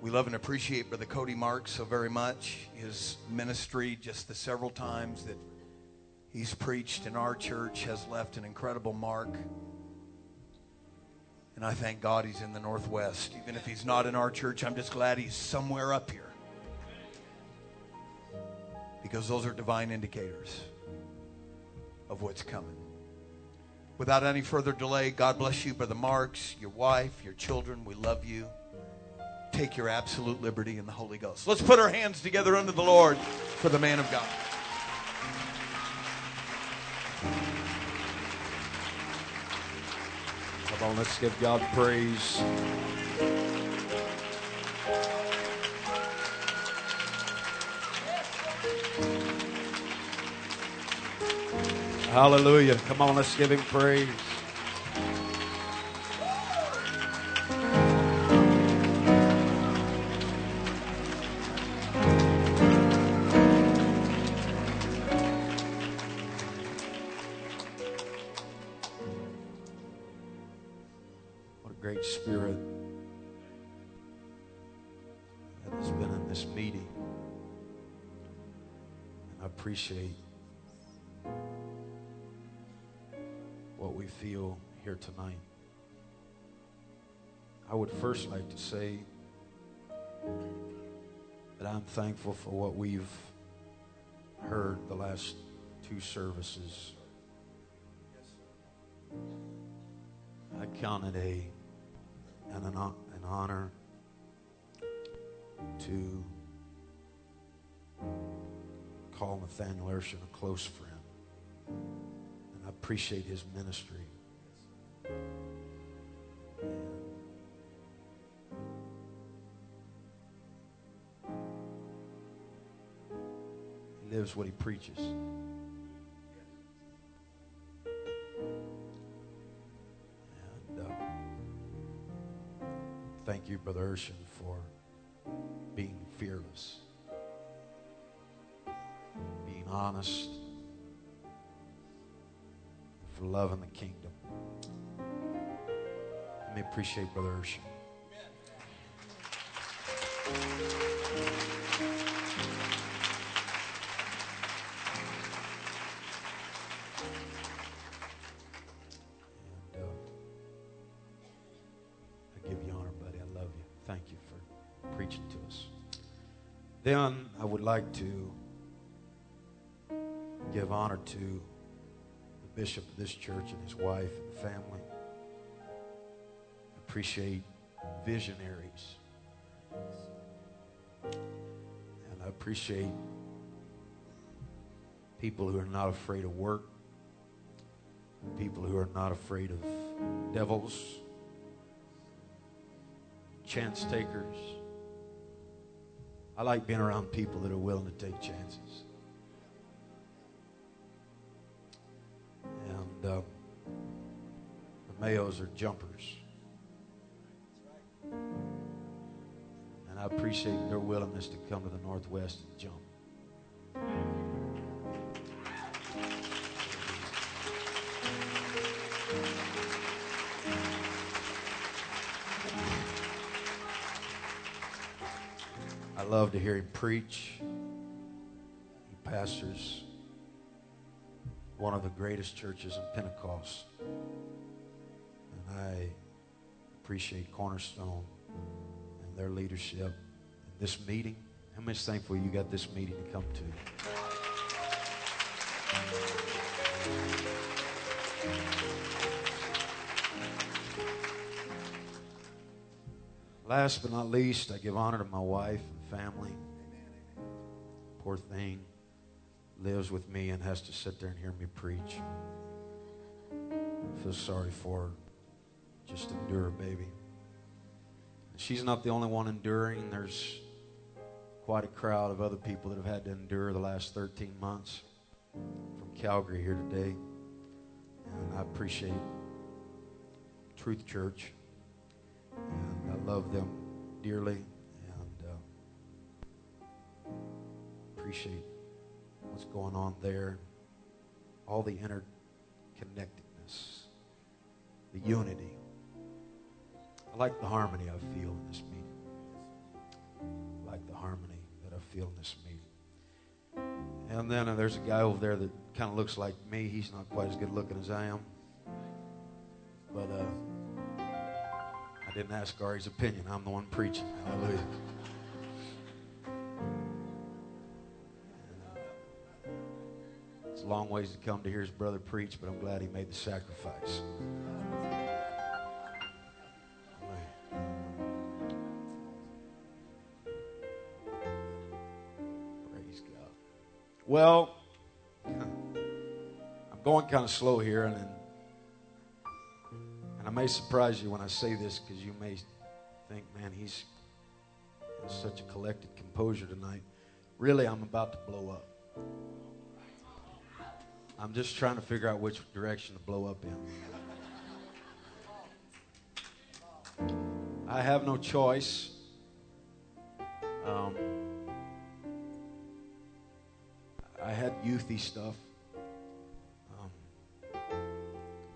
We love and appreciate Brother Cody Marks so very much. His ministry, just the several times that he's preached in our church, has left an incredible mark. And I thank God he's in the Northwest. Even if he's not in our church, I'm just glad he's somewhere up here. Because those are divine indicators of what's coming. Without any further delay, God bless you, Brother Marks, your wife, your children. We love you. Take your absolute liberty in the Holy Ghost. Let's put our hands together under the Lord for the man of God. Come on, let's give God praise. Hallelujah. Come on, let's give him praise. First like to say that I'm thankful for what we've heard the last two services. I count it a and an, an honor to call Nathaniel Urshan a close friend. And I appreciate his ministry. He lives what he preaches. And uh, thank you, Brother Urshan, for being fearless, being honest, for loving the kingdom. Let me appreciate Brother Urshan. And Then I would like to give honor to the bishop of this church and his wife and family. Appreciate visionaries. And I appreciate people who are not afraid of work, people who are not afraid of devils, chance takers. I like being around people that are willing to take chances. And um, the Mayos are jumpers. And I appreciate their willingness to come to the Northwest and jump. Love to hear him preach. He pastors one of the greatest churches in Pentecost. And I appreciate Cornerstone and their leadership in this meeting. How much thankful you got this meeting to come to? Last but not least, I give honor to my wife family. Poor thing lives with me and has to sit there and hear me preach. I feel sorry for her. Just endure, baby. She's not the only one enduring. There's quite a crowd of other people that have had to endure the last 13 months from Calgary here today. And I appreciate Truth Church. And I love them dearly. Appreciate what's going on there. All the interconnectedness, the unity. I like the harmony I feel in this meeting. I like the harmony that I feel in this meeting. And then uh, there's a guy over there that kind of looks like me. He's not quite as good looking as I am. But uh, I didn't ask Ari's opinion. I'm the one preaching. Hallelujah. Long ways to come to hear his brother preach, but I'm glad he made the sacrifice. Praise God. Well, I'm going kind of slow here, and and I may surprise you when I say this because you may think, man, he's such a collected composure tonight. Really, I'm about to blow up. I'm just trying to figure out which direction to blow up in. I have no choice. Um, I had youthy stuff. Um,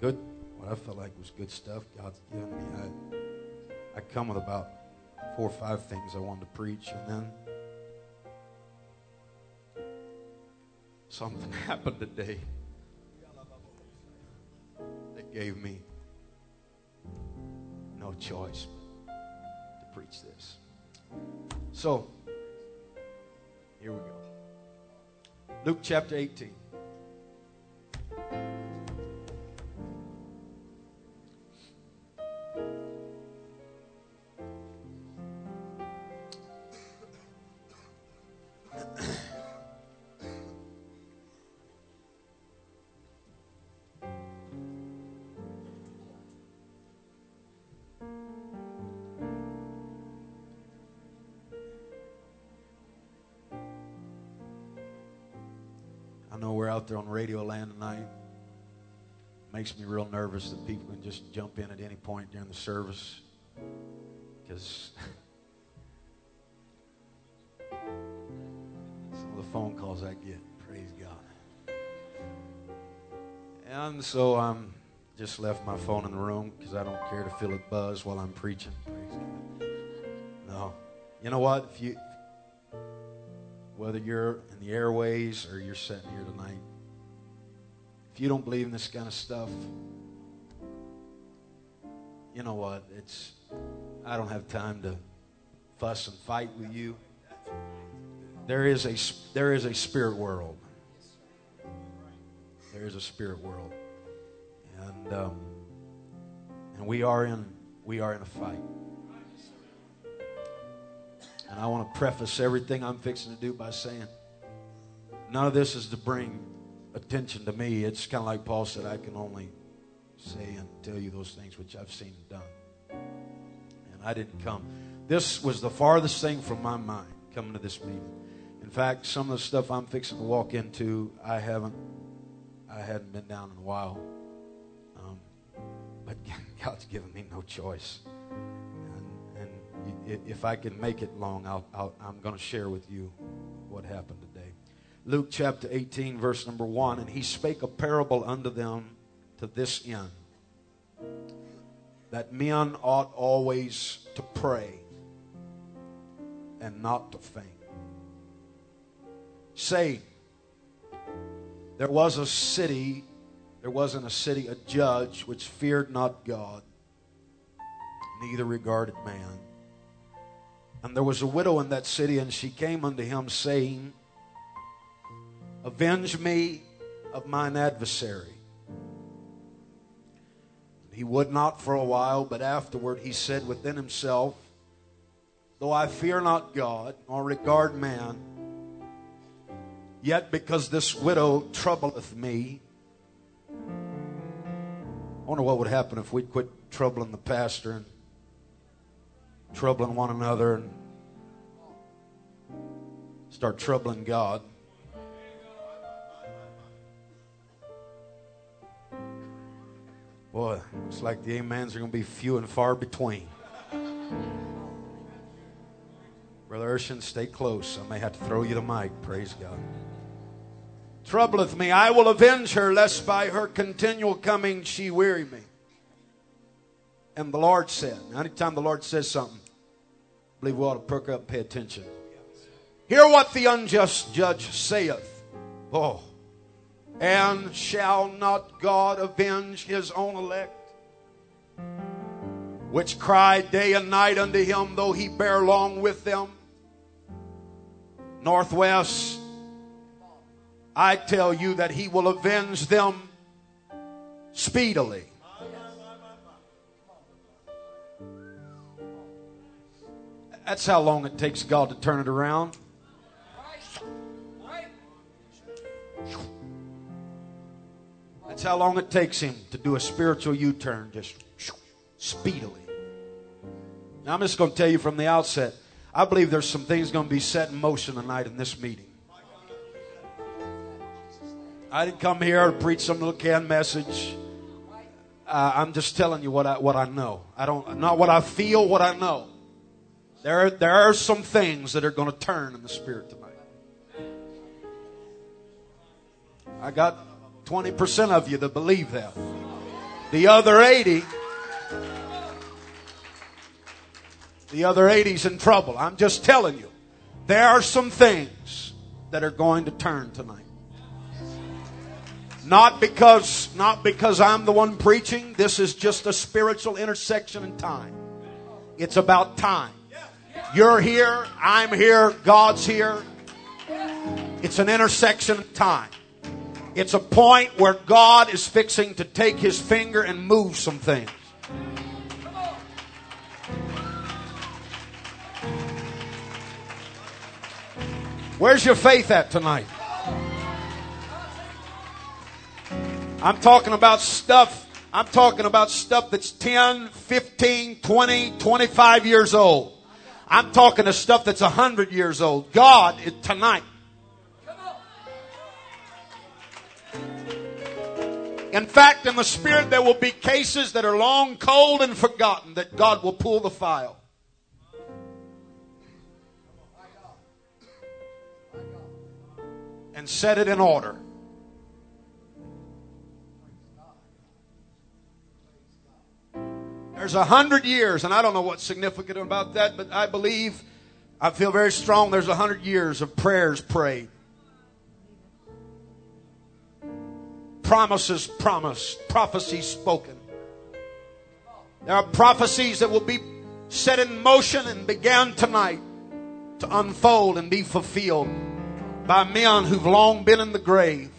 good, what I felt like was good stuff God's given me. I, I come with about four or five things I wanted to preach, and then something happened today that gave me no choice to preach this. So, here we go. Luke chapter 18. On Radio Land tonight. Makes me real nervous that people can just jump in at any point during the service. Because some of the phone calls I get, praise God. And so I'm just left my phone in the room because I don't care to feel it buzz while I'm preaching. Praise God. No. You know what? If you whether you're in the airways or you're sitting here tonight, if you don't believe in this kind of stuff, you know what? It's I don't have time to fuss and fight with you. There is a there is a spirit world. There is a spirit world, and um, and we are in we are in a fight. And I want to preface everything I'm fixing to do by saying none of this is to bring attention to me. It's kind of like Paul said, I can only say and tell you those things which I've seen and done. And I didn't come. This was the farthest thing from my mind coming to this meeting. In fact, some of the stuff I'm fixing to walk into, I haven't, I hadn't been down in a while. Um, but God's given me no choice And, and if I can make it long, I'll, I'll, I'm going to share with you what happened today. Luke chapter 18, verse number 1 And he spake a parable unto them to this end that men ought always to pray and not to faint. Say, There was a city, there was in a city a judge which feared not God, neither regarded man. And there was a widow in that city, and she came unto him, saying, Avenge me of mine adversary. He would not for a while, but afterward he said within himself, Though I fear not God, nor regard man, yet because this widow troubleth me, I wonder what would happen if we'd quit troubling the pastor and troubling one another and start troubling God. Boy, looks like the amens are going to be few and far between. Brother Urshan, stay close. I may have to throw you the mic. Praise God. Troubleth me. I will avenge her, lest by her continual coming she weary me. And the Lord said, anytime the Lord says something, I believe we ought to perk up pay attention. Hear what the unjust judge saith. Oh. And shall not God avenge his own elect? Which cry day and night unto him, though he bear long with them. Northwest, I tell you that he will avenge them speedily. That's how long it takes God to turn it around. That's how long it takes him to do a spiritual U turn, just speedily. Now, I'm just going to tell you from the outset I believe there's some things going to be set in motion tonight in this meeting. I didn't come here to preach some little canned message. Uh, I'm just telling you what I, what I know. I don't, not what I feel, what I know. There, there are some things that are going to turn in the spirit tonight. I got 20% of you that believe that. The other 80, the other 80's in trouble. I'm just telling you. There are some things that are going to turn tonight. Not because, not because I'm the one preaching. This is just a spiritual intersection in time. It's about time. You're here. I'm here. God's here. It's an intersection of time. It's a point where God is fixing to take his finger and move some things. Where's your faith at tonight? I'm talking about stuff. I'm talking about stuff that's 10, 15, 20, 25 years old. I'm talking to stuff that's 100 years old. God, tonight, In fact, in the Spirit, there will be cases that are long cold and forgotten that God will pull the file. And set it in order. There's a hundred years, and I don't know what's significant about that, but I believe, I feel very strong, there's a hundred years of prayers prayed. Promises promised, prophecies spoken. There are prophecies that will be set in motion and began tonight to unfold and be fulfilled by men who've long been in the grave.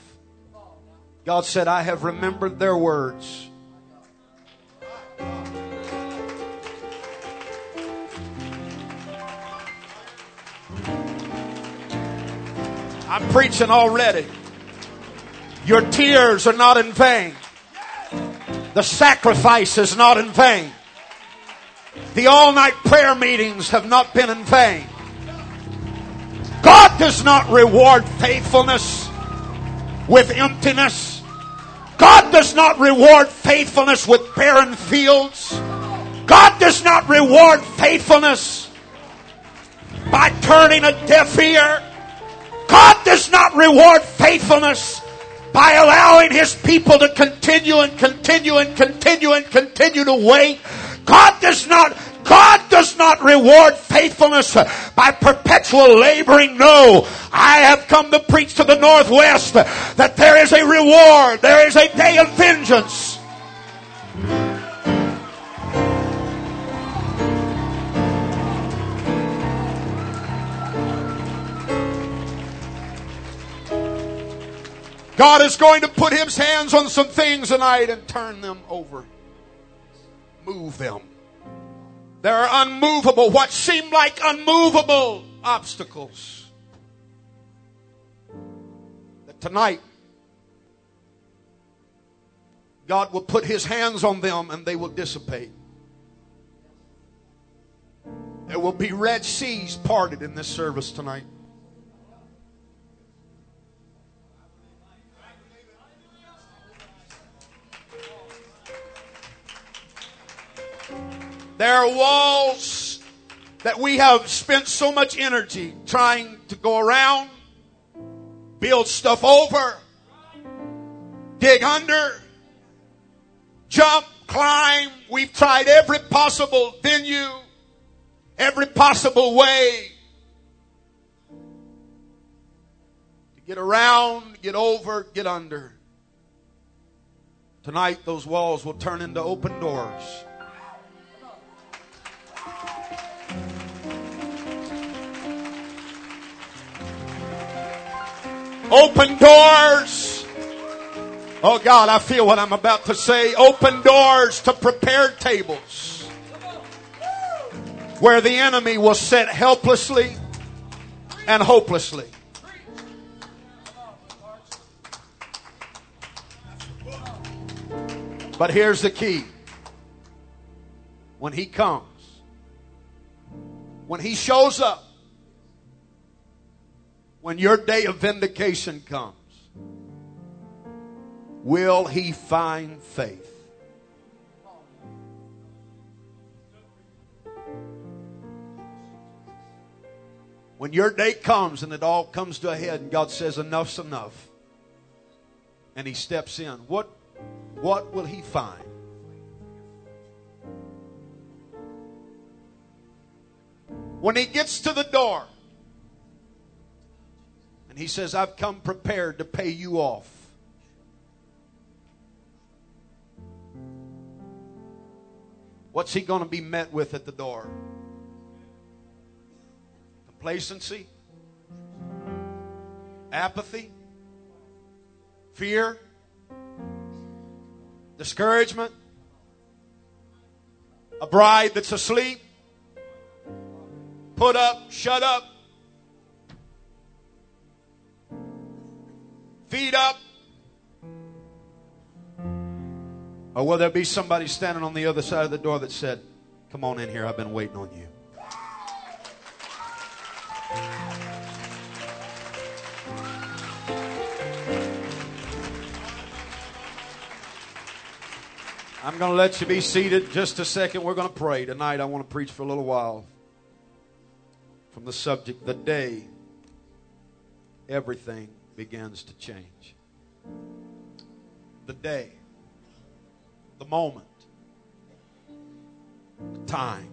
God said, I have remembered their words. I'm preaching already. Your tears are not in vain. The sacrifice is not in vain. The all night prayer meetings have not been in vain. God does not reward faithfulness with emptiness. God does not reward faithfulness with barren fields. God does not reward faithfulness by turning a deaf ear. God does not reward faithfulness by allowing his people to continue and continue and continue and continue to wait. God does not God does not reward faithfulness by perpetual laboring. No. I have come to preach to the Northwest that there is a reward. There is a day of vengeance. God is going to put his hands on some things tonight and turn them over. Move them. There are unmovable, what seem like unmovable obstacles. That tonight, God will put his hands on them and they will dissipate. There will be red seas parted in this service tonight. There are walls that we have spent so much energy trying to go around, build stuff over, dig under, jump, climb. We've tried every possible venue, every possible way. To get around, get over, get under. Tonight, those walls will turn into open doors. Open doors. Oh God, I feel what I'm about to say. Open doors to prepared tables where the enemy will sit helplessly and hopelessly. But here's the key. When he comes, when he shows up, when your day of vindication comes, will he find faith? When your day comes and it all comes to a head and God says enough's enough and he steps in, what what will he find? When he gets to the door and he says, I've come prepared to pay you off. What's he going to be met with at the door? Complacency? Apathy? Fear? discouragement, a bride that's asleep, put up, shut up, feed up. Or will there be somebody standing on the other side of the door that said, Come on in here, I've been waiting on you? I'm going to let you be seated just a second. We're going to pray. Tonight, I want to preach for a little while from the subject the day everything begins to change. The day, the moment, the time.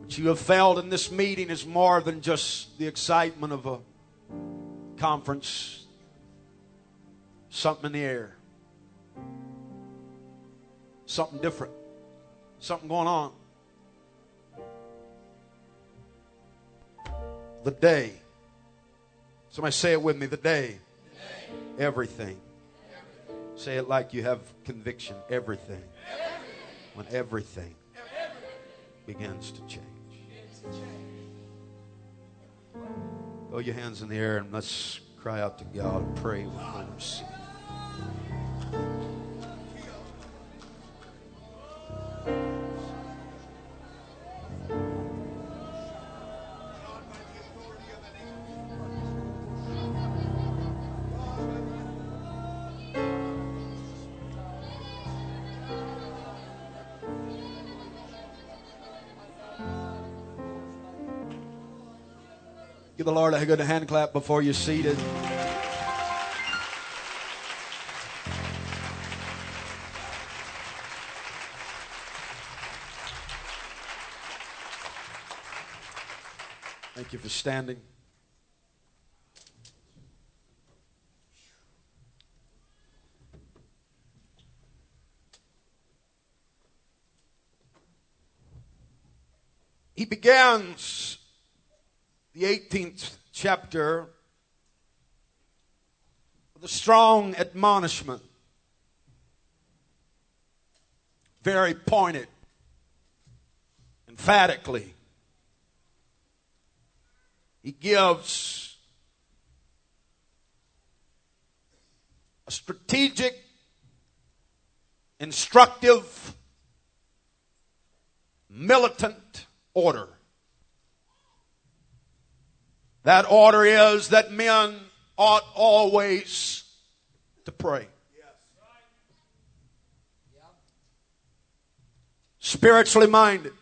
What you have felt in this meeting is more than just the excitement of a conference, something in the air something different, something going on. The day. Somebody say it with me. The day. Everything. Say it like you have conviction. Everything. everything. When everything, begins to change. Throw your hands in the air and let's cry out to God and pray with mercy. The Lord a good hand clap before you're seated. Thank you for standing. He begins the 18th chapter with a strong admonishment, very pointed, emphatically. He gives a strategic, instructive, militant order. That order is that men ought always to pray. Spiritually minded.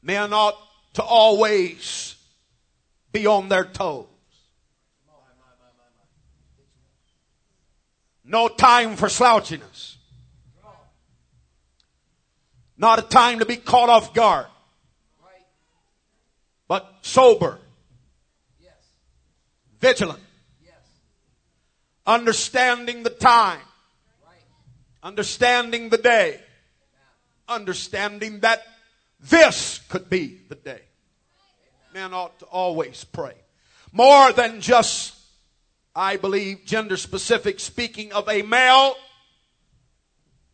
Men ought to always be on their toes. No time for slouchiness. Not a time to be caught off guard but sober, Vigilant. Understanding the time. Understanding the day. Understanding that this could be the day. Men ought to always pray. More than just, I believe, gender specific, speaking of a male,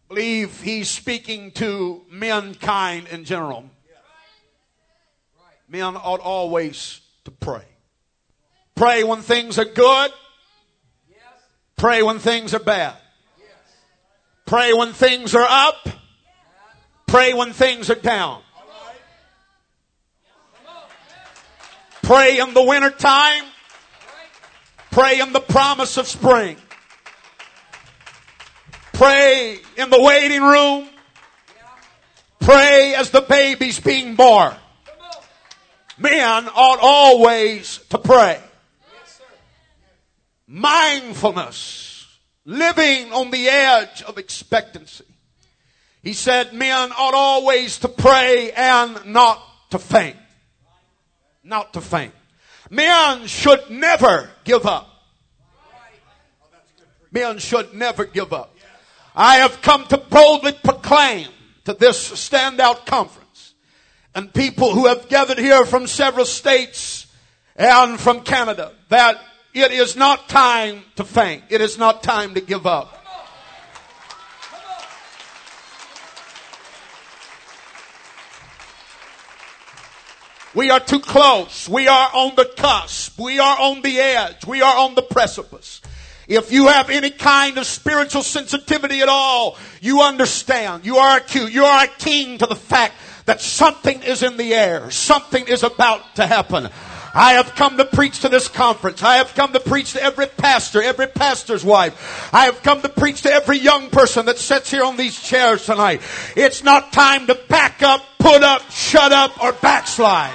believe he's speaking to mankind in general. Men ought always to pray. Pray when things are good. Pray when things are bad. Pray when things are up. Pray when things are down. Pray in the winter time. Pray in the promise of spring. Pray in the waiting room. Pray as the baby's being born. Men ought always to pray. Mindfulness. Living on the edge of expectancy. He said men ought always to pray and not to faint. Not to faint. Men should never give up. Men should never give up. I have come to boldly proclaim to this standout conference and people who have gathered here from several states and from Canada that it is not time to faint. It is not time to give up. We are too close. We are on the cusp. We are on the edge. We are on the precipice. If you have any kind of spiritual sensitivity at all, you understand. You are acute. You are keen to the fact that something is in the air. Something is about to happen. I have come to preach to this conference. I have come to preach to every pastor, every pastor's wife. I have come to preach to every young person that sits here on these chairs tonight. It's not time to back up, put up, shut up, or backslide.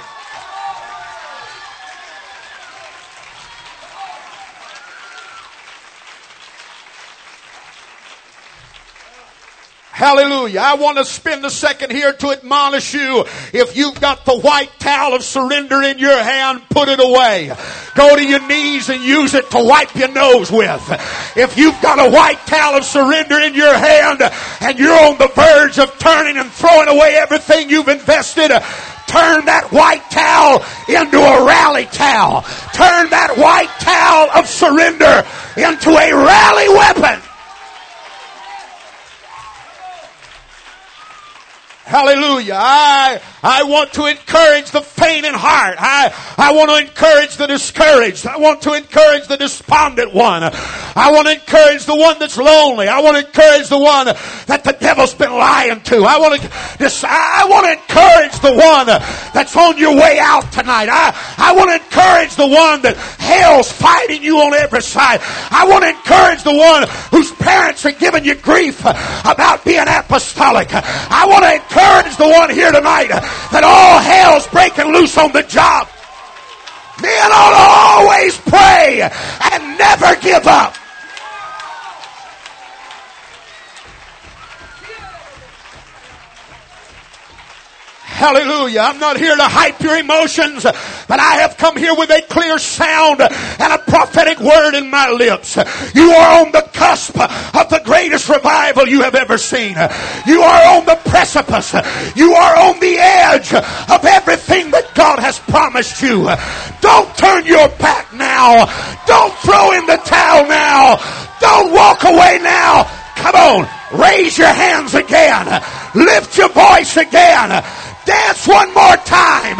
Hallelujah. I want to spend a second here to admonish you. If you've got the white towel of surrender in your hand, put it away. Go to your knees and use it to wipe your nose with. If you've got a white towel of surrender in your hand and you're on the verge of turning and throwing away everything you've invested, turn that white towel into a rally towel. Turn that white towel of surrender into a rally weapon. Hallelujah. I, want to encourage the faint in heart. I, I want to encourage the discouraged. I want to encourage the despondent one. I want to encourage the one that's lonely. I want to encourage the one that the devil's been lying to. I want to, I want to encourage the one that's on your way out tonight. I, I want to encourage the one that hell's fighting you on every side. I want to encourage the one whose parents are giving you grief about being apostolic. I want to encourage the one here tonight that all hell's breaking loose on the job. Men ought to always pray and never give up. Hallelujah. I'm not here to hype your emotions, but I have come here with a clear sound and a prophetic word in my lips. You are on the cusp of the greatest revival you have ever seen. You are on the precipice. You are on the edge of everything that God has promised you. Don't turn your back now. Don't throw in the towel now. Don't walk away now. Come on. Raise your hands again. Lift your voice again. Dance one more time.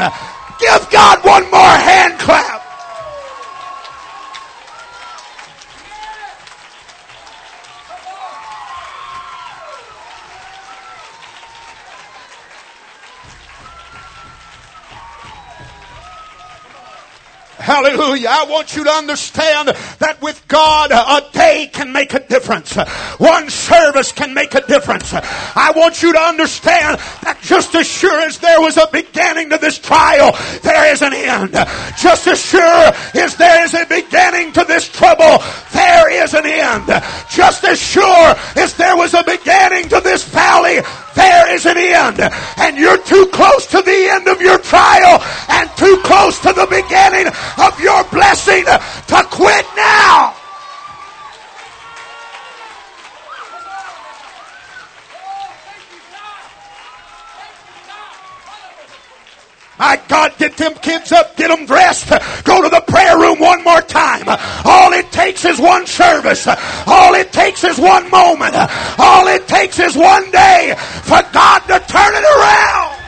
Give God one more hand clap. Hallelujah. I want you to understand that with God, a day can make a difference. One service can make a difference. I want you to understand that just as sure as there was a beginning to this trial, there is an end. Just as sure as there is a beginning to this trouble, there is an end. Just as sure as there was a beginning to this valley, there is an end. And you're too close to the end of your trial and too close to the beginning of your blessing to quit now. My God, get them kids up, get them dressed, go to the prayer room one more time. All it takes is one service. All it takes is one moment. All it takes is one day for God to turn it around.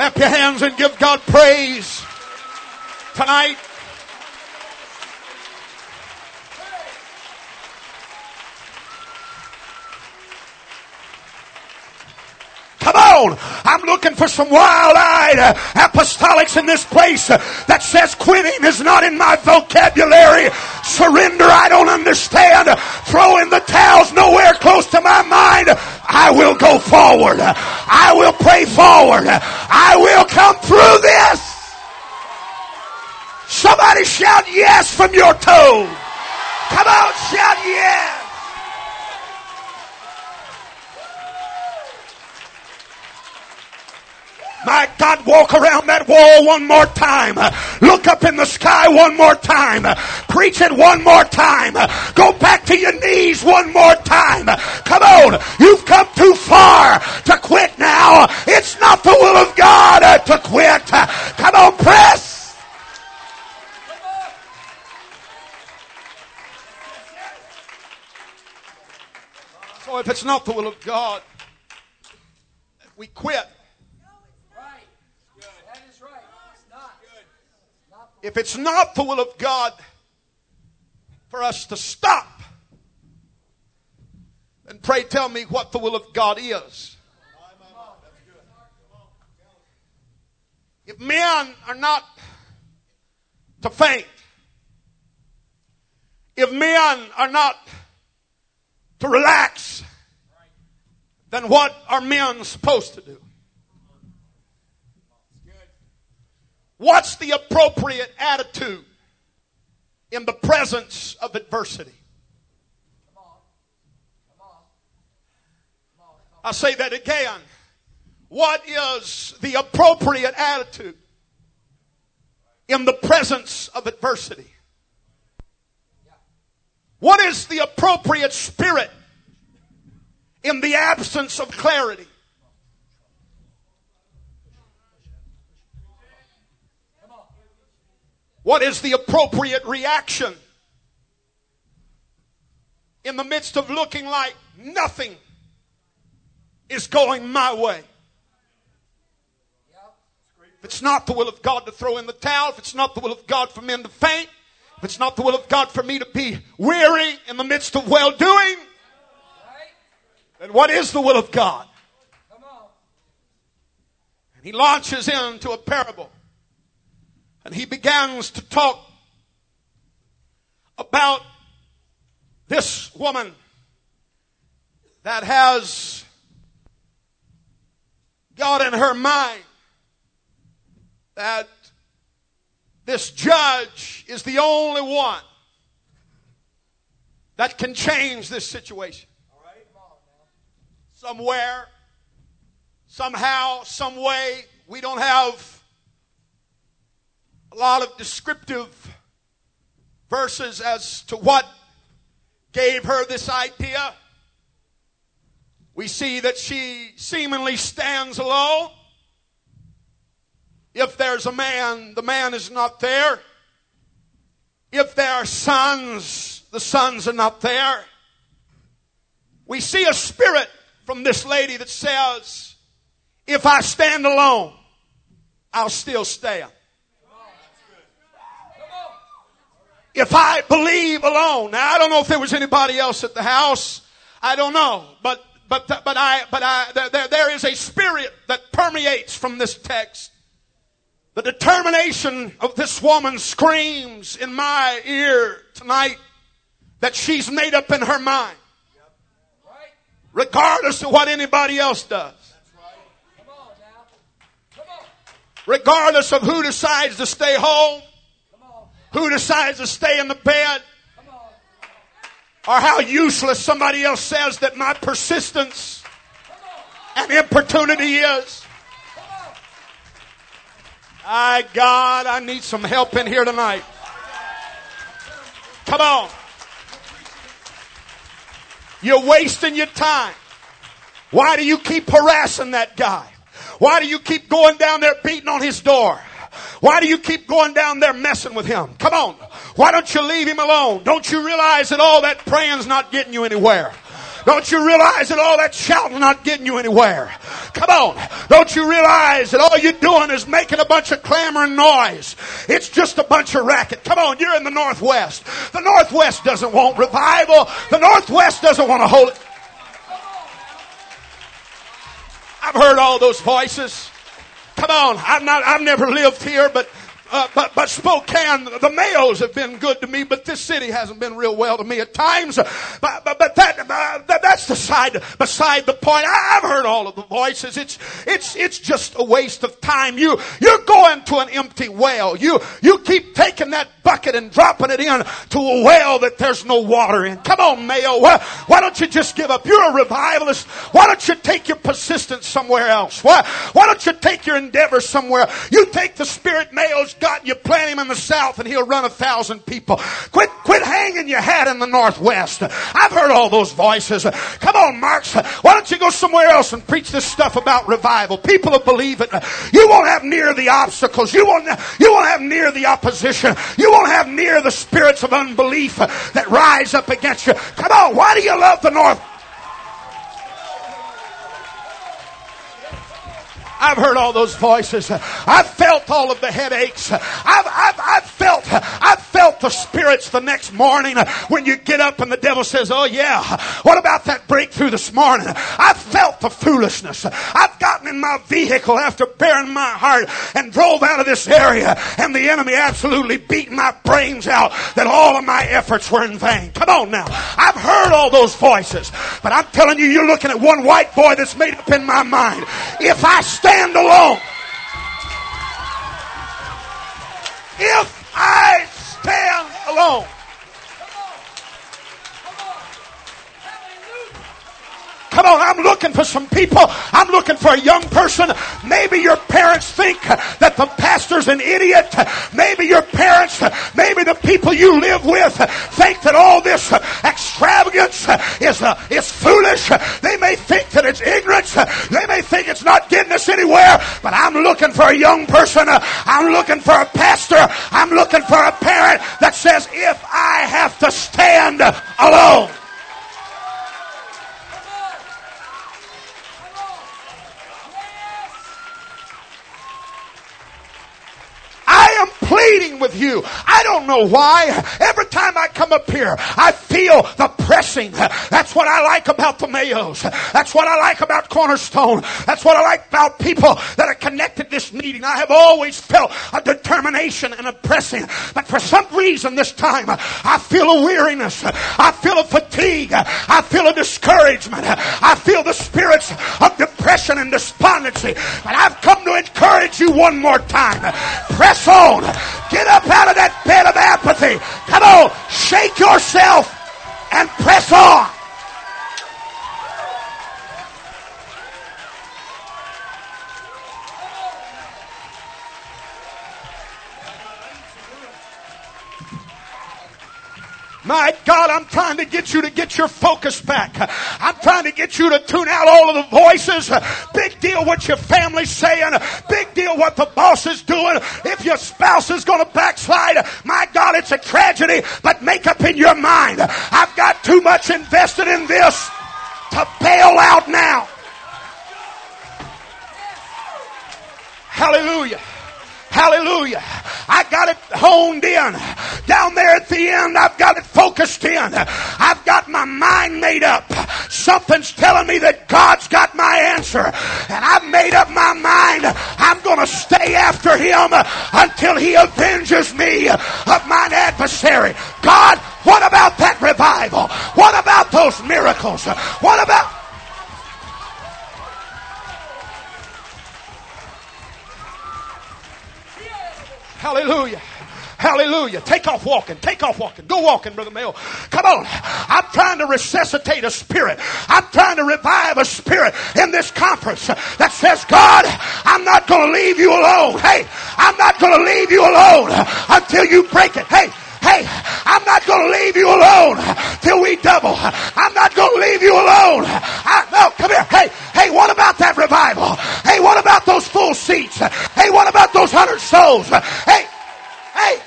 Clap your hands and give God praise tonight. Come on. I'm looking for some wild-eyed uh, apostolics in this place uh, that says quitting is not in my vocabulary. Surrender, I don't understand. Throw in the towels nowhere close to my mind. I will go forward. I will pray forward. I will come through this. Somebody shout yes from your toe. Come on, shout yes. My God, walk around that wall one more time. Look up in the sky one more time. Preach it one more time. Go back to your knees one more time. Come on. You've come too far to quit now. It's not the will of God uh, to quit. Come on, press. So if it's not the will of God, we quit. If it's not the will of God for us to stop, then pray tell me what the will of God is. If men are not to faint, if men are not to relax, then what are men supposed to do? What's the appropriate attitude in the presence of adversity? I say that again. What is the appropriate attitude in the presence of adversity? What is the appropriate spirit in the absence of clarity? What is the appropriate reaction in the midst of looking like nothing is going my way? If it's not the will of God to throw in the towel, if it's not the will of God for men to faint, if it's not the will of God for me to be weary in the midst of well doing, then what is the will of God? And he launches into a parable and he begins to talk about this woman that has got in her mind that this judge is the only one that can change this situation. Somewhere, somehow, some way, we don't have a lot of descriptive verses as to what gave her this idea. We see that she seemingly stands alone. If there's a man, the man is not there. If there are sons, the sons are not there. We see a spirit from this lady that says, if I stand alone, I'll still stand. If I believe alone. Now I don't know if there was anybody else at the house. I don't know, but but but I but I there there is a spirit that permeates from this text. The determination of this woman screams in my ear tonight that she's made up in her mind, regardless of what anybody else does. Regardless of who decides to stay home, who decides to stay in the bed, or how useless somebody else says that my persistence and importunity is. I, God, I need some help in here tonight. Come on. You're wasting your time. Why do you keep harassing that guy? Why do you keep going down there beating on his door? Why do you keep going down there messing with him? Come on. Why don't you leave him alone? Don't you realize that all that praying's not getting you anywhere? Don't you realize that all that shouting not getting you anywhere? Come on. Don't you realize that all you're doing is making a bunch of clamor and noise? It's just a bunch of racket. Come on, you're in the Northwest. The Northwest doesn't want revival. The Northwest doesn't want to hold it. I've heard all those voices. Come on, not, I've never lived here, but uh, but, but Spokane, the Mayos have been good to me, but this city hasn't been real well to me at times. But, but, but that, uh, that, that's the side, beside the point. I, have heard all of the voices. It's, it's, it's just a waste of time. You, you're going to an empty well. You, you keep taking that bucket and dropping it in to a well that there's no water in. Come on, Mayo. Why, why don't you just give up? You're a revivalist. Why don't you take your persistence somewhere else? Why, why don't you take your endeavor somewhere? You take the Spirit Mayo's got, you plant him in the south and he'll run a thousand people. Quit, quit hanging your hat in the northwest. I've heard all those voices. Come on, Marks. Why don't you go somewhere else and preach this stuff about revival? People will believe it. You won't have near the obstacles. You won't, you won't have near the opposition. You won't have near the spirits of unbelief that rise up against you. Come on. Why do you love the north? I've heard all those voices. I've felt all of the headaches. I've, I've, I've felt, I've felt the spirits the next morning when you get up and the devil says, Oh yeah, what about that breakthrough this morning? I've felt the foolishness. I've gotten in my vehicle after bearing my heart and drove out of this area and the enemy absolutely beat my brains out that all of my efforts were in vain. Come on now. I've heard all those voices, but I'm telling you, you're looking at one white boy that's made up in my mind. If I stay stand alone. If I stand alone. Come on, I'm looking for some people. I'm looking for a young person. Maybe your parents think that the pastor's an idiot. Maybe your parents, maybe the people you live with think that all this extravagance is, uh, is foolish. They may think that it's ignorance. They may think it's not getting us anywhere. But I'm looking for a young person. I'm looking for a pastor. I'm looking for a parent that says, if I have to stand alone, with you. I don't know why. Every time I come up here, I feel the pressing. That's what I like about the Mayos. That's what I like about Cornerstone. That's what I like about people that are connected this meeting. I have always felt a determination and a pressing. But for some reason this time, I feel a weariness. I feel a fatigue. I feel a discouragement. I feel the spirits of depression and despondency. But I've come to encourage you one more time. Press on. Get up out of that bed of apathy. Come on. Shake yourself and press on. My God, I'm trying to get you to get your focus back. I'm trying to get you to tune out all of the voices. Big deal what your family's saying. Big deal what the boss is doing. If your spouse is going to backslide, my God, it's a tragedy. But make up in your mind. I've got too much invested in this to bail out now. Hallelujah. Hallelujah. I got it honed in. Down there at the end, I've got it focused in. I've got my mind made up. Something's telling me that God's got my answer. And I've made up my mind. I'm going to stay after him until he avenges me of mine adversary. God, what about that revival? What about those miracles? What about Hallelujah. Hallelujah. Take off walking. Take off walking. Go walking, Brother Mel. Come on. I'm trying to resuscitate a spirit. I'm trying to revive a spirit in this conference that says, God, I'm not going to leave you alone. Hey, I'm not going to leave you alone until you break it. Hey, Hey, I'm not going to leave you alone till we double. I'm not going to leave you alone. I, no, come here. Hey, hey, what about that revival? Hey, what about those full seats? Hey, what about those hundred souls? Hey, hey.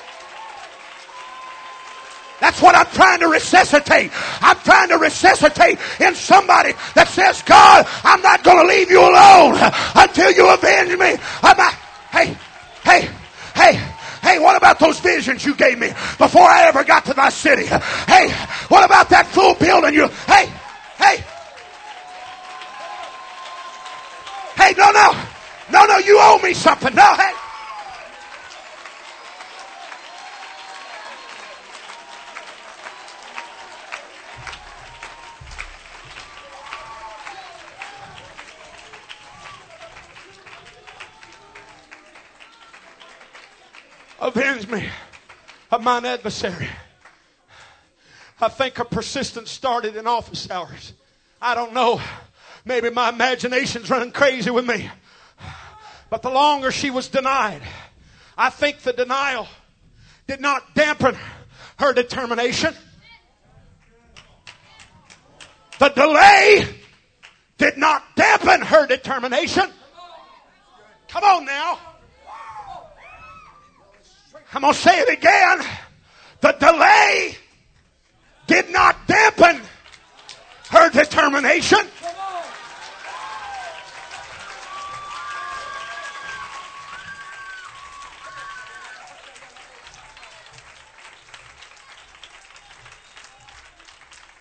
That's what I'm trying to resuscitate. I'm trying to resuscitate in somebody that says, God, I'm not going to leave you alone until you avenge me. I'm not, hey, hey, hey, hey, what about those visions you gave me before I ever got to my city? Hey, what about that full building you, hey, hey, hey, no, no, no, no, you owe me something. No, hey. Avenge me of mine adversary. I think her persistence started in office hours. I don't know. Maybe my imagination's running crazy with me. But the longer she was denied, I think the denial did not dampen her determination. The delay did not dampen her determination. Come on now. I'm going to say it again. The delay did not dampen her determination.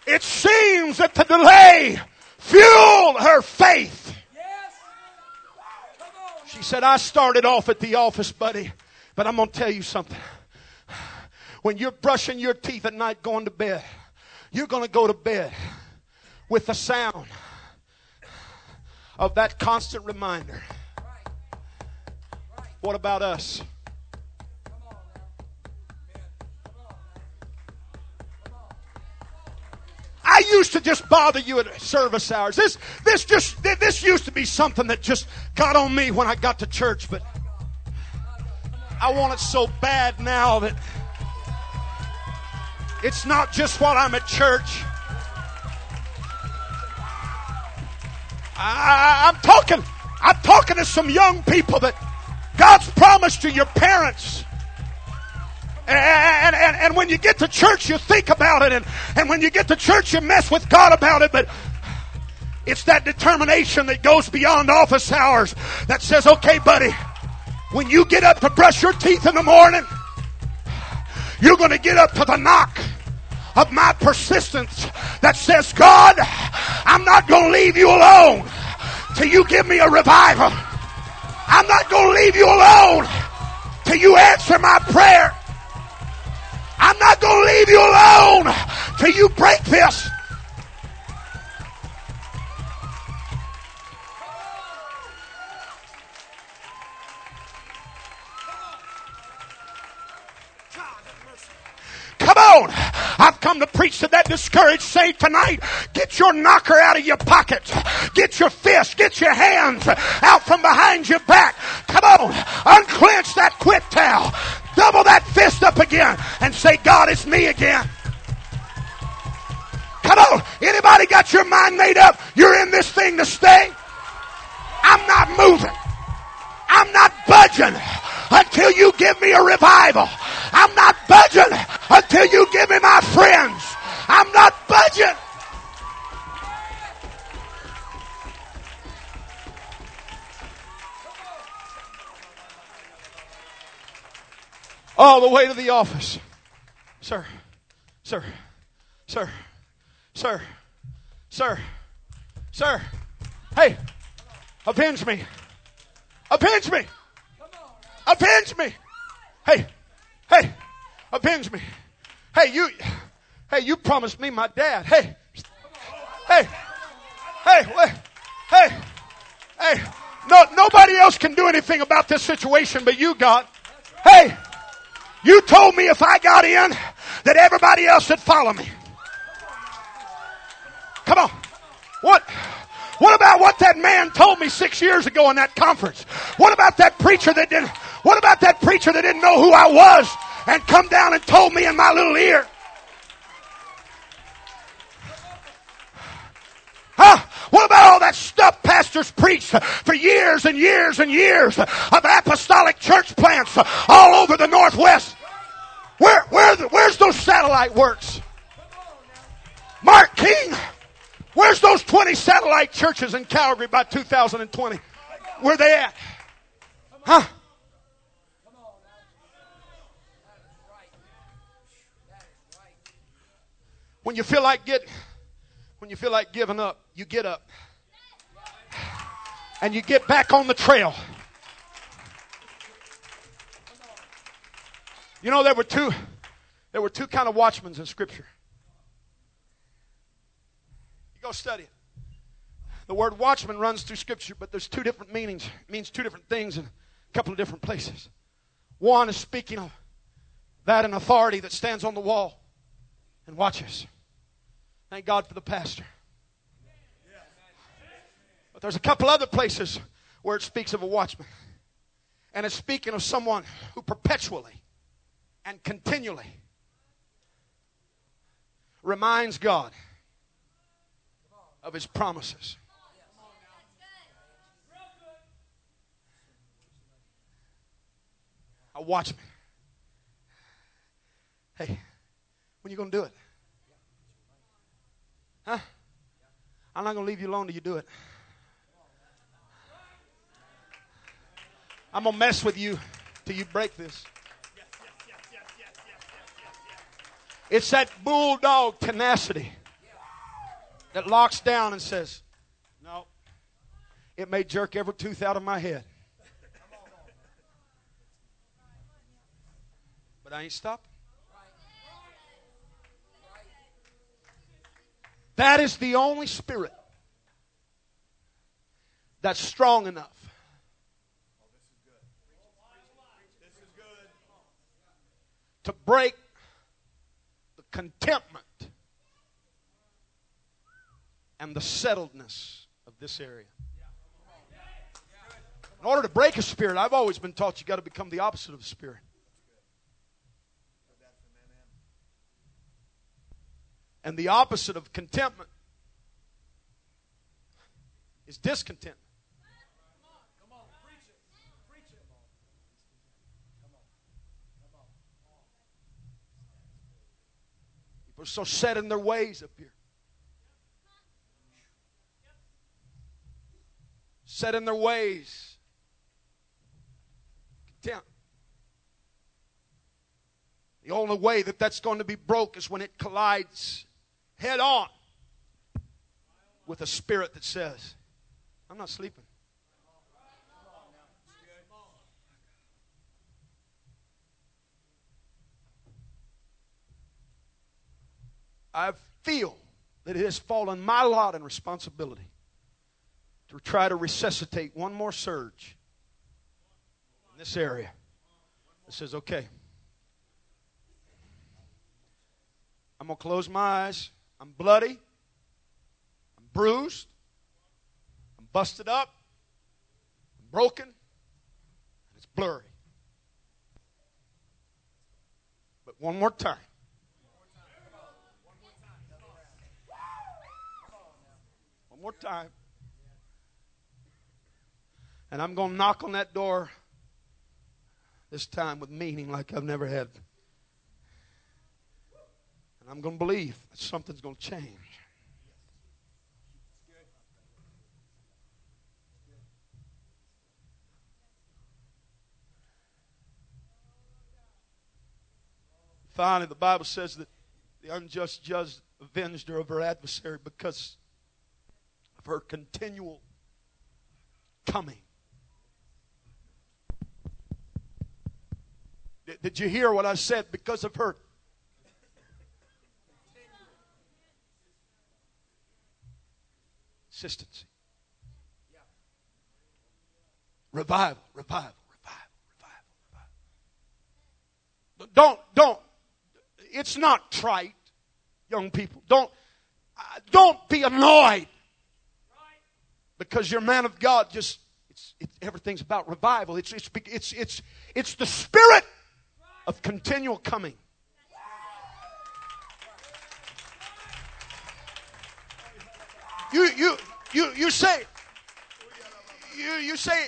It seems that the delay fueled her faith. She said, I started off at the office, buddy. But I'm going to tell you something. When you're brushing your teeth at night going to bed, you're going to go to bed with the sound of that constant reminder. What about us? I used to just bother you at service hours. This, this just, this used to be something that just got on me when I got to church, but I want it so bad now that it's not just while I'm at church. I, am talking, I'm talking to some young people that God's promised to your parents. And, and, and when you get to church, you think about it. And, and when you get to church, you mess with God about it. But it's that determination that goes beyond office hours that says, okay, buddy, when you get up to brush your teeth in the morning, you're going to get up to the knock of my persistence that says, God, I'm not going to leave you alone till you give me a revival. I'm not going to leave you alone till you answer my prayer. I'm not going to leave you alone till you break this. Come on. I've come to preach to that discouraged saint tonight. Get your knocker out of your pocket. Get your fist. Get your hands out from behind your back. Come on. Unclench that quit towel. Double that fist up again and say, God, it's me again. Come on. Anybody got your mind made up? You're in this thing to stay? I'm not moving. I'm not budging until you give me a revival. I'm not budging until you give me my friends. I'm not budging. All the way to the office. Sir, sir, sir, sir, sir, sir. Hey, avenge me. Avenge me. Avenge me. Hey, hey, avenge me. Hey, you, hey, you promised me my dad. Hey, hey, hey, wait, hey, hey. No, nobody else can do anything about this situation but you, God. Hey, you told me if I got in that everybody else would follow me. Come on. What? What about what that man told me six years ago in that conference? What about that preacher that didn't, what about that preacher that didn't know who I was and come down and told me in my little ear. Huh? What about all that stuff pastors preach for years and years and years of apostolic church plants all over the Northwest? Where, where, where's those satellite works? Mark King, where's those 20 satellite churches in Calgary by 2020? Where they at? Huh? When you feel like get, when you feel like giving up, you get up. And you get back on the trail. You know there were two there were two kind of watchmen in scripture. You go study it. The word watchman runs through scripture, but there's two different meanings. It means two different things in a couple of different places. One is speaking of that an authority that stands on the wall and watches. Thank God for the pastor. But there's a couple other places where it speaks of a watchman. And it's speaking of someone who perpetually and continually reminds God of his promises. A watchman. Hey, when you going to do it? Huh? I'm not going to leave you alone till you do it. I'm going to mess with you till you break this. It's that bulldog tenacity that locks down and says, No, it may jerk every tooth out of my head. But I ain't stopping. That is the only spirit that's strong enough. To break the contentment and the settledness of this area. In order to break a spirit, I've always been taught you've got to become the opposite of the spirit. And the opposite of contentment is discontent. People are so set in their ways up here. Set in their ways. Content. The only way that that's going to be broke is when it collides head on with a spirit that says, I'm not sleeping. I feel that it has fallen my lot and responsibility to try to resuscitate one more surge in this area that says, okay, I'm going to close my eyes. I'm bloody. I'm bruised. I'm busted up. I'm broken. And it's blurry. But one more time. One more time. And I'm going to knock on that door this time with meaning like I've never had. And I'm going to believe that something's going to change. Finally, the Bible says that the unjust judge avenged her of her adversary because of her continual coming. Did, did you hear what I said? Because of her consistency. Revival, revival, revival, revival, revival. Don't, don't, it's not trite, young people. Don't, don't be annoyed because your man of God just, it's, it's everything's about revival. It's, it's, it's, it's, it's the Spirit of continual coming. You, you, you, you say, you, you say,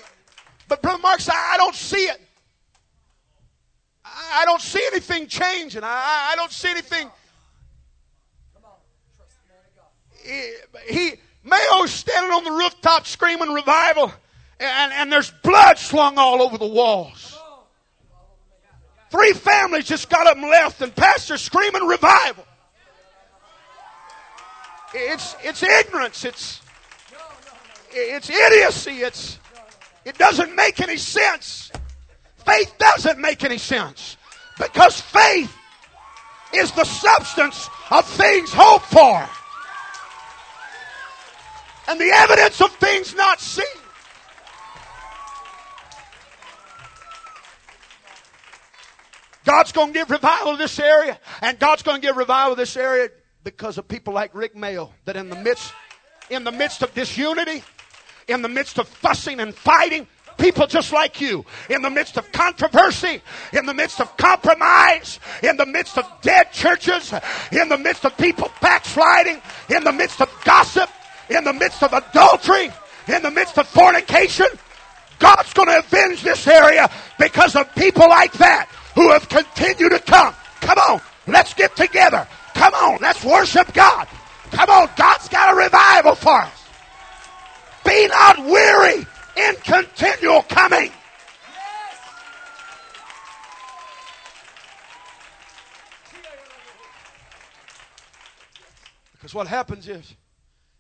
but Brother Mark said, I don't see it. I, I don't see anything changing. I, I don't see anything. He, he Mayo's standing on the rooftop screaming revival, and, and there's blood slung all over the walls. Three families just got up and left, and Pastor screaming revival. It's, it's ignorance. It's, it's idiocy. It's, it doesn't make any sense. Faith doesn't make any sense because faith is the substance of things hoped for and the evidence of things not seen. God's going to give revival to this area, and God's going to give revival to this area because of people like Rick Mayo that in the midst in the midst of disunity, in the midst of fussing and fighting, people just like you, in the midst of controversy, in the midst of compromise, in the midst of dead churches, in the midst of people backsliding, in the midst of gossip, in the midst of adultery, in the midst of fornication, God's going to avenge this area because of people like that who have continued to come. Come on, let's get together. Come on, let's worship God. Come on, God's got a revival for us. Be not weary in continual coming. Because what happens is,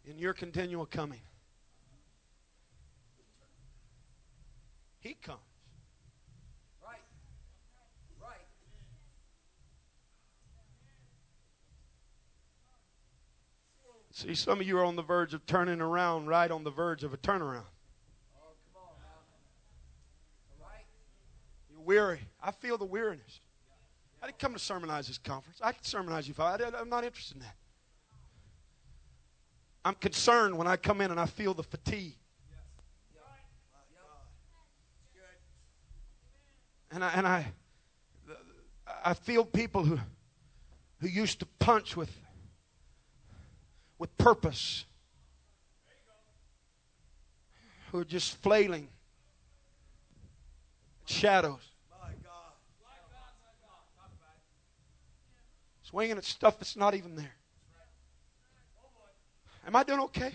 in your continual coming, He comes. See, some of you are on the verge of turning around, right on the verge of a turnaround. You're weary. I feel the weariness. I didn't come to sermonize this conference. I can sermonize you I, I'm not interested in that. I'm concerned when I come in and I feel the fatigue. And I, and I, I feel people who, who used to punch with with purpose who are just flailing shadows. Swinging at stuff that's not even there. Am I doing okay?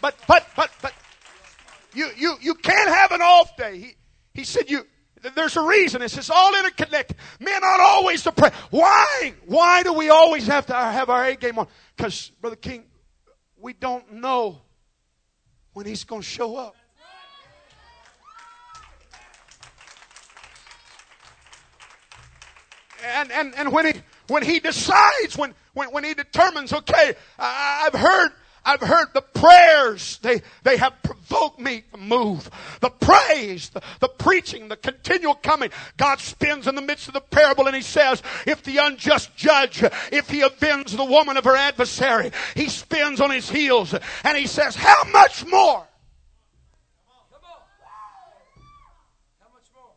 But but but but you you you can't have an off day. He he said you there's a reason. It's just all interconnected. Men aren't always to pray. Why? Why do we always have to have our A game on? Because, Brother King, we don't know when he's going to show up. And, and, and when he when he decides, when, when, when he determines, okay, I, I've heard I've heard the prayers. They, they have provoked me to move. The praise, the, the preaching, the continual coming. God spins in the midst of the parable and he says, if the unjust judge, if he avenge the woman of her adversary, he spins on his heels and he says, how much more? how much more?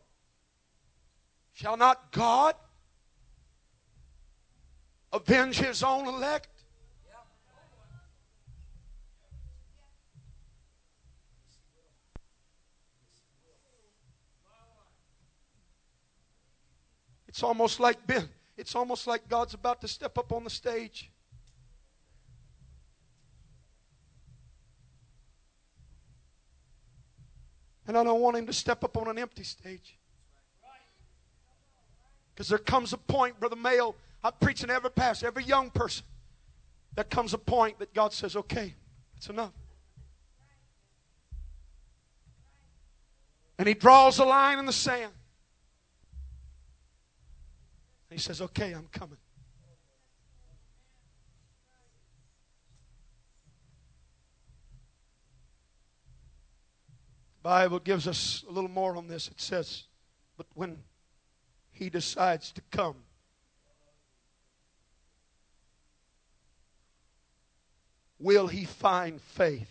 Shall not God avenge his own elect? It's almost like Ben, it's almost like God's about to step up on the stage. And I don't want him to step up on an empty stage. Because there comes a point, Brother Mayo, I'm preaching every pastor, every young person. There comes a point that God says, okay, that's enough. And he draws a line in the sand. He says, Okay, I'm coming. The Bible gives us a little more on this. It says, But when he decides to come, will he find faith?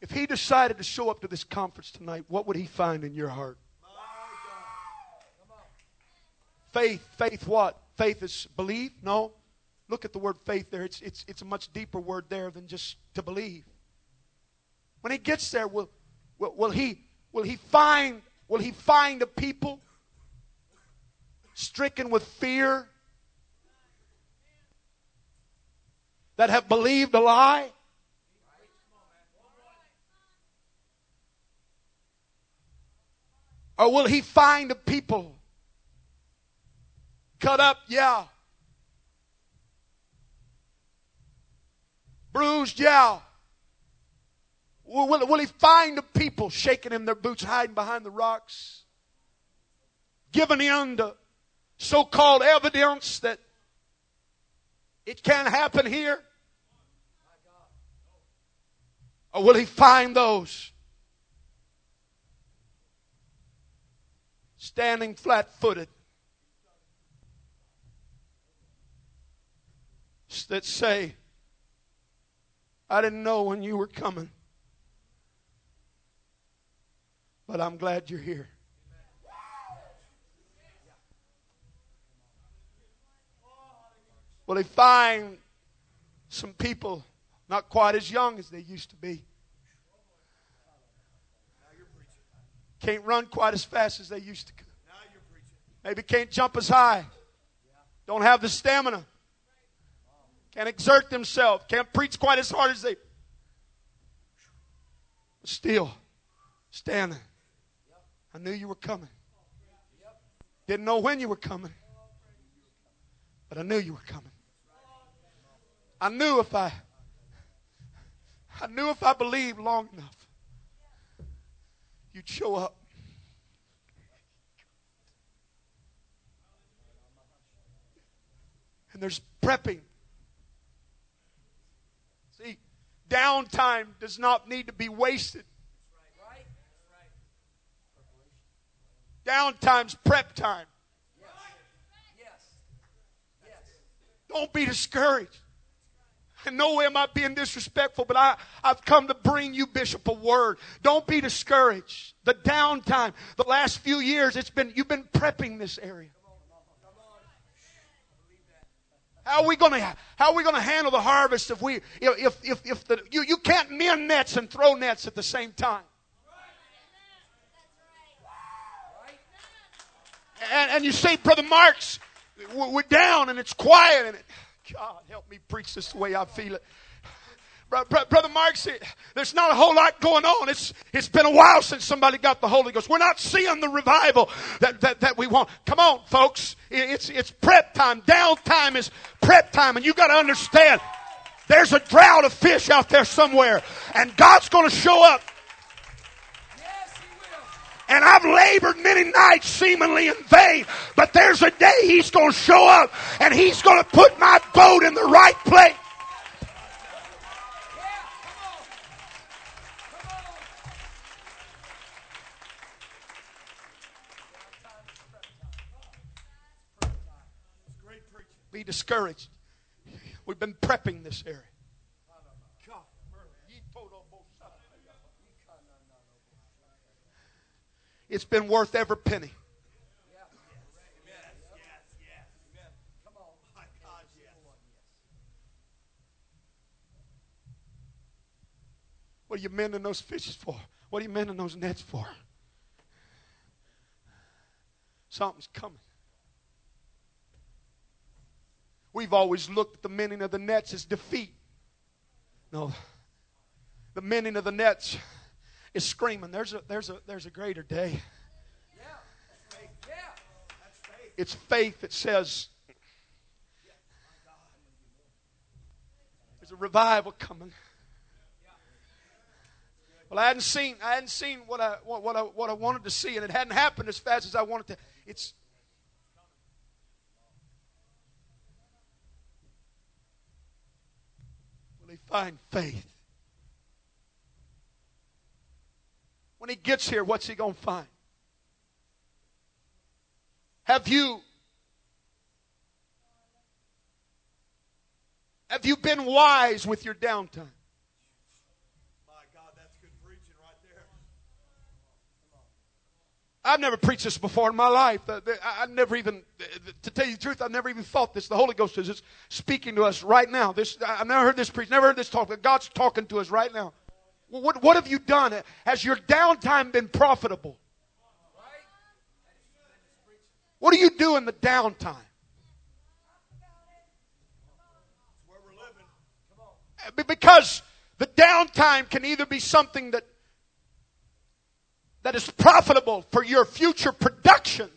If he decided to show up to this conference tonight, what would he find in your heart? Faith, faith what? Faith is believe? No. Look at the word faith there. It's, it's, it's a much deeper word there than just to believe. When he gets there, will, will, will, he, will he find will he find a people stricken with fear that have believed a lie? Or will he find a people cut up? Yeah. Bruised? Yeah. Will, will, he find the people shaking in their boots, hiding behind the rocks? Giving in to so called evidence that it can't happen here? Or will he find those standing flat footed that say, I didn't know when you were coming, but I'm glad you're here. Well, they find some people not quite as young as they used to be. Can't run quite as fast as they used to. Maybe can't jump as high. Don't have the stamina. Can't exert themselves. Can't preach quite as hard as they. Still standing. I knew you were coming. Didn't know when you were coming, but I knew you were coming. I knew if I I knew if I believed long enough, you'd show up. And there's prepping. See, downtime does not need to be wasted. Downtime's prep time. Don't be discouraged. In no way am I being disrespectful, but I, I've come to bring you, Bishop, a word. Don't be discouraged. The downtime, the last few years, it's been you've been prepping this area. How are we going to how are we going to handle the harvest if we if if if the you, you can't mend nets and throw nets at the same time? And, and you say, Brother Marks, we're down and it's quiet and it, God help me preach this the way I feel it. Brother Mark said, there's not a whole lot going on. It's, it's been a while since somebody got the Holy Ghost. We're not seeing the revival that, that, that we want. Come on, folks. It's, it's prep time. Downtime is prep time. And you got to understand, there's a drought of fish out there somewhere. And God's going to show up. And I've labored many nights seemingly in vain. But there's a day He's going to show up and He's going to put my boat in the right place. Discouraged. We've been prepping this area. It's been worth every penny. What are you mending those fishes for? What are you mending those nets for? Something's coming. We've always looked at the mending of the nets as defeat. No, the mending of the nets is screaming, there's a, there's a, there's a greater day. It's faith that says, there's a revival coming. Well, I hadn't seen, I hadn't seen what I, what, what I, what I wanted to see, and it hadn't happened as fast as I wanted to. It's, will he find faith? When he gets here, what's he going to find? Have you Have you been wise with your downtime? My God, that's good I've never preached this before in my life. I never even, to tell you the truth, I've never even thought this. The Holy Ghost is speaking to us right now. This, I've never heard this preached, never heard this talk, but God's talking to us right now. What, what have you done? Has your downtime been profitable? What do you do in the downtime? Because the downtime can either be something that that is profitable for your future production,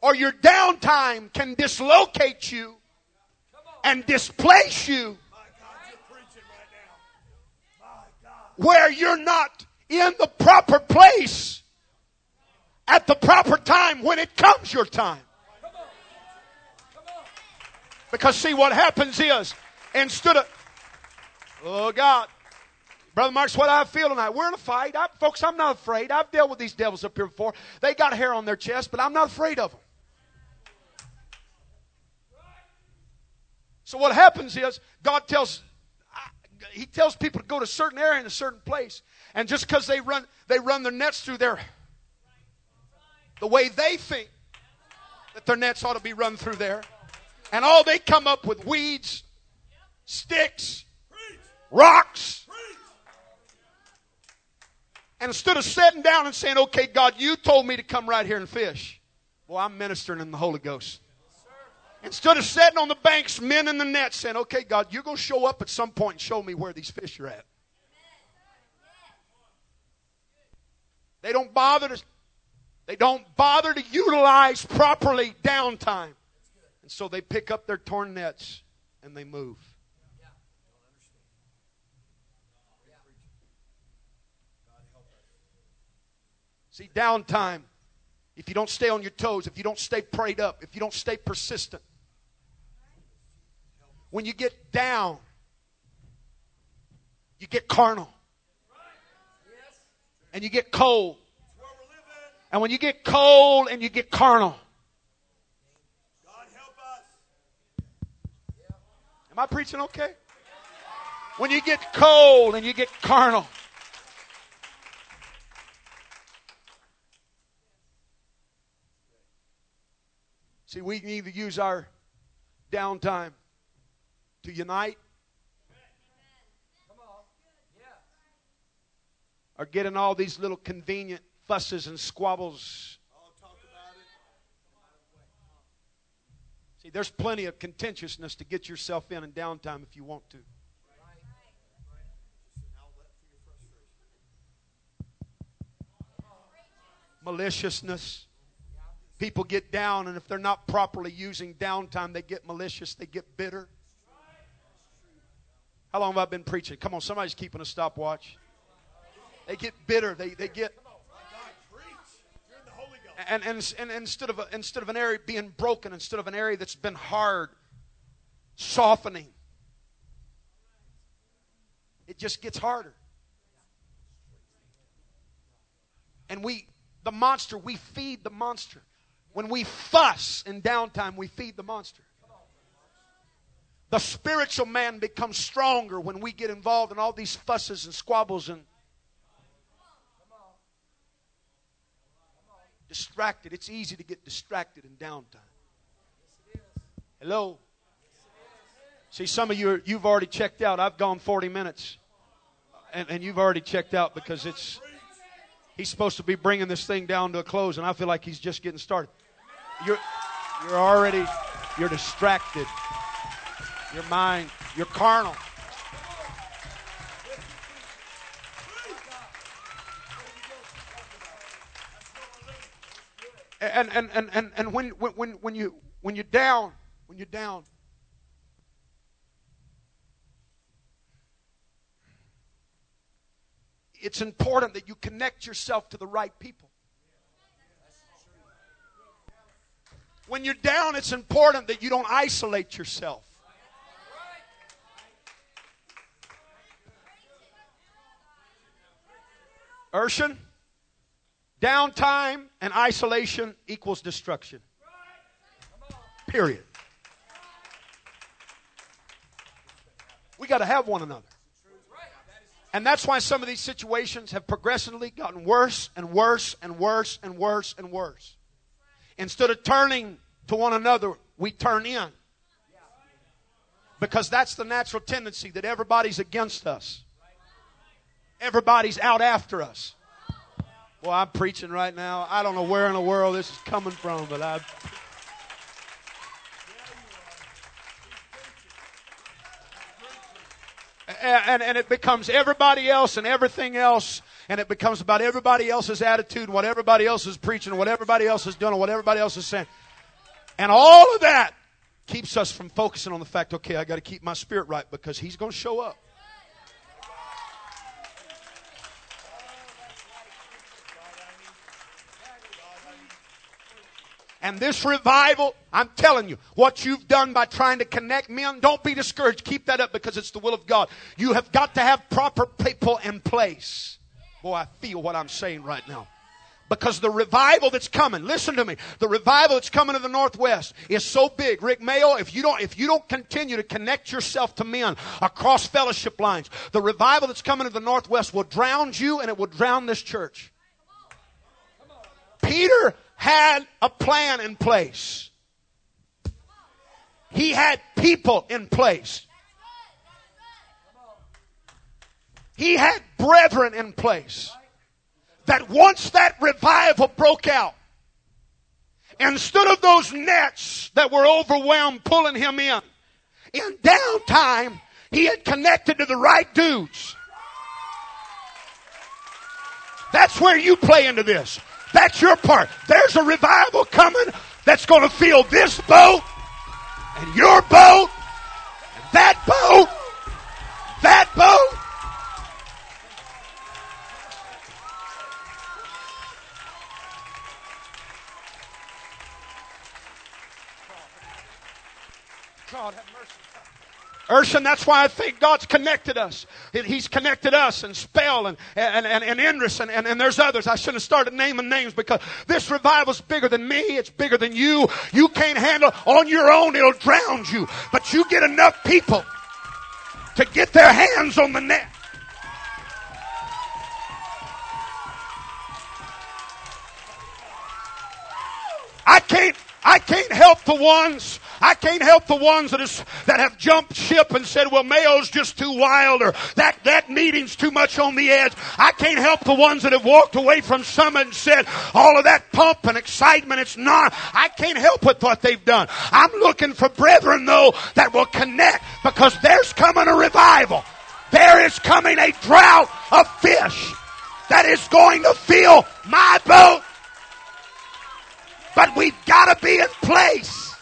or your downtime can dislocate you and displace you where you're not in the proper place at the proper time when it comes your time. Because see what happens is instead of oh God, Brother Mark's what I feel tonight. We're in a fight. I, folks, I'm not afraid. I've dealt with these devils up here before. They got hair on their chest, but I'm not afraid of them. So what happens is God tells he tells people to go to a certain area in a certain place. And just because they run they run their nets through there the way they think that their nets ought to be run through there. And all they come up with weeds, sticks, rocks. And instead of sitting down and saying, okay, God, you told me to come right here and fish. Well, I'm ministering in the Holy Ghost. Instead of sitting on the banks, men in the net saying, okay, God, you're going to show up at some point and show me where these fish are at. They don't bother to, they don't bother to utilize properly downtime. And so they pick up their torn nets and they move. See, downtime, if you don't stay on your toes, if you don't stay prayed up, if you don't stay persistent, when you get down, you get carnal. And you get cold. And when you get cold and you get carnal, Am I preaching okay? When you get cold and you get carnal, See, we need to use our downtime to unite. Or get in all these little convenient fusses and squabbles. See, there's plenty of contentiousness to get yourself in and downtime if you want to. Maliciousness. People get down, and if they're not properly using downtime, they get malicious, they get bitter. How long have I been preaching? Come on, somebody's keeping a stopwatch. They get bitter. They, they get. And, and, and instead, of a, instead of an area being broken, instead of an area that's been hard, softening, it just gets harder. And we, the monster, we feed the monster. When we fuss in downtime, we feed the monster. The spiritual man becomes stronger when we get involved in all these fusses and squabbles and distracted. It's easy to get distracted in downtime. Hello? See, some of you, you've already checked out. I've gone 40 minutes. And, and you've already checked out because it's, he's supposed to be bringing this thing down to a close, and I feel like he's just getting started. You're, you're already, you're distracted. Your mind, you're carnal. And, and, and, and, and when, when, when, you, when you're down, when you're down, it's important that you connect yourself to the right people. When you're down, it's important that you don't isolate yourself. Urshan, downtime and isolation equals destruction. Period. We got to have one another. And that's why some of these situations have progressively gotten worse and worse and worse and worse and worse. Instead of turning to one another, we turn in. Because that's the natural tendency that everybody's against us. Everybody's out after us. Well, I'm preaching right now. I don't know where in the world this is coming from, but I. And, and it becomes everybody else and everything else, and it becomes about everybody else's attitude, what everybody else is preaching, what everybody else is doing, what everybody else is saying. And all of that keeps us from focusing on the fact, okay, I got to keep my spirit right because he's going to show up. And this revival, I'm telling you, what you've done by trying to connect men, don't be discouraged. Keep that up because it's the will of God. You have got to have proper people in place. Boy, I feel what I'm saying right now. Because the revival that's coming, listen to me, the revival that's coming to the Northwest is so big. Rick Mayo, if you don't, if you don't continue to connect yourself to men across fellowship lines, the revival that's coming to the Northwest will drown you and it will drown this church. Peter had a plan in place. He had people in place. He had brethren in place. That once that revival broke out, instead of those nets that were overwhelmed pulling him in, in downtime, he had connected to the right dudes. That's where you play into this. That's your part. There's a revival coming that's going to fill this boat and your boat and that boat, that boat. God have mercy. Urshan, that's why I think God's connected us. He's connected us and Spell and, and, and, and Indris and, and, and there's others. I shouldn't have started naming names because this revival's bigger than me. It's bigger than you. You can't handle on your own. It'll drown you. But you get enough people to get their hands on the net. I can't, I can't help the ones I can't help the ones that, is, that have jumped ship and said, well, Mayo's just too wild or that, that meeting's too much on the edge. I can't help the ones that have walked away from Summit and said, all of that pump and excitement, it's not. I can't help with what they've done. I'm looking for brethren though that will connect because there's coming a revival. There is coming a drought of fish that is going to fill my boat. But we've got to be in place.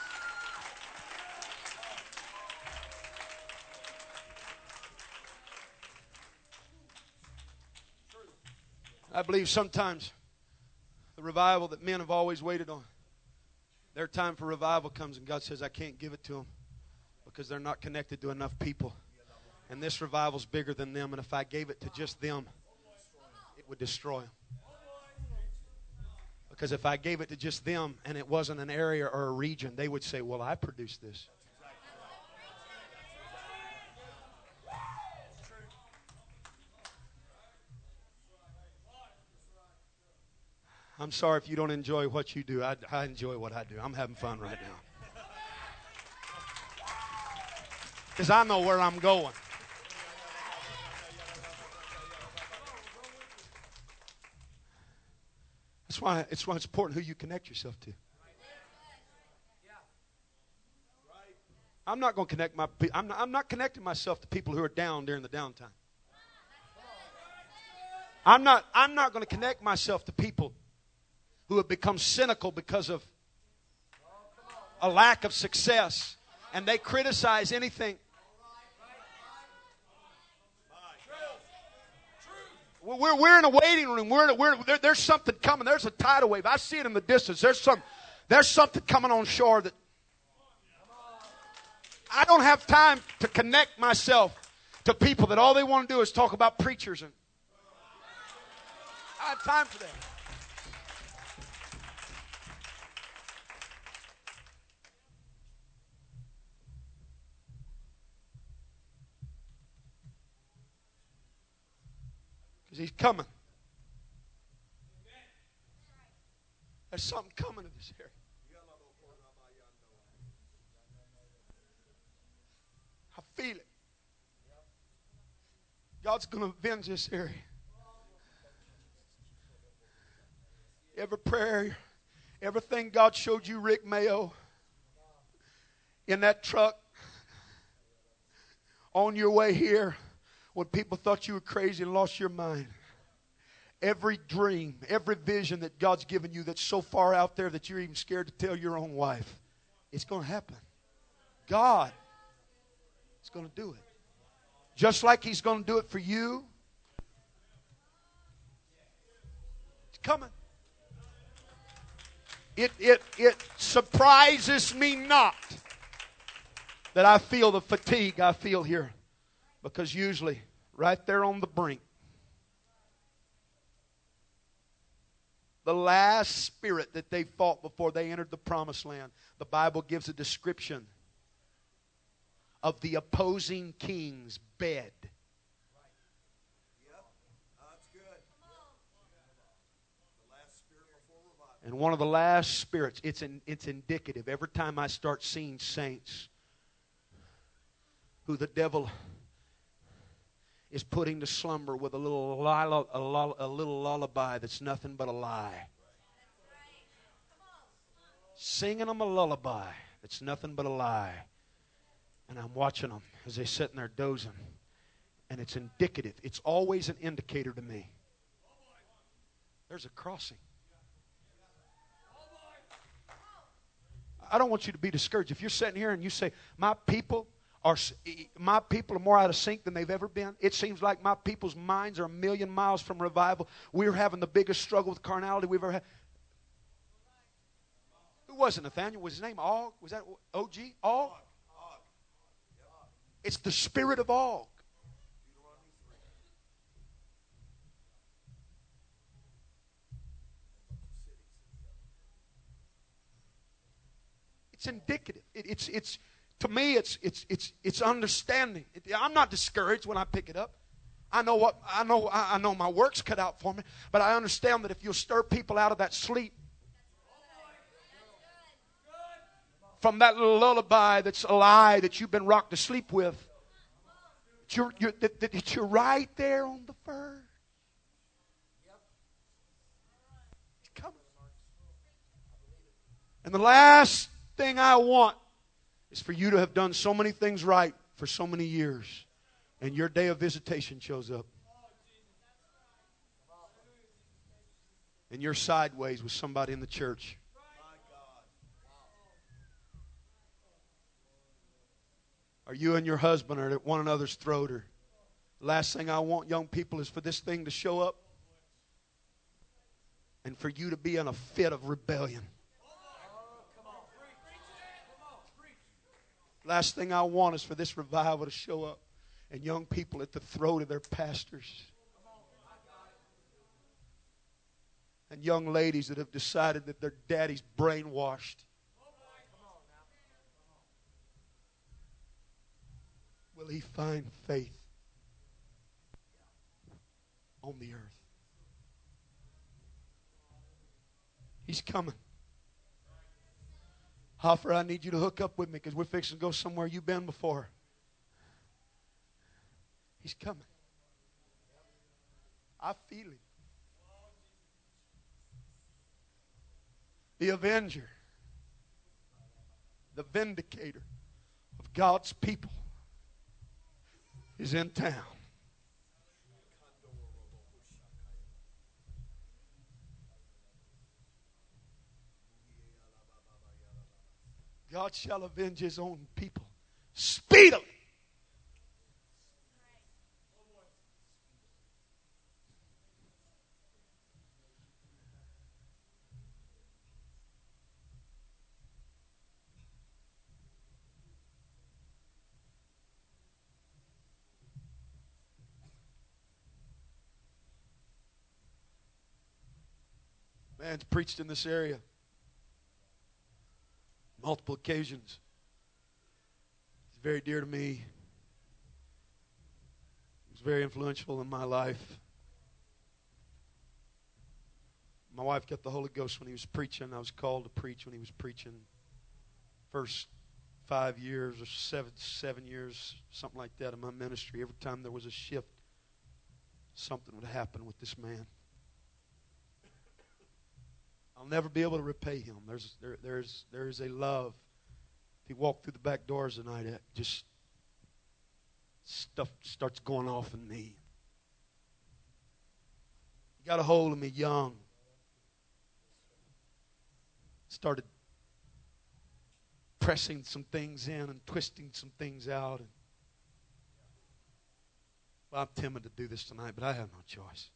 I believe sometimes the revival that men have always waited on, their time for revival comes and God says, I can't give it to them because they're not connected to enough people. And this revival's bigger than them, and if I gave it to just them, it would destroy them. Because if I gave it to just them and it wasn't an area or a region, they would say, Well, I produced this. I'm sorry if you don't enjoy what you do. I, I enjoy what I do. I'm having fun right now. Because I know where I'm going. That's why it's why it's important who you connect yourself to. I'm not going to connect my. I'm not, I'm not connecting myself to people who are down during the downtime. I'm not. I'm not going to connect myself to people who have become cynical because of a lack of success and they criticize anything. We're, we're in a waiting room. We're, in a, we're there, there's something coming. There's a tidal wave. I see it in the distance. There's some, there's something coming on shore that I don't have time to connect myself to people that all they want to do is talk about preachers and I have time for that. He's coming. There's something coming to this area. I feel it. God's going to avenge this area. Every prayer, everything God showed you, Rick Mayo, in that truck on your way here when people thought you were crazy and lost your mind. Every dream, every vision that God's given you that's so far out there that you're even scared to tell your own wife, it's going to happen. God is going to do it. Just like He's going to do it for you. It's coming. It, it, it surprises me not that I feel the fatigue I feel here. Because usually, right there on the brink, the last spirit that they fought before they entered the promised land, the Bible gives a description of the opposing king's bed. And one of the last spirits, it's, in, it's indicative. Every time I start seeing saints who the devil is putting to slumber with a little, a, little lullaby that's nothing but a lie. Singing them a lullaby that's nothing but a lie. And I'm watching them as they sit in there dozing. And it's indicative. It's always an indicator to me. There's a crossing. I don't want you to be discouraged. If you're sitting here and you say, My people are my people are more out of sync than they've ever been. It seems like my people's minds are a million miles from revival. We're having the biggest struggle with carnality we've ever had. Who was it, Nathaniel? Was his name Og? Was that OG? Og? It's the spirit of Og. It's indicative. It, it's, it's, to me, it's, it's, it's, it's understanding. I'm not discouraged when I pick it up. I know what I know. I know my work's cut out for me, but I understand that if you'll stir people out of that sleep, from that little lullaby that's a lie that you've been rocked to sleep with, that you're, you're, that, that you're right there on the verge. And the last thing I want is for you to have done so many things right for so many years, and your day of visitation shows up. And you're sideways with somebody in the church. Are you and your husband are at one another's throat. Or last thing I want, young people, is for this thing to show up and for you to be in a fit of rebellion. Last thing I want is for this revival to show up and young people at the throat of their pastors. And young ladies that have decided that their daddy's brainwashed. Will he find faith on the earth? He's coming. Hoffer, I need you to hook up with me because we're fixing to go somewhere you've been before. He's coming. I feel it. The avenger, the vindicator of God's people is in town. God shall avenge his own people speedily. Man's preached in this area multiple occasions. It's very dear to me. It's very influential in my life. my wife got the Holy Ghost when he was preaching. I was called to preach when he was preaching. First five years or seven seven years, something like that in my ministry. Every time there was a shift, something would happen with this man. I'll never be able to repay him. There's there, there's there is a love. If he walked through the back doors tonight, it just stuff starts going off in me. He got a hold of me young. Started pressing some things in and twisting some things out. And, well, I'm timid to do this tonight, but I have no choice.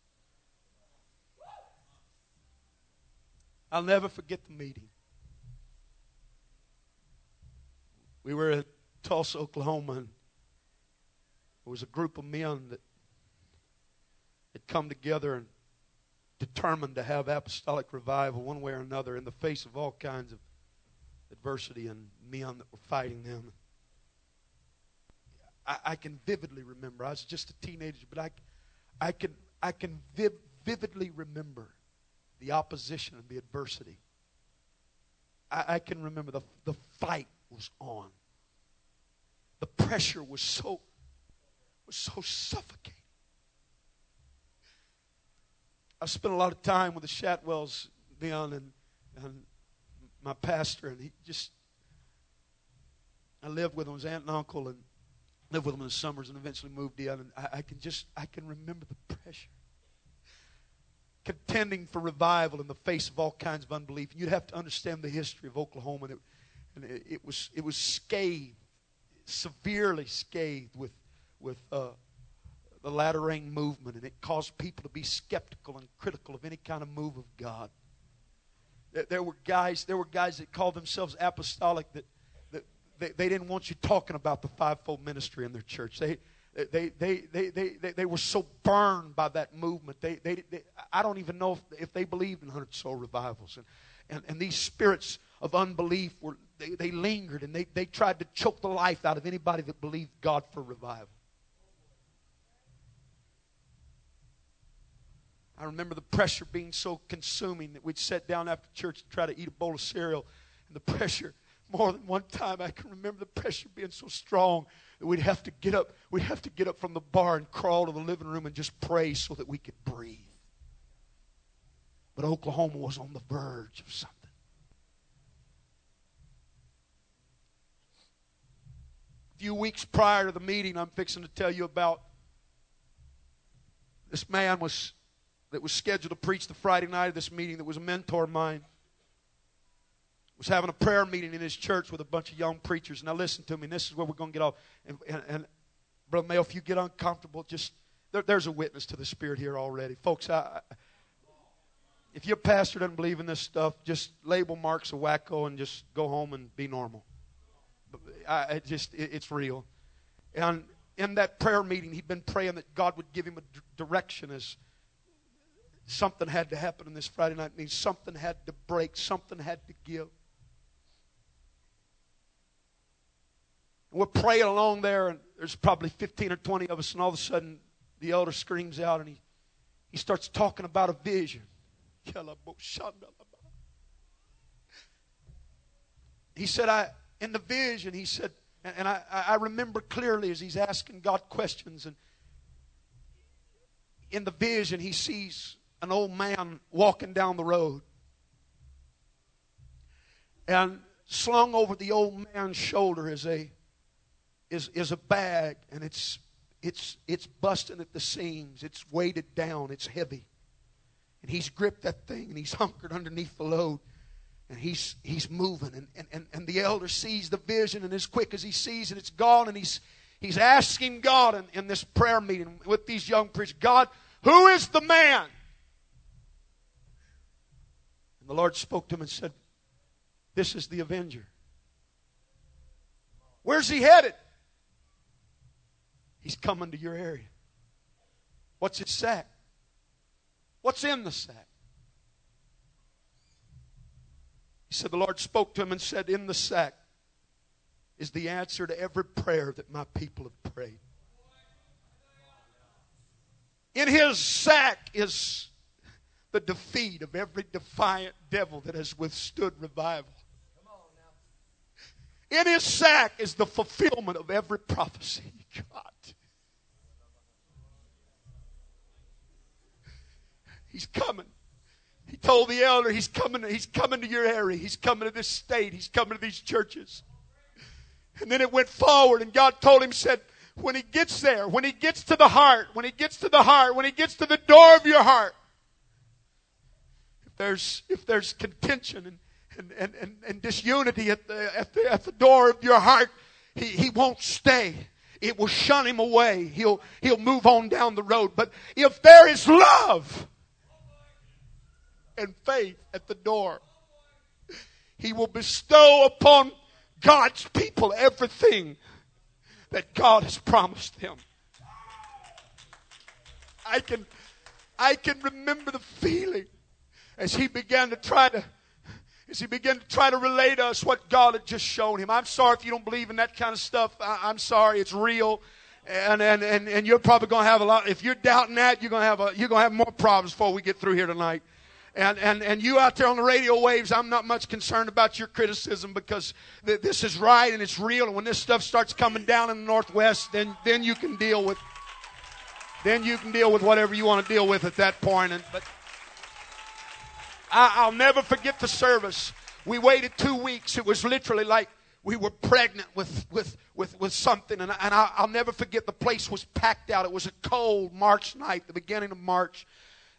I'll never forget the meeting. We were at Tulsa, Oklahoma, and there was a group of men that had come together and determined to have apostolic revival one way or another in the face of all kinds of adversity and men that were fighting them. I, I can vividly remember. I was just a teenager, but I, I can, I can viv- vividly remember the opposition and the adversity. I, I can remember the, the fight was on. The pressure was so was so suffocating. I spent a lot of time with the Shatwells then and, and my pastor, and he just I lived with him, his aunt and uncle, and lived with him in the summers and eventually moved in. And I, I can just I can remember the pressure contending for revival in the face of all kinds of unbelief. You'd have to understand the history of Oklahoma. And it, and it, was, it was scathed, severely scathed with, with uh, the latter rain movement. And it caused people to be skeptical and critical of any kind of move of God. There, there were guys, there were guys that called themselves apostolic that, that they, they didn't want you talking about the fivefold ministry in their church. They, they, they, they, they, they, were so burned by that movement. They, they, they, I don't even know if, if they believed in 100 soul revivals. And, and, and these spirits of unbelief, were, they, they lingered and they, they tried to choke the life out of anybody that believed God for revival. I remember the pressure being so consuming that we'd sit down after church and try to eat a bowl of cereal. And the pressure, more than one time, I can remember the pressure being so strong we'd have to get up we'd have to get up from the bar and crawl to the living room and just pray so that we could breathe. But oklahoma was on the verge of something. A few weeks prior to the meeting i'm fixing to tell you about this man was that was scheduled to preach the friday night of this meeting that was a mentor of mine was having a prayer meeting in his church with a bunch of young preachers. Now, listen to me. this is where we're going to get off. And, and, and Brother Mayo, if you get uncomfortable, just there, there's a witness to the Spirit here already. Folks, I, if your pastor doesn't believe in this stuff, just label Mark's a wacko and just go home and be normal. I, I just, it, it's real. And in that prayer meeting, he'd been praying that God would give him a d- direction as something had to happen in this Friday night meeting. Something had to break. Something had to give. We're praying along there, and there's probably 15 or 20 of us, and all of a sudden the elder screams out and he, he starts talking about a vision. He said, I in the vision, he said, and, and I, I remember clearly as he's asking God questions, and in the vision he sees an old man walking down the road. And slung over the old man's shoulder is a is, is a bag and it's, it's, it's busting at the seams. It's weighted down. It's heavy. And he's gripped that thing and he's hunkered underneath the load and he's, he's moving. And, and, and, and the elder sees the vision and as quick as he sees it, it's gone. And he's, he's asking God in, in this prayer meeting with these young preachers, God, who is the man? And the Lord spoke to him and said, This is the avenger. Where's he headed? He's coming to your area. What's his sack? What's in the sack? He said, The Lord spoke to him and said, In the sack is the answer to every prayer that my people have prayed. In his sack is the defeat of every defiant devil that has withstood revival. In his sack is the fulfillment of every prophecy. God. He's coming. He told the elder, he's coming, he's coming to your area. He's coming to this state. He's coming to these churches. And then it went forward, and God told him, said, when he gets there, when he gets to the heart, when he gets to the heart, when he gets to the door of your heart, if there's if there's contention and and, and, and, and disunity at the, at the at the door of your heart, he, he won't stay. It will shun him away. He'll he'll move on down the road. But if there is love and faith at the door, he will bestow upon God's people everything that God has promised them. I can, I can remember the feeling as he began to try to, as he began to try to relay to us what God had just shown him. I'm sorry if you don't believe in that kind of stuff. I, am sorry, it's real. And, and, and, and you're probably going to have a lot, if you're doubting that, you're going to have a, you're going to have more problems before we get through here tonight. And, and, and you out there on the radio waves, I'm not much concerned about your criticism because th- this is right and it's real. And when this stuff starts coming down in the Northwest, then, then you can deal with, then you can deal with whatever you want to deal with at that point. And, but I, I'll never forget the service. We waited two weeks. It was literally like we were pregnant with, with, with, with something. And, and I, I'll never forget the place was packed out. It was a cold March night, the beginning of March.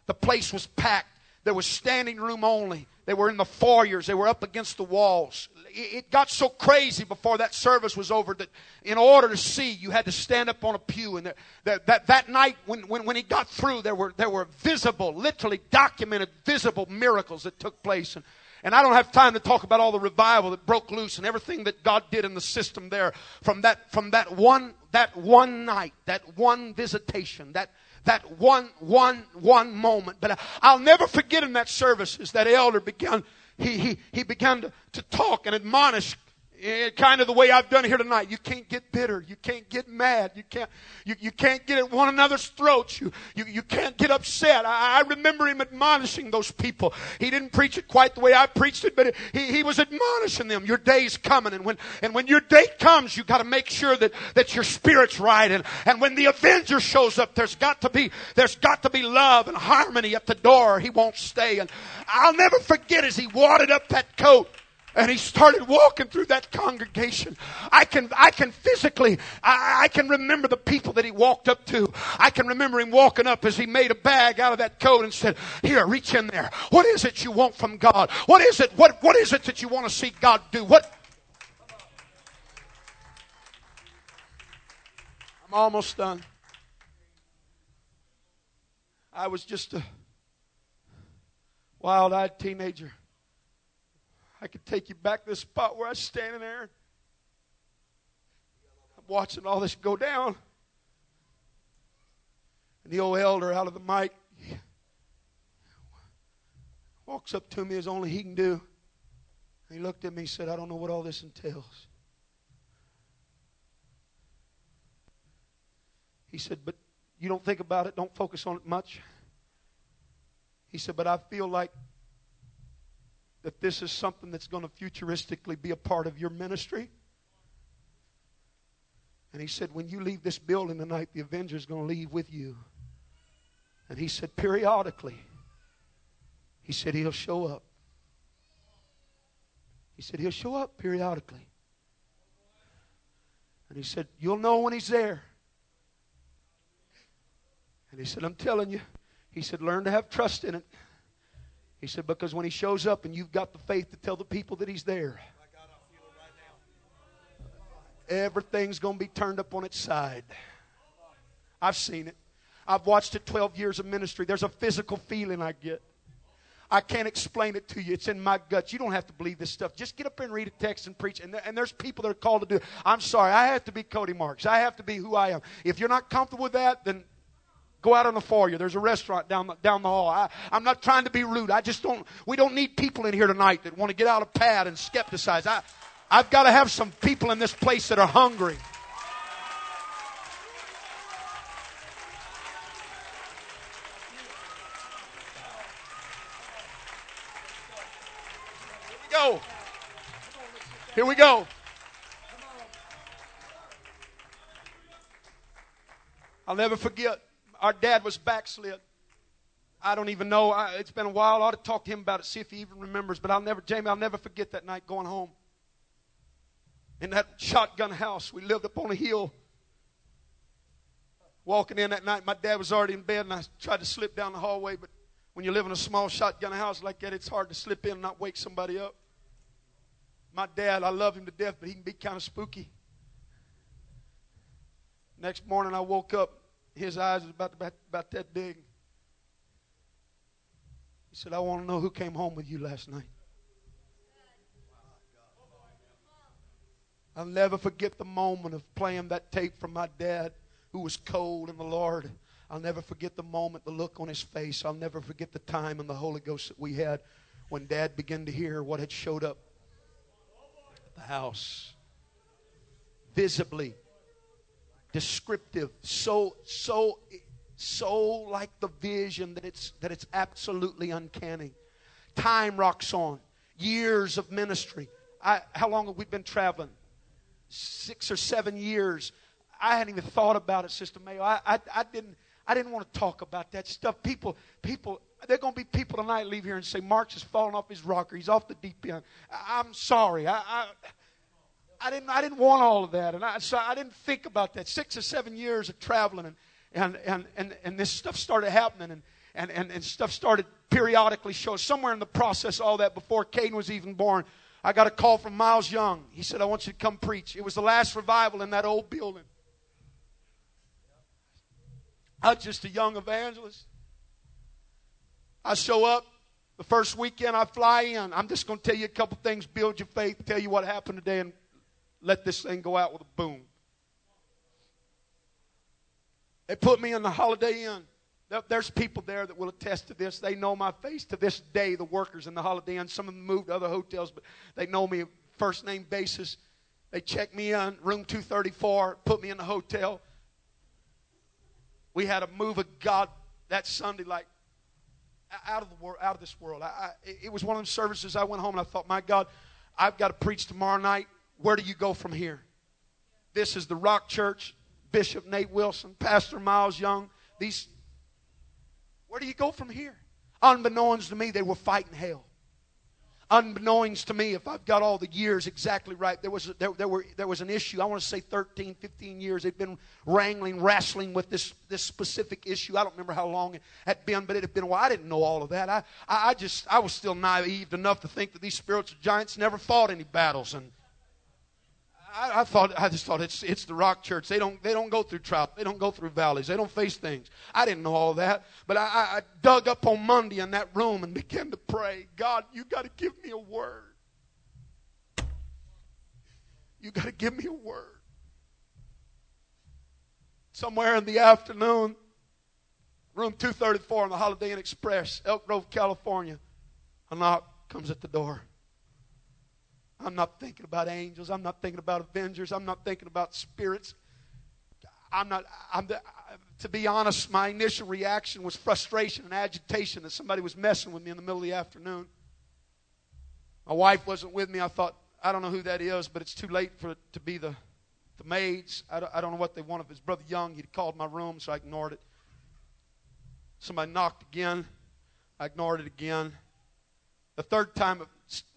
The place was packed. There was standing room only. They were in the foyers. They were up against the walls. It got so crazy before that service was over that in order to see, you had to stand up on a pew. And that, that, that night, when, when, when he got through, there were, there were visible, literally documented, visible miracles that took place. And, and I don't have time to talk about all the revival that broke loose and everything that God did in the system there from that, from that one, that one night, that one visitation, that, that one, one, one moment. But I'll never forget in that service as that elder began, he, he, he began to, to talk and admonish Eh, kind of the way I've done here tonight. You can't get bitter. You can't get mad. You can't, you, you can't get at one another's throats. You, you, you can't get upset. I, I remember him admonishing those people. He didn't preach it quite the way I preached it, but he, he was admonishing them. Your day's coming. And when, and when your day comes, you gotta make sure that, that your spirit's right. And, and when the Avenger shows up, there's got to be, there's got to be love and harmony at the door. He won't stay. And I'll never forget as he wadded up that coat and he started walking through that congregation. I can, I can physically, I, I, can remember the people that he walked up to. I can remember him walking up as he made a bag out of that coat and said, here, reach in there. What is it you want from God? What is it? What, what is it that you want to see God do? What? I'm almost done. I was just a wild-eyed teenager. I could take you back to the spot where I was standing there. I'm watching all this go down. And the old elder out of the mic walks up to me as only he can do. And he looked at me and said, I don't know what all this entails. He said, But you don't think about it, don't focus on it much. He said, But I feel like that this is something that's going to futuristically be a part of your ministry? And he said, When you leave this building tonight, the Avenger is going to leave with you. And he said, Periodically, he said, He'll show up. He said, He'll show up periodically. And he said, You'll know when he's there. And he said, I'm telling you, he said, learn to have trust in it. He said, because when he shows up and you've got the faith to tell the people that he's there, everything's going to be turned up on its side. I've seen it. I've watched it 12 years of ministry. There's a physical feeling I get. I can't explain it to you. It's in my guts. You don't have to believe this stuff. Just get up and read a text and preach. And, there's people that are called to do it. I'm sorry. I have to be Cody Marks. I have to be who I am. If you're not comfortable with that, then Go out on the foyer. There's a restaurant down the, down the hall. I, I'm not trying to be rude. I just don't, we don't need people in here tonight that want to get out of pad and skepticize. I, I've got to have some people in this place that are hungry. Here we go. Here we go. I'll never forget our dad was backslid. I don't even know. I, it's been a while. I ought to talk to him about it, see if he even remembers. But I'll never, Jamie, I'll never forget that night going home. In that shotgun house, we lived up on a hill. Walking in that night, my dad was already in bed, and I tried to slip down the hallway. But when you live in a small shotgun house like that, it's hard to slip in and not wake somebody up. My dad, I love him to death, but he can be kind of spooky. Next morning, I woke up. His eyes was about, about, about that big. He said, I want to know who came home with you last night. I'll never forget the moment of playing that tape from my dad who was cold in the Lord. I'll never forget the moment, the look on his face. I'll never forget the time and the Holy Ghost that we had when dad began to hear what had showed up at the house. Visibly, descriptive, so, so, so like the vision that it's, that it's absolutely uncanny. Time rocks on. Years of ministry. I, how long have we been traveling? Six or seven years. I hadn't even thought about it, Sister Mayo. I, I, I didn't. I didn't want to talk about that stuff. People, people, there are going to be people tonight leave here and say Mark's has fallen off his rocker. He's off the deep end. I, am sorry. I, I, I, didn't, I didn't want all of that, and I, so I didn't think about that. Six or seven years of traveling, and and and and, and this stuff started happening, and, and and and stuff started periodically showing. Somewhere in the process, all that before Caden was even born. I got a call from Miles Young. He said, I want you to come preach. It was the last revival in that old building. I'm just a young evangelist. I show up the first weekend I fly in. I'm just going to tell you a couple things, build your faith, tell you what happened today, and let this thing go out with a boom. They put me in the Holiday Inn. There's people there that will attest to this. They know my face to this day, the workers in the Holiday Inn. Some of them moved to other hotels, but they know me first name basis. They checked me in, room 234, put me in the hotel. We had a move of God that Sunday, like out of the world, out of this world. I, I, it was one of those services. I went home and I thought, my God, I've got to preach tomorrow night. Where do you go from here? This is the Rock Church, Bishop Nate Wilson, Pastor Miles Young. These, where do you go from here? Unbeknownst to me, they were fighting hell unbeknownst to me, if I've got all the years exactly right, there was, there, there, were, there was an issue. I want to say 13, 15 years. They've been wrangling, wrestling with this, this specific issue. I don't remember how long it had been, but it had been a while. I didn't know all of that. I, I, just, I was still naive enough to think that these spiritual giants never fought any battles. And I, I, thought I just thought it's it's the Rock Church. They don't they don't go through trials. They don't go through valleys. They don't face things. I didn't know all that, but I, I dug up on Monday in that room and began to pray. God, you got to give me a word. You got to give me a word. Somewhere in the afternoon, room 234 on the Holiday Inn Express, Elk Grove, California, a knock comes at the door. I'm not thinking about angels. I'm not thinking about avengers. I'm not thinking about spirits. I'm not, I'm the, to be honest, my initial reaction was frustration and agitation that somebody was messing with me in the middle of the afternoon. My wife wasn't with me. I thought, I don't know who that is, but it's too late for it to be the, the maids. I don't, I don't know what they want. If it's Brother Young, he'd called my room, so I ignored it. Somebody knocked again. I ignored it again. The third time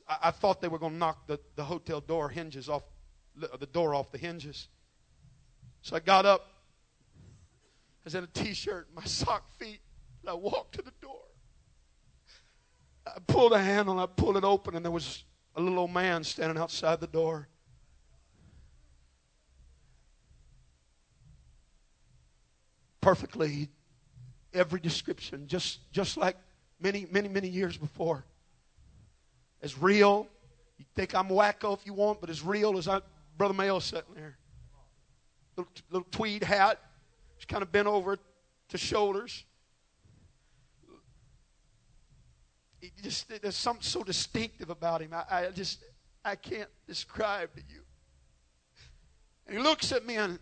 I, I thought they were going to knock the, the hotel door hinges off, the door off the hinges. So I got up. I was in a t-shirt, my sock feet, and I walked to the door. I pulled a handle I pulled it open, and there was a little old man standing outside the door. Perfectly, every description, just just like many, many, many years before as real. You think I'm wacko if you want, but as real as I, Brother Mayo sitting there. Little, little tweed hat. He's kind of bent over to shoulders. Just there's something so distinctive about him. I, I just I can't describe to you. And he looks at me and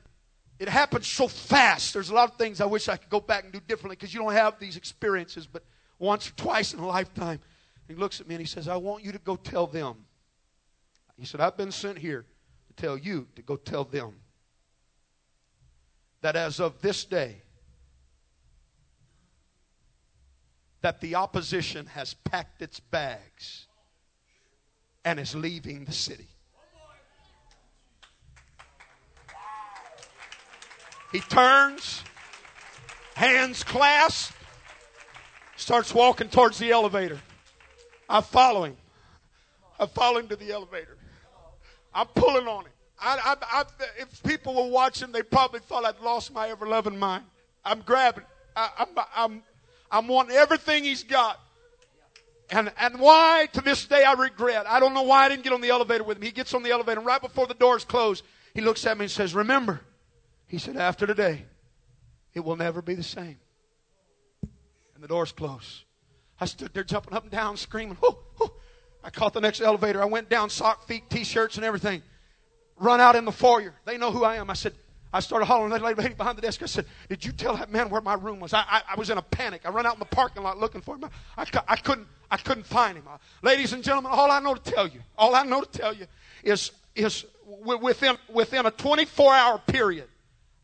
it happens so fast. There's a lot of things I wish I could go back and do differently because you don't have these experiences, but once or twice in a lifetime. He looks at me and he says, I want you to go tell them He said, I've been sent here to tell you to go tell them that as of this day, that the opposition has packed its bags and is leaving the city. He turns, hands clasped, starts walking towards the elevator. I follow him. I follow him to the elevator. I'm pulling on him. I, I, I, if people were watching, they probably thought I'd lost my ever loving mind. I'm grabbing. I, I'm, I'm, I'm wanting everything he's got. And, and why to this day I regret. I don't know why I didn't get on the elevator with him. He gets on the elevator, and right before the doors close, he looks at me and says, Remember, he said, after today, it will never be the same. And the doors close. I stood there jumping up and down, screaming. Whoo, whoo. I caught the next elevator. I went down, sock, feet, t-shirts, and everything. Run out in the foyer. They know who I am. I said, I started hollering at that lady behind the desk. I said, Did you tell that man where my room was? I, I, I was in a panic. I run out in the parking lot looking for him. I, I, couldn't, I couldn't find him. Uh, ladies and gentlemen, all I know to tell you, all I know to tell you is, is within, within a 24 hour period,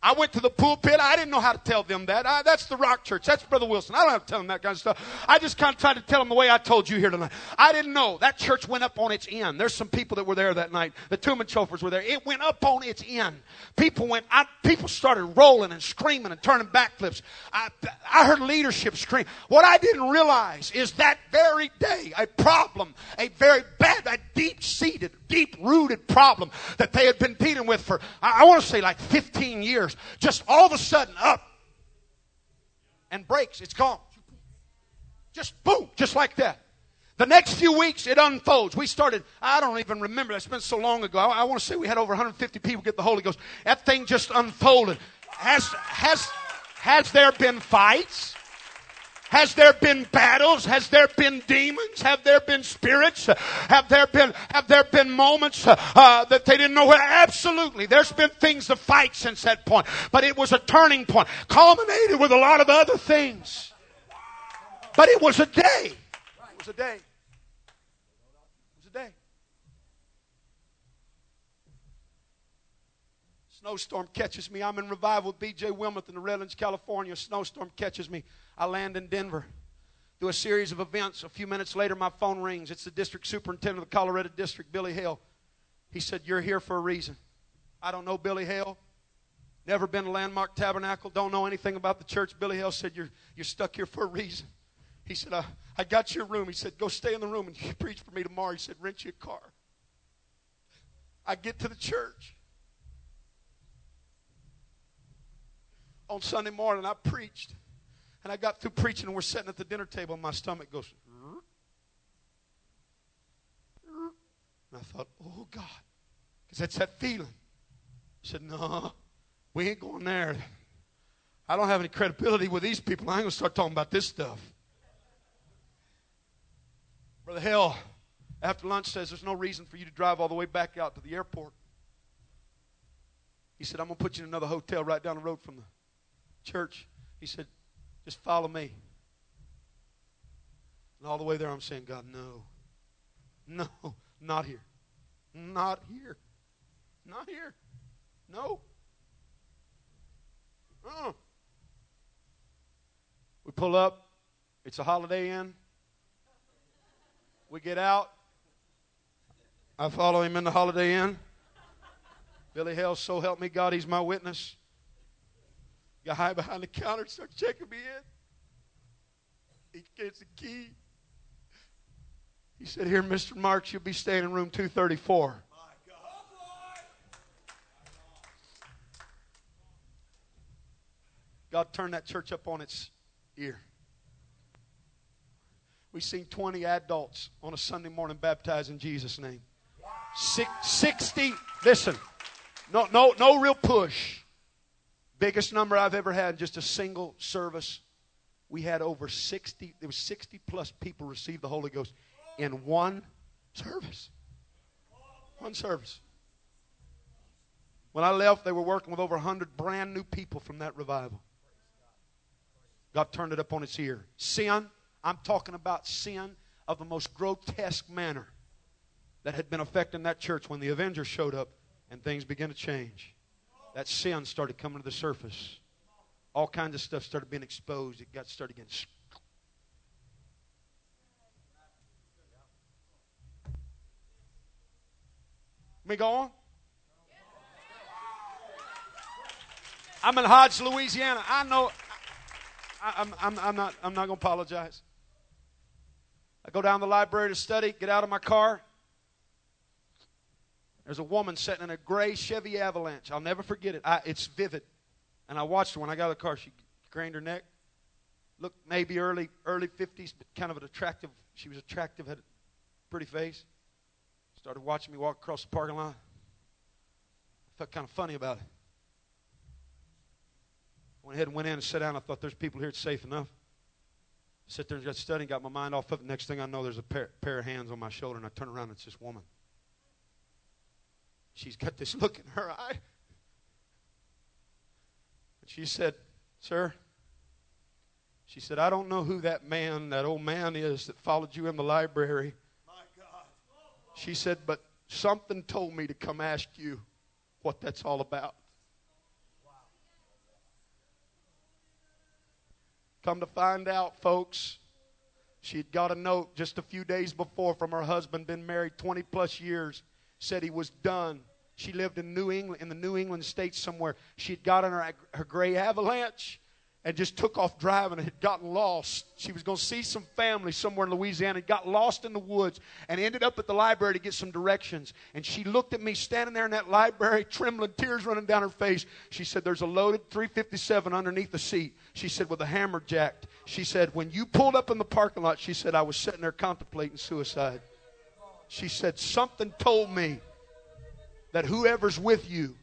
I went to the pulpit. I didn't know how to tell them that. I, that's the Rock Church. That's Brother Wilson. I don't have to tell them that kind of stuff. I just kind of tried to tell them the way I told you here tonight. I didn't know. That church went up on its end. There's some people that were there that night. The Truman Chauffeurs were there. It went up on its end. People went, I, people started rolling and screaming and turning backflips. I, I heard leadership scream. What I didn't realize is that very day, a problem, a very bad, a deep seated, deep rooted problem that they had been dealing with for, I, I want to say like 15 years just all of a sudden up and breaks. It's gone. Just boom, just like that. The next few weeks, it unfolds. We started, I don't even remember, it's been so long ago. I, I want to say we had over 150 people get the Holy Ghost. That thing just unfolded. Has, has, has there been fights? Has there been battles? Has there been demons? Have there been spirits? Have there been have there been moments uh, that they didn't know where? Absolutely. There's been things to fight since that point, but it was a turning point, culminated with a lot of other things. But it was a day. It was a day. It was a day. Snowstorm catches me. I'm in revival with B.J. Wilmoth in the Redlands, California. Snowstorm catches me. I land in Denver. Through a series of events, a few minutes later, my phone rings. It's the district superintendent of the Colorado District, Billy Hale. He said, You're here for a reason. I don't know Billy Hale. Never been to Landmark Tabernacle. Don't know anything about the church. Billy Hale said, You're, you're stuck here for a reason. He said, I, I got your room. He said, Go stay in the room and you preach for me tomorrow. He said, Rent you a car. I get to the church. On Sunday morning, I preached. And I got through preaching, and we're sitting at the dinner table, and my stomach goes. And I thought, oh God, because that's that feeling. I said, no, we ain't going there. I don't have any credibility with these people. I ain't going to start talking about this stuff. Brother Hale, after lunch, says there's no reason for you to drive all the way back out to the airport. He said, I'm going to put you in another hotel right down the road from the church. He said, just follow me. And all the way there, I'm saying, God, no. No, not here. Not here. Not here. No. Uh-uh. We pull up. It's a Holiday Inn. We get out. I follow him in the Holiday Inn. Billy Hale, so help me God, he's my witness. Guy behind the counter start checking me in. He gets the key. He said, Here, Mr. Marks, you'll be staying in room 234. God turned that church up on its ear. We've seen 20 adults on a Sunday morning baptized in Jesus' name. Six, 60, listen, no, no, no real push. Biggest number I've ever had, in just a single service. We had over 60, there was 60 plus people receive the Holy Ghost in one service. One service. When I left, they were working with over 100 brand new people from that revival. God turned it up on its ear. Sin, I'm talking about sin of the most grotesque manner. that had been affecting that church when the Avengers showed up and things began to change. That sin started coming to the surface. All kinds of stuff started being exposed. It got started getting. Me go on? I'm in Hodge, Louisiana. I know. I, am I'm, I'm not, I'm not going to apologize. I go down the library to study, get out of my car. There's a woman sitting in a gray Chevy Avalanche. I'll never forget it. I, it's vivid. And I watched her when I got out of the car. She craned her neck. Looked maybe early early 50s, but kind of an attractive. She was attractive, had a pretty face. Started watching me walk across the parking lot. I felt kind of funny about it. Went ahead and went in and sat down. I thought there's people here it's safe enough. Sit there and got studying, got my mind off of it. Next thing I know, there's a pair, pair of hands on my shoulder, and I turn around it's this woman. She's got this look in her eye. And she said, Sir, she said, I don't know who that man, that old man is that followed you in the library. My God. She said, but something told me to come ask you what that's all about. Come to find out, folks, she had got a note just a few days before from her husband, been married 20 plus years, said he was done. She lived in New England, in the New England states somewhere. She had got her, her gray avalanche and just took off driving and had gotten lost. She was going to see some family somewhere in Louisiana, and got lost in the woods, and ended up at the library to get some directions. And she looked at me standing there in that library, trembling, tears running down her face. She said, There's a loaded 357 underneath the seat. She said, With a hammer jacked. She said, When you pulled up in the parking lot, she said, I was sitting there contemplating suicide. She said, Something told me that whoever's with you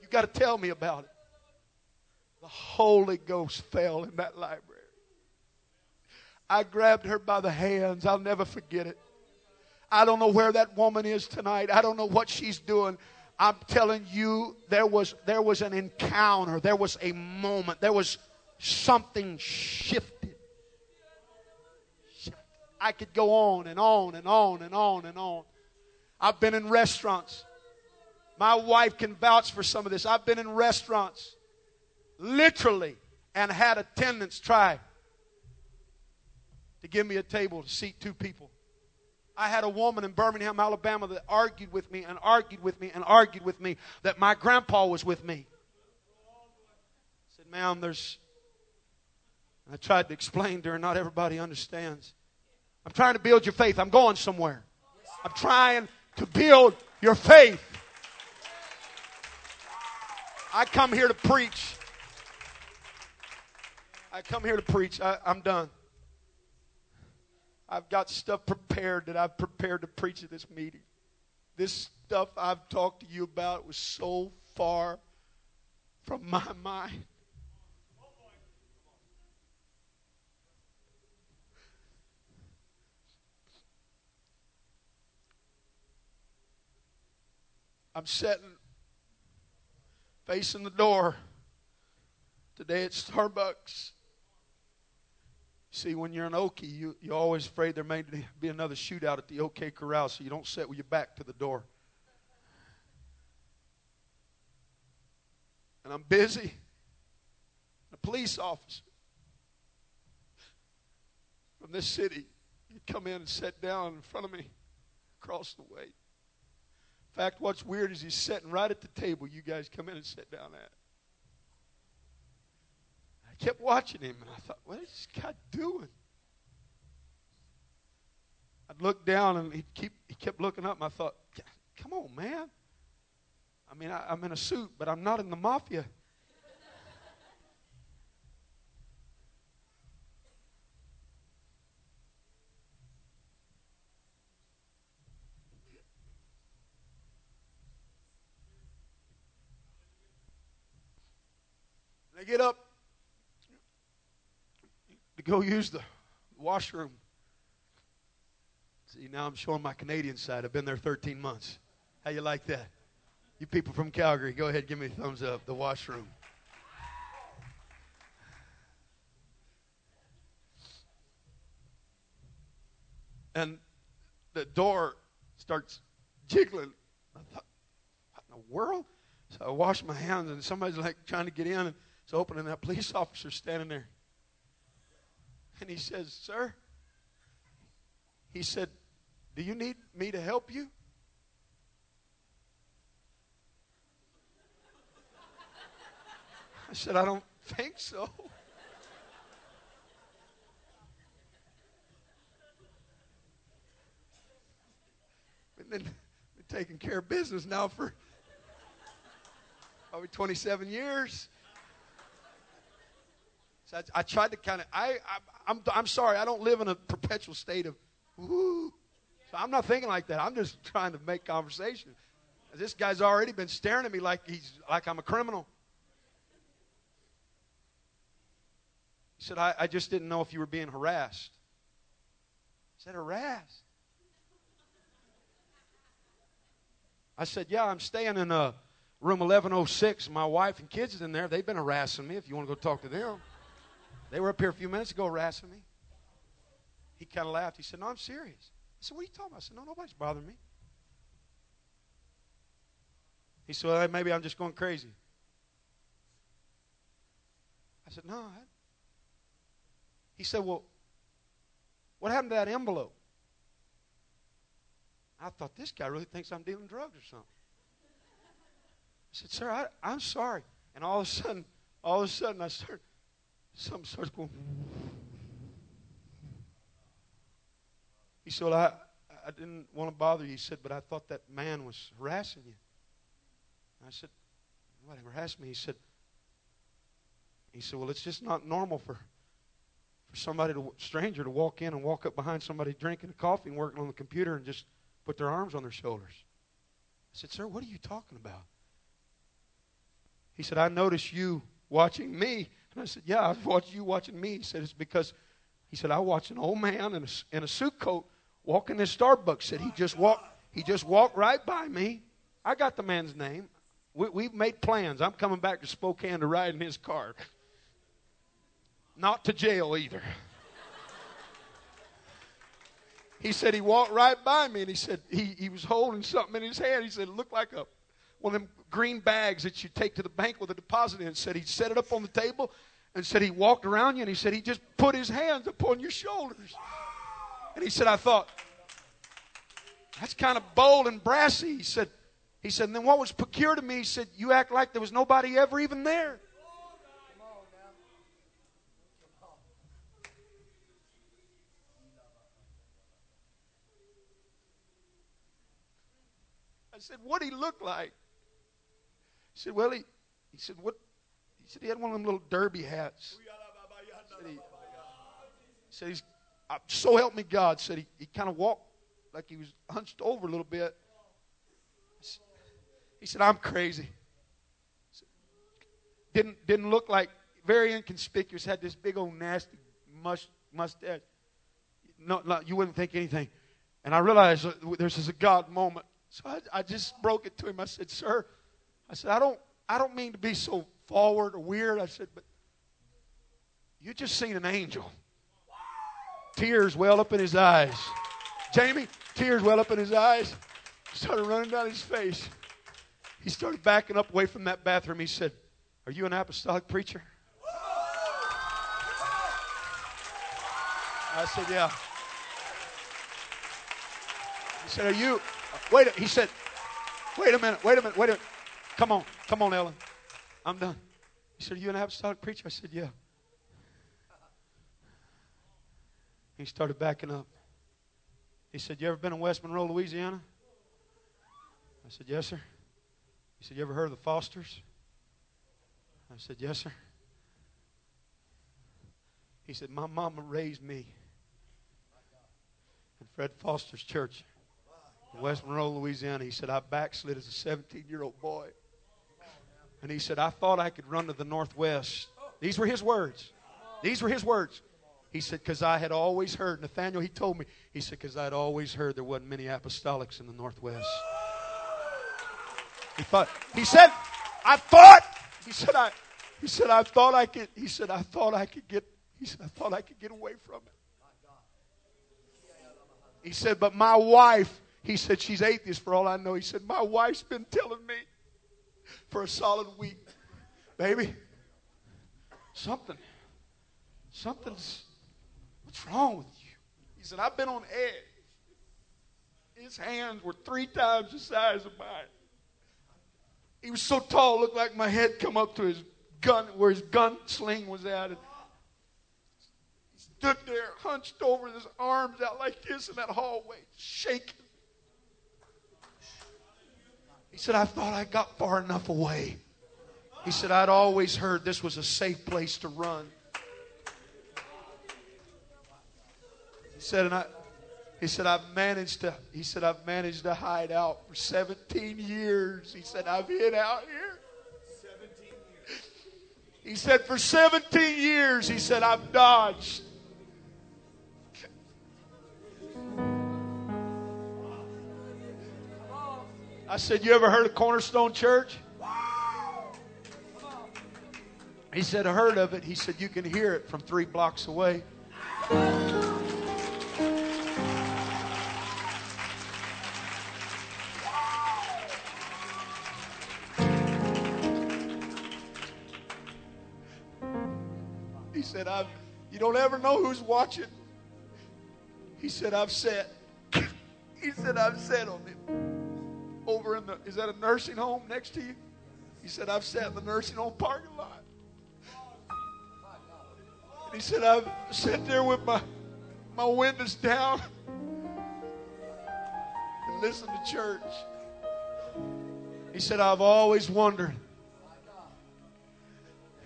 you got to tell me about it. The Holy Ghost fell in that library. I grabbed her by the hands. I'll never forget it. I don't know where that woman is tonight. I don't know what she's doing. I'm telling you, there was, there was an encounter. There was a moment. There was something shifted. I could go on and on and on and on and on. I've been in restaurants. My wife can vouch for some of this. I've been in restaurants, literally, and had attendants try to give me a table to seat two people. I had a woman in Birmingham, Alabama that argued with me and argued with me and argued with me that my grandpa was with me. I said, ma'am, there's. I tried to explain to her, not everybody understands. I'm trying to build your faith. I'm going somewhere. I'm trying to build your faith. I come here to preach. I come here to preach. I, am done. I've got stuff prepared that I've prepared to preach at this meeting. This stuff I've talked to you about was so far from my mind. I'm sitting facing the door today at Starbucks. See, when you're an Okie, you, you're always afraid there may be another shootout at the OK Corral, so you don't sit with your back to the door. And I'm busy. A police officer from this city come in and sat down in front of me across the way. In fact, what's weird is he's sitting right at the table you guys come in and sit down at. I kept watching him and I thought, what is this guy doing? I'd look down and he'd keep, he kept looking up and I thought, come on, man. I mean, I, I'm in a suit, but I'm not in the mafia. I get up to go use the washroom. See, now I'm showing my Canadian side. I've been there 13 months. How you like that? You people from Calgary, go ahead, give me a thumbs up. The washroom. and the door starts jiggling. I thought, what in the world? So I wash my hands, and somebody's like trying to get in, and it's open, and that police officer standing there. And he says, Sir, he said, Do you need me to help you? I said, I don't think so. Been, been taking care of business now for probably 27 years. So I, I tried to kind of, I, I, I'm, I'm sorry, I don't live in a perpetual state of, woo. So I'm not thinking like that. I'm just trying to make conversation. This guy's already been staring at me like he's like I'm a criminal. He said, I, I just didn't know if you were being harassed. I said, harassed? I said, Yeah, I'm staying in uh, room 1106. My wife and kids is in there. They've been harassing me if you want to go talk to them. They were up here a few minutes ago harassing me. He kind of laughed. He said, No, I'm serious. I said, What are you talking about? I said, No, nobody's bothering me. He said, well, Maybe I'm just going crazy. I said, No. He said, Well, what happened to that envelope? I thought this guy really thinks I'm dealing drugs or something. I said, Sir, I, I'm sorry. And all of a sudden, all of a sudden, I start, something starts going. He said, I, I didn't want to bother you. He said, but I thought that man was harassing you. I said, nobody harassed me. He said, he said, well, it's just not normal for for somebody to stranger to walk in and walk up behind somebody drinking a coffee and working on the computer and just put their arms on their shoulders. I said, Sir, what are you talking about? He said, I noticed you watching me. And I said, Yeah, I watched you watching me. He said, It's because, he said, I watched an old man in a, in a suit coat walking in Starbucks. Said he just walked, he just walked right by me. I got the man's name. We, we've made plans. I'm coming back to Spokane to ride in his car. Not to jail either. He said he walked right by me and he said he, he was holding something in his hand. He said it looked like a one of them green bags that you take to the bank with a deposit in. Said he set it up on the table and said he walked around you and he said he just put his hands upon your shoulders. And he said, I thought, that's kind of bold and brassy. He said, he said, and then what was peculiar to me, he said, you act like there was nobody ever even there. I said, what he look like? He said, well, he, he said, what? He said he had one of them little derby hats. Said, he, said he's, uh, so help me God, said he, he kind of walked like he was hunched over a little bit. He said, I'm crazy. Didn't, didn't look like, very inconspicuous, had this big old nasty mush, mustache. No, no, you wouldn't think anything. And I realized there's this a God moment. So I, I just broke it to him. I said, Sir, I said, I don't, I don't mean to be so forward or weird. I said, but you just seen an angel. Tears well up in his eyes. Jamie, tears well up in his eyes. Started running down his face. He started backing up away from that bathroom. He said, Are you an apostolic preacher? I said, Yeah. He said, Are you Wait, he said, wait a minute, wait a minute, wait a minute. Come on, come on, Ellen. I'm done. He said, Are you an apostolic preacher? I said, Yeah. He started backing up. He said, You ever been in West Monroe, Louisiana? I said, Yes, sir. He said, You ever heard of the Fosters? I said, Yes, sir. He said, My mama raised me in Fred Foster's church in West Monroe, Louisiana. He said, I backslid as a 17 year old boy. And he said, I thought I could run to the Northwest. These were his words. These were his words. He said, because I had always heard, Nathaniel, he told me, he said, because I had always heard there wasn't many apostolics in the Northwest. He thought, he said, I thought, he said, I, he said, I thought I could, he said, I thought I could get, he said, I thought I could get away from it. He said, but my wife, he said, she's atheist for all I know. He said, my wife's been telling me for a solid week, baby, something, something's, what's wrong with you? He said, I've been on edge. His hands were three times the size of mine. He was so tall, looked like my head come up to his gun, where his gun sling was at. And he stood there, hunched over, his arms out like this in that hallway, shaking. He said, I thought I got far enough away. He said, I'd always heard this was a safe place to run. He said, and I, he said, I've managed to, he said, I've managed to hide out for 17 years. He said, I've hid out here. 17 years. He said, for 17 years, he said, I've dodged. I said, You ever heard of Cornerstone Church? He said, I heard of it. He said, You can hear it from three blocks away. He said, I've, You don't ever know who's watching. He said, I've sat. he said, I've sat on it. Over in the, is that a nursing home next to you? He said, I've sat in the nursing home parking lot. And he said, I've sat there with my, my windows down and listened to church. He said, I've always wondered.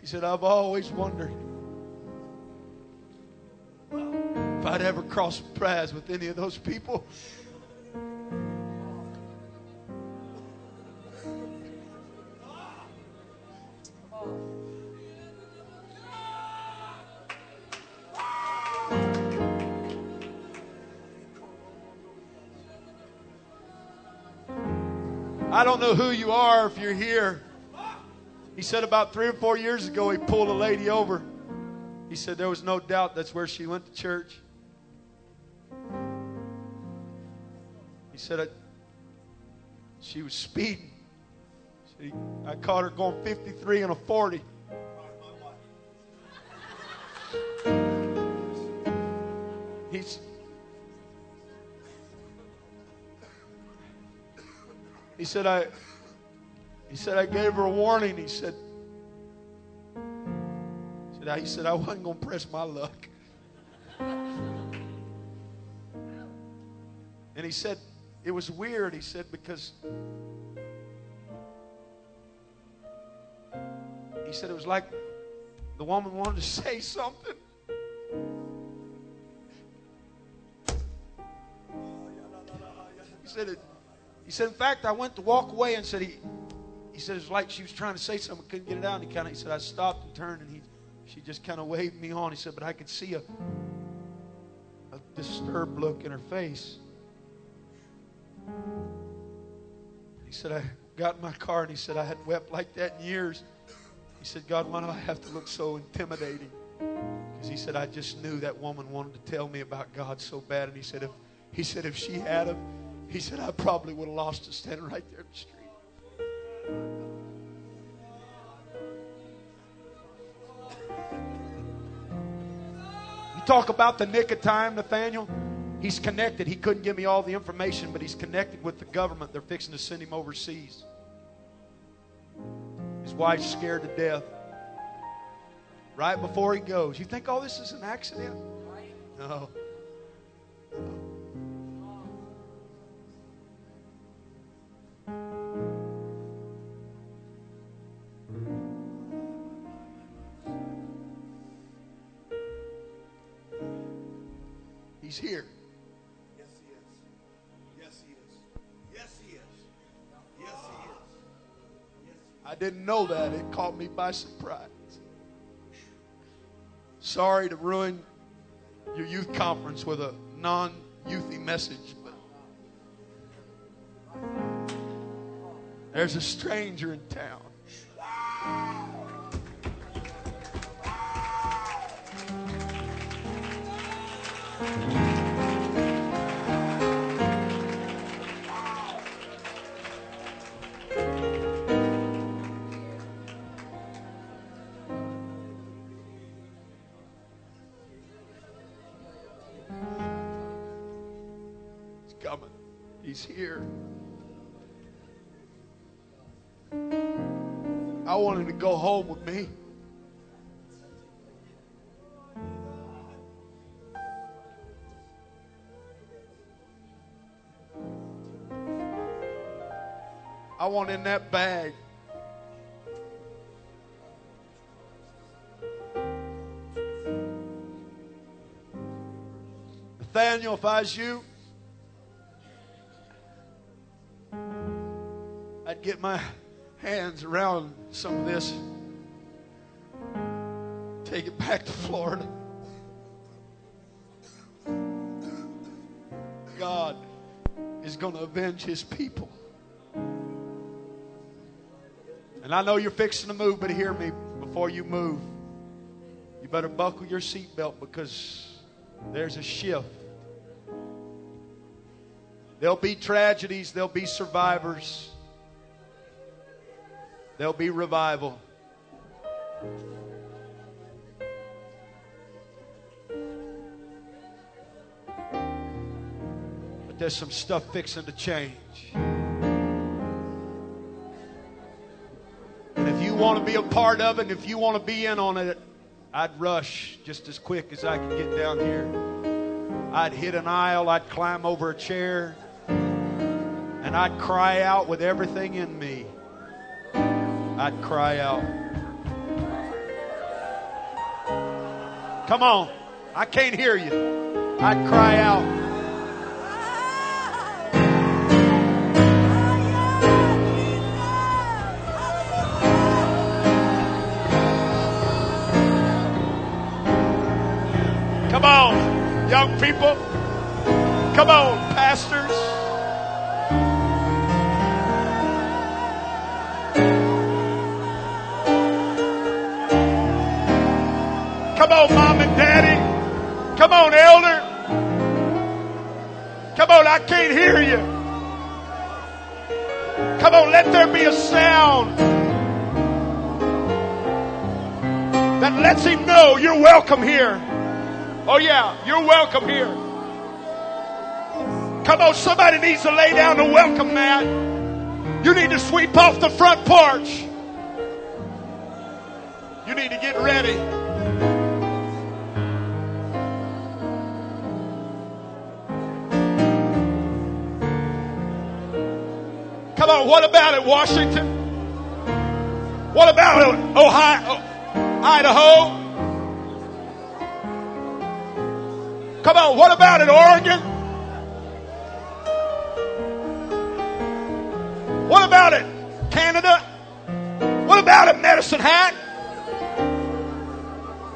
He said, I've always wondered if I'd ever cross paths with any of those people. I don't know who you are if you're here. He said about three or four years ago, he pulled a lady over. He said there was no doubt that's where she went to church. He said I, she was speeding. He, I caught her going 53 and a 40. He's, he said I he said I gave her a warning. He said he said I, he said I wasn't going to press my luck. And he said it was weird. He said because he said it was like the woman wanted to say something. He said it. He said, in fact, I went to walk away and said he. He said it's like she was trying to say something, couldn't get it out. And he kind of, he said, I stopped and turned, and he, she just kind of waved me on. He said, but I could see a, a disturbed look in her face. He said, I got in my car and he said, I hadn't wept like that in years. He said, God, why do I have to look so intimidating? Because he said, I just knew that woman wanted to tell me about God so bad. And he said, if he said, if she had him, he said, I probably would have lost her standing right there in the street. You talk about the nick of time, Nathaniel. He's connected. He couldn't give me all the information, but he's connected with the government. They're fixing to send him overseas. His wife's scared to death. Right before he goes. You think all this is an accident? No. He's here. Yes, he is. Yes, he is. Yes, he is. Yes, he is. Yes, I didn't know that. It caught me by surprise. Sorry to ruin your youth conference with a non youthy message, but there's a stranger in town. coming. He's here. I want him to go home with me. Want in that bag. Nathaniel, if I was you, I'd get my hands around some of this, take it back to Florida. God is going to avenge his people. And I know you're fixing to move, but hear me before you move. You better buckle your seatbelt because there's a shift. There'll be tragedies, there'll be survivors, there'll be revival. But there's some stuff fixing to change. Want to be a part of it, and if you want to be in on it, I'd rush just as quick as I could get down here. I'd hit an aisle, I'd climb over a chair, and I'd cry out with everything in me. I'd cry out. Come on. I can't hear you. I'd cry out. People. Come on, pastors. Come on, mom and daddy. Come on, elder. Come on, I can't hear you. Come on, let there be a sound that lets him know you're welcome here. Oh, yeah, you're welcome here. Come on, somebody needs to lay down the welcome mat. You need to sweep off the front porch. You need to get ready. Come on, what about it, Washington? What about it, Ohio, Idaho? Come on, what about it, Oregon? What about it, Canada? What about it, Medicine Hat?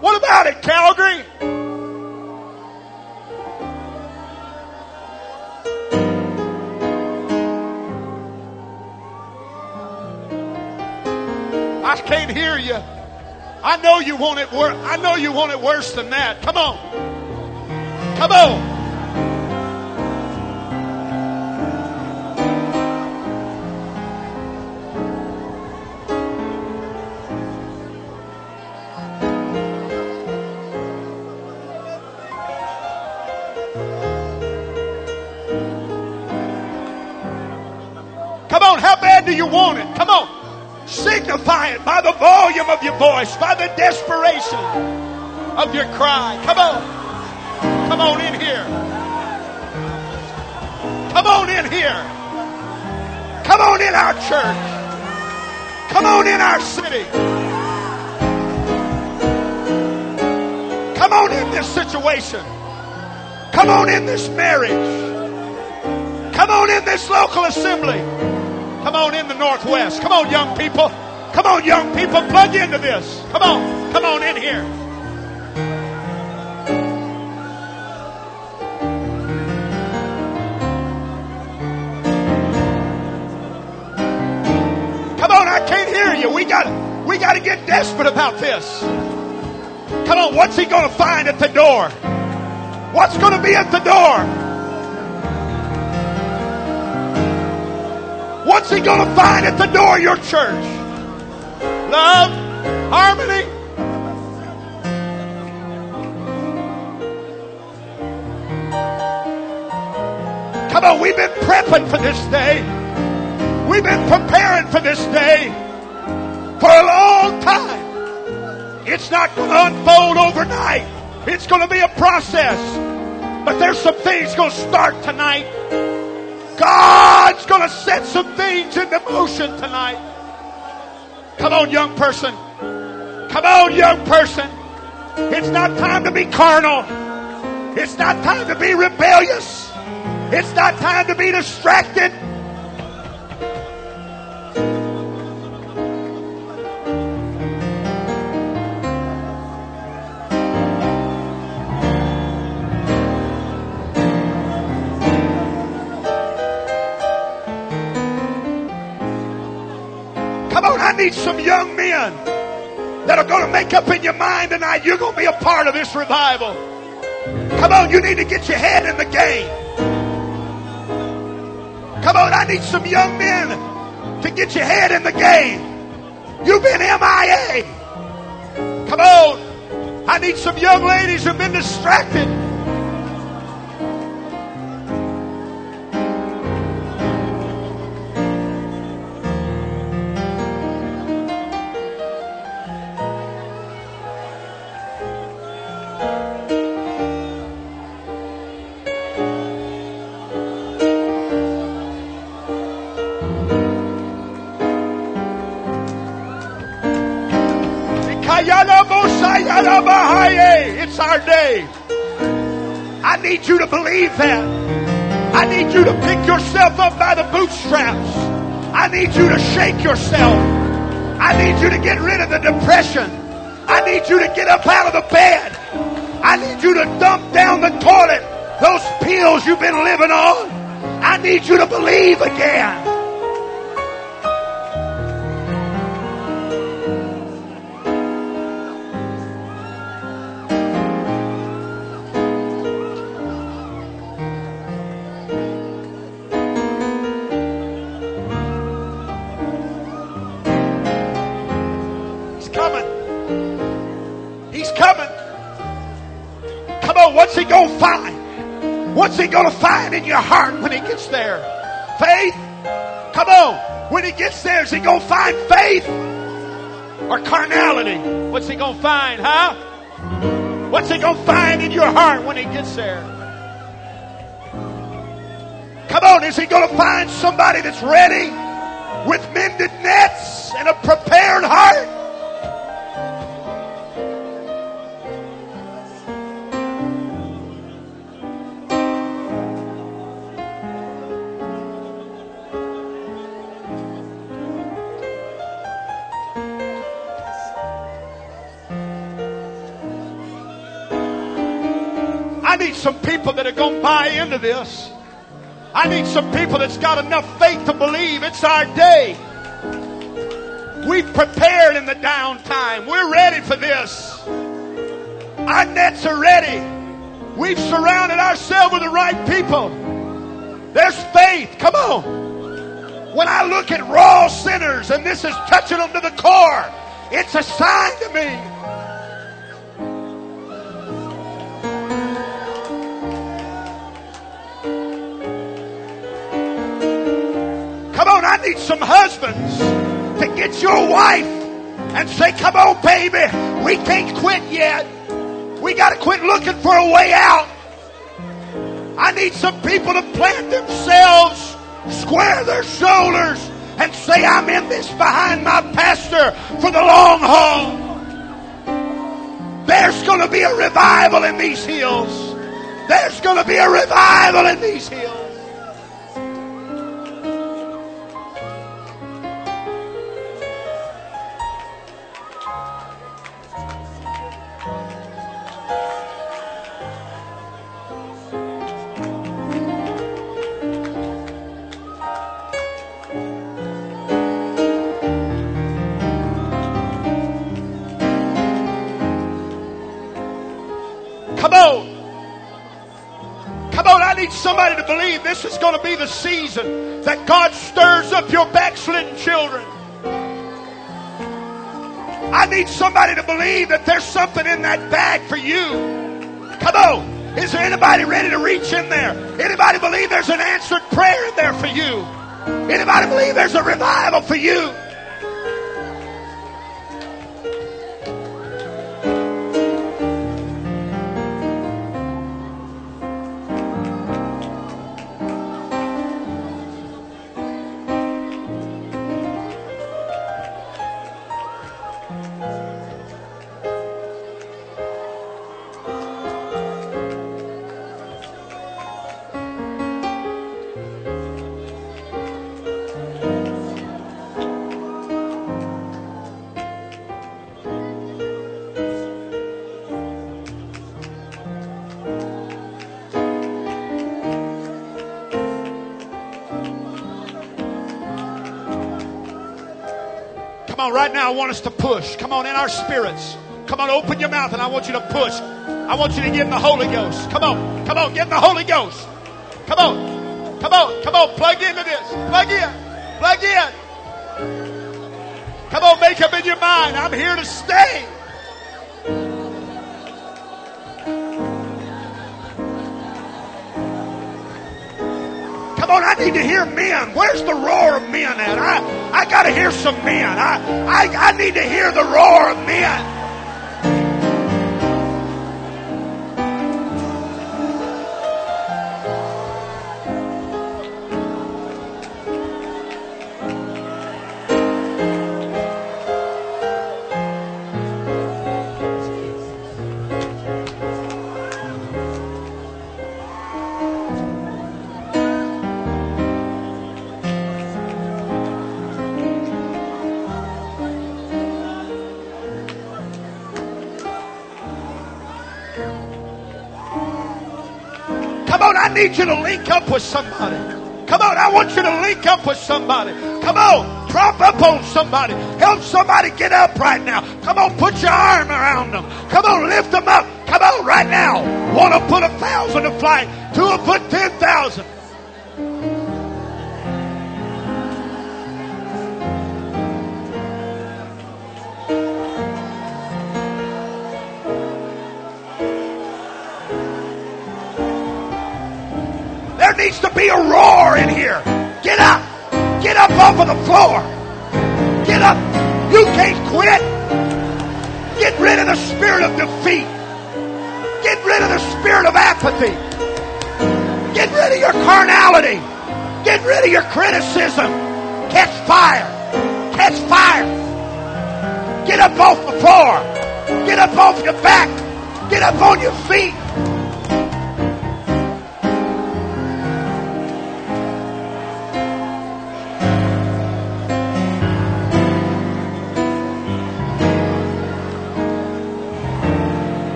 What about it, Calgary? I can't hear you. I know you want it worse. I know you want it worse than that. Come on. Come on. Come on, how bad do you want it? Come on. Signify it by the volume of your voice, by the desperation of your cry. Come on. Come on in here. Come on in here. Come on in our church. Come on in our city. Come on in this situation. Come on in this marriage. Come on in this local assembly. Come on in the Northwest. Come on, young people. Come on, young people. Plug into this. Come on. Come on in here. We got we got to get desperate about this. Come on, what's he going to find at the door? What's going to be at the door? What's he going to find at the door of your church? Love, harmony. Come on, we've been prepping for this day. We've been preparing for this day for a long time. It's not going to unfold overnight. It's going to be a process. But there's some things going to start tonight. God's going to set some things into motion tonight. Come on, young person. Come on, young person. It's not time to be carnal. It's not time to be rebellious. It's not time to be distracted. Need some young men that are going to make up in your mind tonight you're going to be a part of this revival. Come on, you need to get your head in the game. Come on, I need some young men to get your head in the game. You've been MIA. Come on, I need some young ladies who've been distracted. Believe that. I need you to pick yourself up by the bootstraps. I need you to shake yourself. I need you to get rid of the depression. I need you to get up out of the bed. I need you to dump down the toilet those pills you've been living on. I need you to believe again. He gonna find in your heart when he gets there? Faith? Come on. When he gets there, is he gonna find faith or carnality? What's he gonna find, huh? What's he gonna find in your heart when he gets there? Come on, is he gonna find somebody that's ready with mended nets and a prepared heart? People that are going to buy into this. I need some people that's got enough faith to believe it's our day. We've prepared in the downtime. We're ready for this. Our nets are ready. We've surrounded ourselves with the right people. There's faith. Come on. When I look at raw sinners and this is touching them to the core, it's a sign to me. Need some husbands to get your wife and say, Come on, baby, we can't quit yet. We got to quit looking for a way out. I need some people to plant themselves, square their shoulders, and say, I'm in this behind my pastor for the long haul. There's going to be a revival in these hills. There's going to be a revival in these hills. Need somebody to believe this is going to be the season that God stirs up your backslidden children. I need somebody to believe that there's something in that bag for you. Come on. Is there anybody ready to reach in there? Anybody believe there's an answered prayer in there for you? Anybody believe there's a revival for you? On, right now, I want us to push. Come on, in our spirits. Come on, open your mouth, and I want you to push. I want you to get in the Holy Ghost. Come on, come on, get in the Holy Ghost. Come on, come on, come on, plug into this. Plug in, plug in. Come on, make up in your mind. I'm here to stay. Come on, I need to hear men. Where's the roar of men at? I, I got to hear some men. I, I, I need to hear the roar of men. I need you to link up with somebody. Come on, I want you to link up with somebody. Come on, prop up on somebody. Help somebody get up right now. Come on, put your arm around them. Come on, lift them up. Come on, right now. Want to put a thousand to flight. Two will put ten thousand. A roar in here. Get up. Get up off of the floor. Get up. You can't quit. Get rid of the spirit of defeat. Get rid of the spirit of apathy. Get rid of your carnality. Get rid of your criticism. Catch fire. Catch fire. Get up off the floor. Get up off your back. Get up on your feet.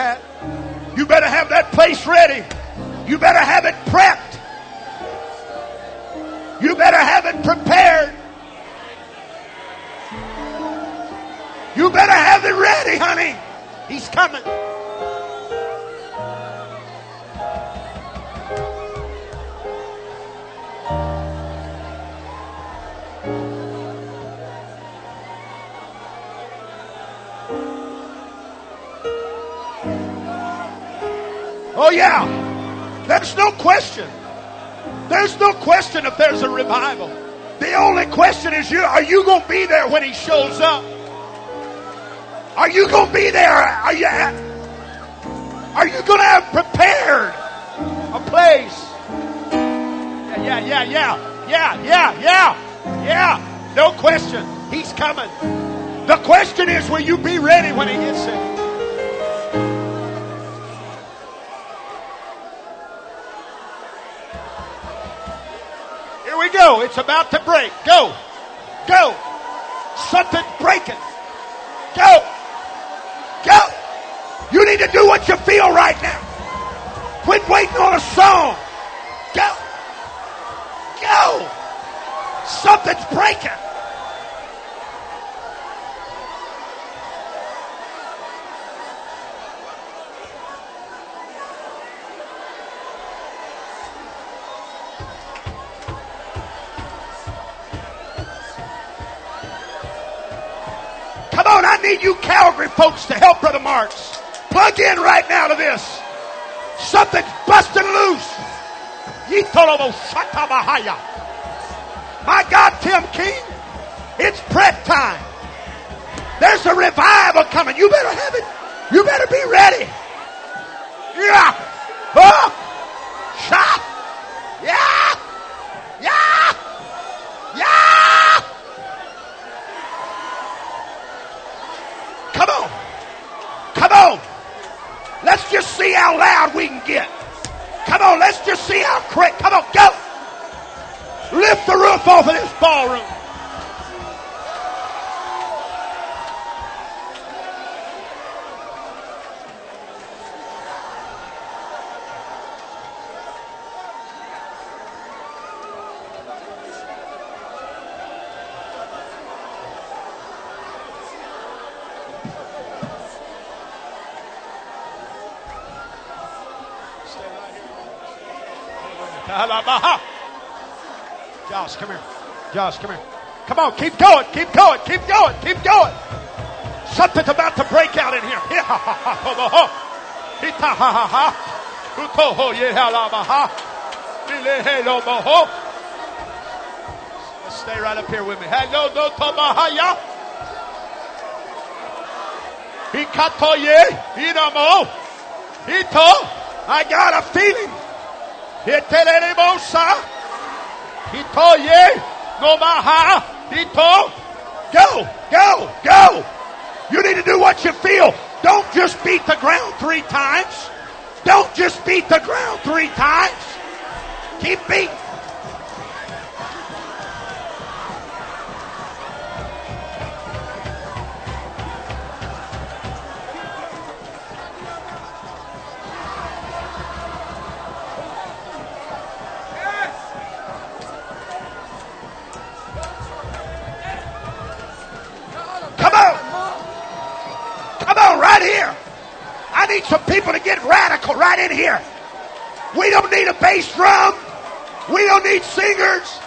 Hat. You better have that place ready. You better have question if there's a revival. The only question is you are you going to be there when he shows up? Are you going to be there? Are you Are you going to have prepared a place? Yeah, yeah, yeah, yeah. yeah, yeah, yeah, yeah. No question. He's coming. The question is, will you be ready when he gets there? Go. It's about to break. Go. Go. Something's breaking. Go. Go. You need to do what you feel right now. Quit waiting on a song. Go. Go. Something's breaking. Need you Calvary folks to help Brother Marks. Plug in right now to this. Something's busting loose. My God, Tim King, it's prep time. There's a revival coming. You better have it. You better be ready. Yeah. Oh. Shot. Yeah. Yeah. Yeah. Come on. Come on. Let's just see how loud we can get. Come on, let's just see how quick. Come on, go. Lift the roof off of this ballroom. Talabaha. Josh, come here. Josh, come here. Come on, keep going, keep going, keep going, keep going. Something's about to break out in here. Stay right up here with me. Hito. I got a feeling. Hitelelemosa. Hitoye. Nomaha. Hito. Go. Go. Go. You need to do what you feel. Don't just beat the ground three times. Don't just beat the ground three times. Keep beating. Bass drum. We don't need singers.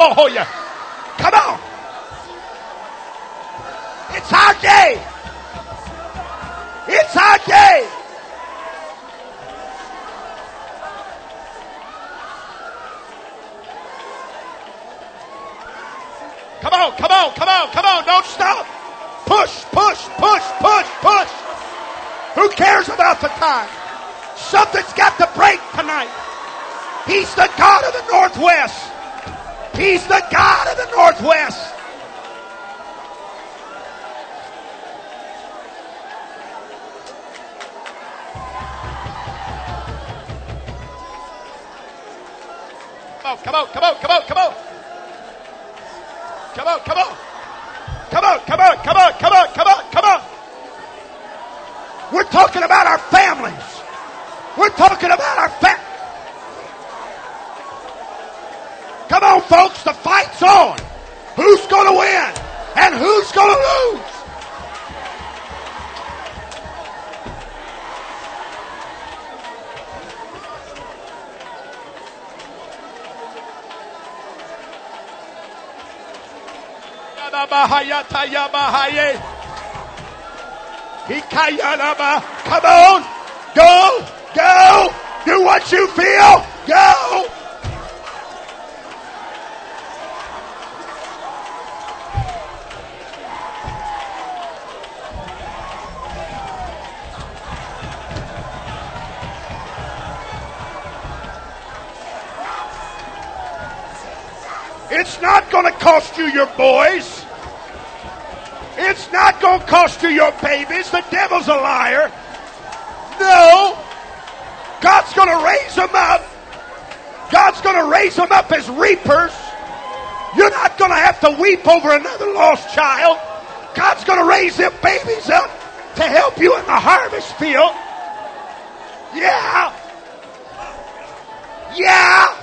Come on. It's our day. It's our day. Come on, come on, come on, come on. Don't stop. Push, push, push, push, push. Who cares about the time? Something's got to break tonight. He's the God of the Northwest. He's the God of the Northwest. Come on, come on, come on, come on, come on. Come on, come on. Come on, come on, come on, come on, come on, come on. We're talking about our families. We're talking about our family. Come on, folks, the fight's on. Who's going to win and who's going to lose? Come on. Go. Go. Do what you feel. Go. Cost you your boys. It's not going to cost you your babies. The devil's a liar. No. God's going to raise them up. God's going to raise them up as reapers. You're not going to have to weep over another lost child. God's going to raise them babies up to help you in the harvest field. Yeah. Yeah.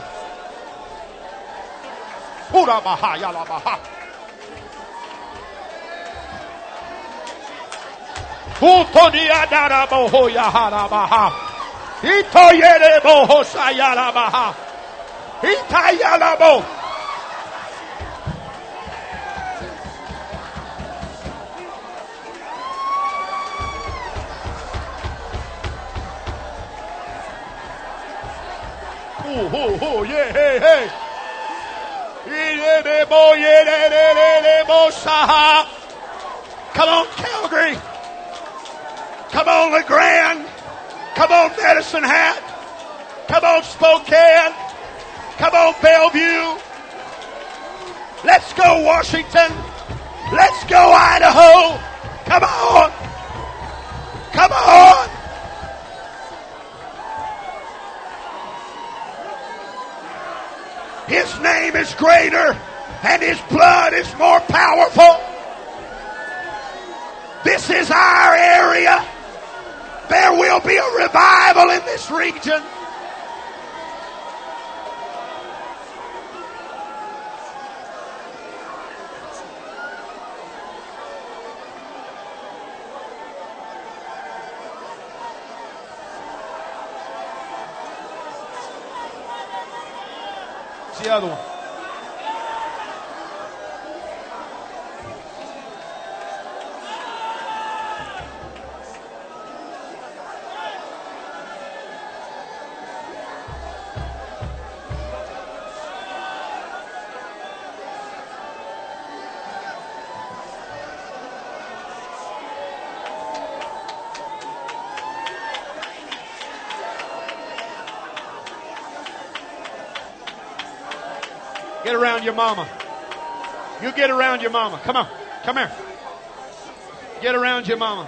Pura baha, yala baha. Utonia dara boho yahara baha. Ito yere boho sayara baha. Ita yala bo. Ooh, ooh, ooh, yeah, hey, hey. Come on, Calgary. Come on, La Grande. Come on, Medicine Hat. Come on, Spokane. Come on, Bellevue. Let's go, Washington. Let's go, Idaho. Come on. Come on. His name is greater and his blood is more powerful. This is our area. There will be a revival in this region. The other one. Your mama. You get around your mama. Come on. Come here. Get around your mama.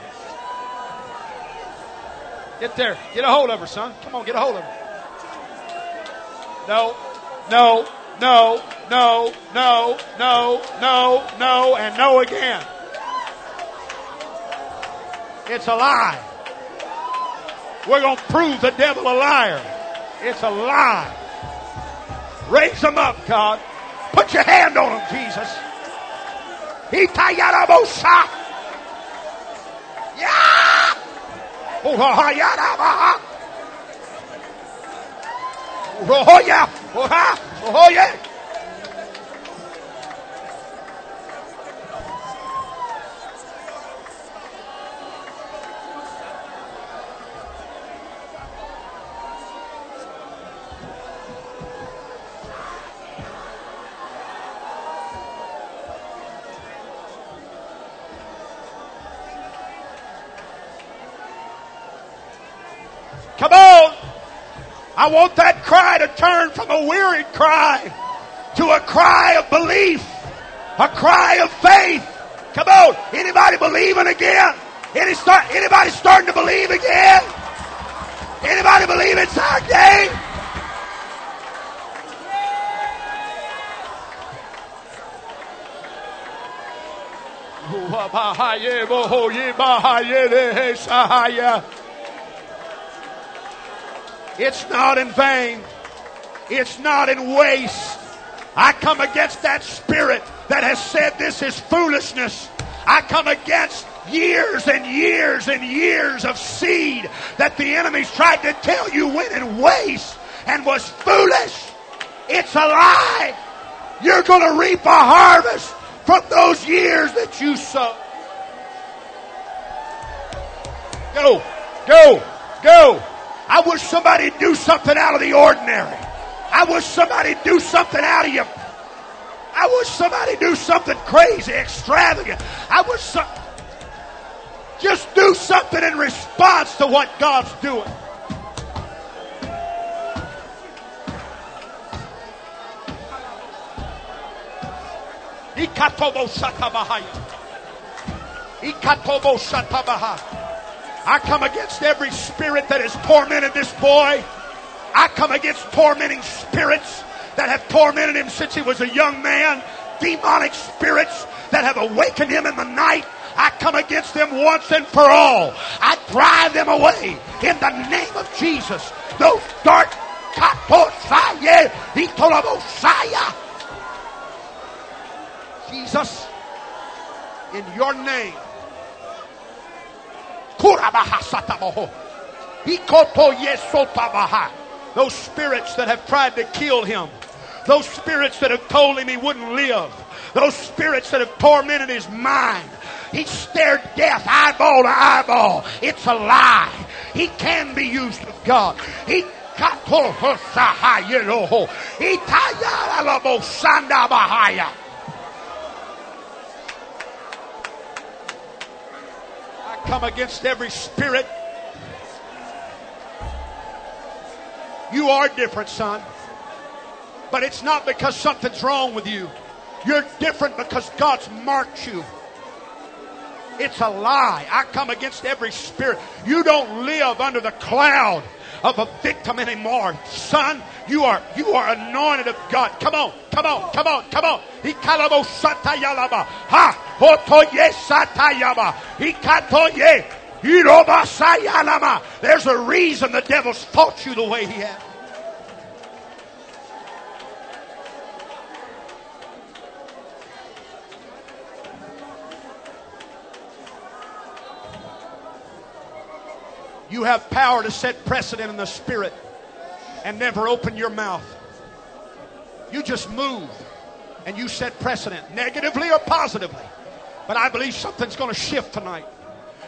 Get there. Get a hold of her, son. Come on, get a hold of her. No, no, no, no, no, no, no, no, and no again. It's a lie. We're going to prove the devil a liar. It's a lie. Raise them up, God. Put your hand on them, Jesus. Itayarabosa. Yeah. Uhayarabaha. Uhoya. Uha. Uhoya. I want that cry to turn from a weary cry to a cry of belief, a cry of faith. Come on. Anybody believing again? Any start, anybody starting to believe again? Anybody believe it's our day? It's not in vain. It's not in waste. I come against that spirit that has said this is foolishness. I come against years and years and years of seed that the enemy's tried to tell you went in waste and was foolish. It's a lie. You're going to reap a harvest from those years that you sowed. Go, go, go. I wish somebody do something out of the ordinary. I wish somebody do something out of you. I wish somebody do something crazy, extravagant. I wish some, just do something in response to what God's doing. Ikatobo shatabahaya. Ikatobo shatabaha. I come against every spirit that has tormented this boy. I come against tormenting spirits that have tormented him since he was a young man. Demonic spirits that have awakened him in the night. I come against them once and for all. I drive them away in the name of Jesus. Those dark. Jesus, in your name. Those spirits that have tried to kill him. Those spirits that have told him he wouldn't live. Those spirits that have tormented his mind. He stared death eyeball to eyeball. It's a lie. He can be used of God. He Itayalabosandabahaya. I come against every spirit. You are different, son. But it's not because something's wrong with you. You're different because God's marked you. It's a lie. I come against every spirit. You don't live under the cloud of a victim anymore. Son, you are you are anointed of God. Come on, come on, come on, come on. Ikalabo satayalaba. Ha otoye satayaba. Ikatoye. There's a reason the devil's fought you the way he has. You have power to set precedent in the spirit and never open your mouth. You just move and you set precedent, negatively or positively. But I believe something's going to shift tonight.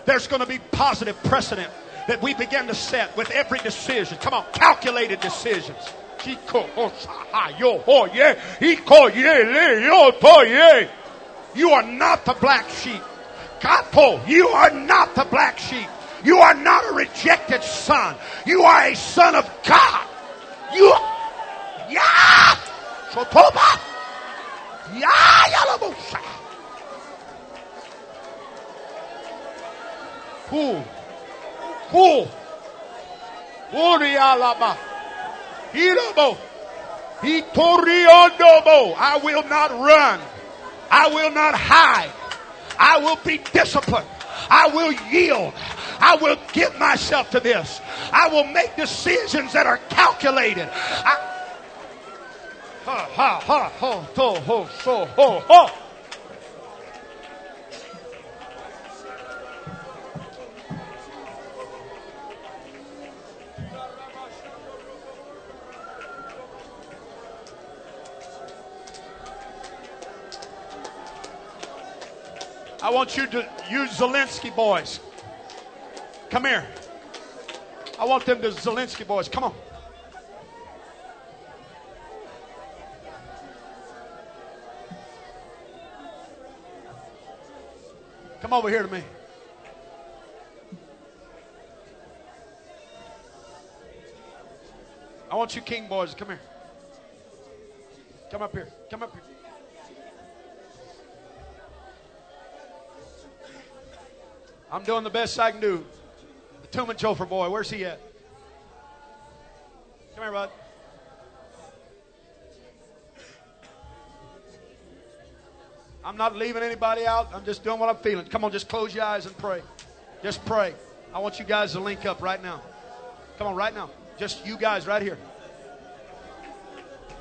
There's going to be positive precedent that we begin to set with every decision. Come on, calculated decisions. You are not the black sheep. Kapo, you are not the black sheep. You are not a rejected son. You are a son of God. You, yeah, Sotoba, yeah, Yalabosa. Who, who, Urialaba, Hirabo, Hitoriondobo. I will not run. I will not hide. I will be disciplined. I will yield. I will give myself to this. I will make decisions that are calculated. I. I want you to use Zelensky boys. Come here. I want them to Zelensky boys. Come on. Come over here to me. I want you king boys come here. Come up here. Come up here. I'm doing the best I can do. Tumen Chauffeur boy, where's he at? Come here, bud. I'm not leaving anybody out. I'm just doing what I'm feeling. Come on, just close your eyes and pray. Just pray. I want you guys to link up right now. Come on, right now. Just you guys right here.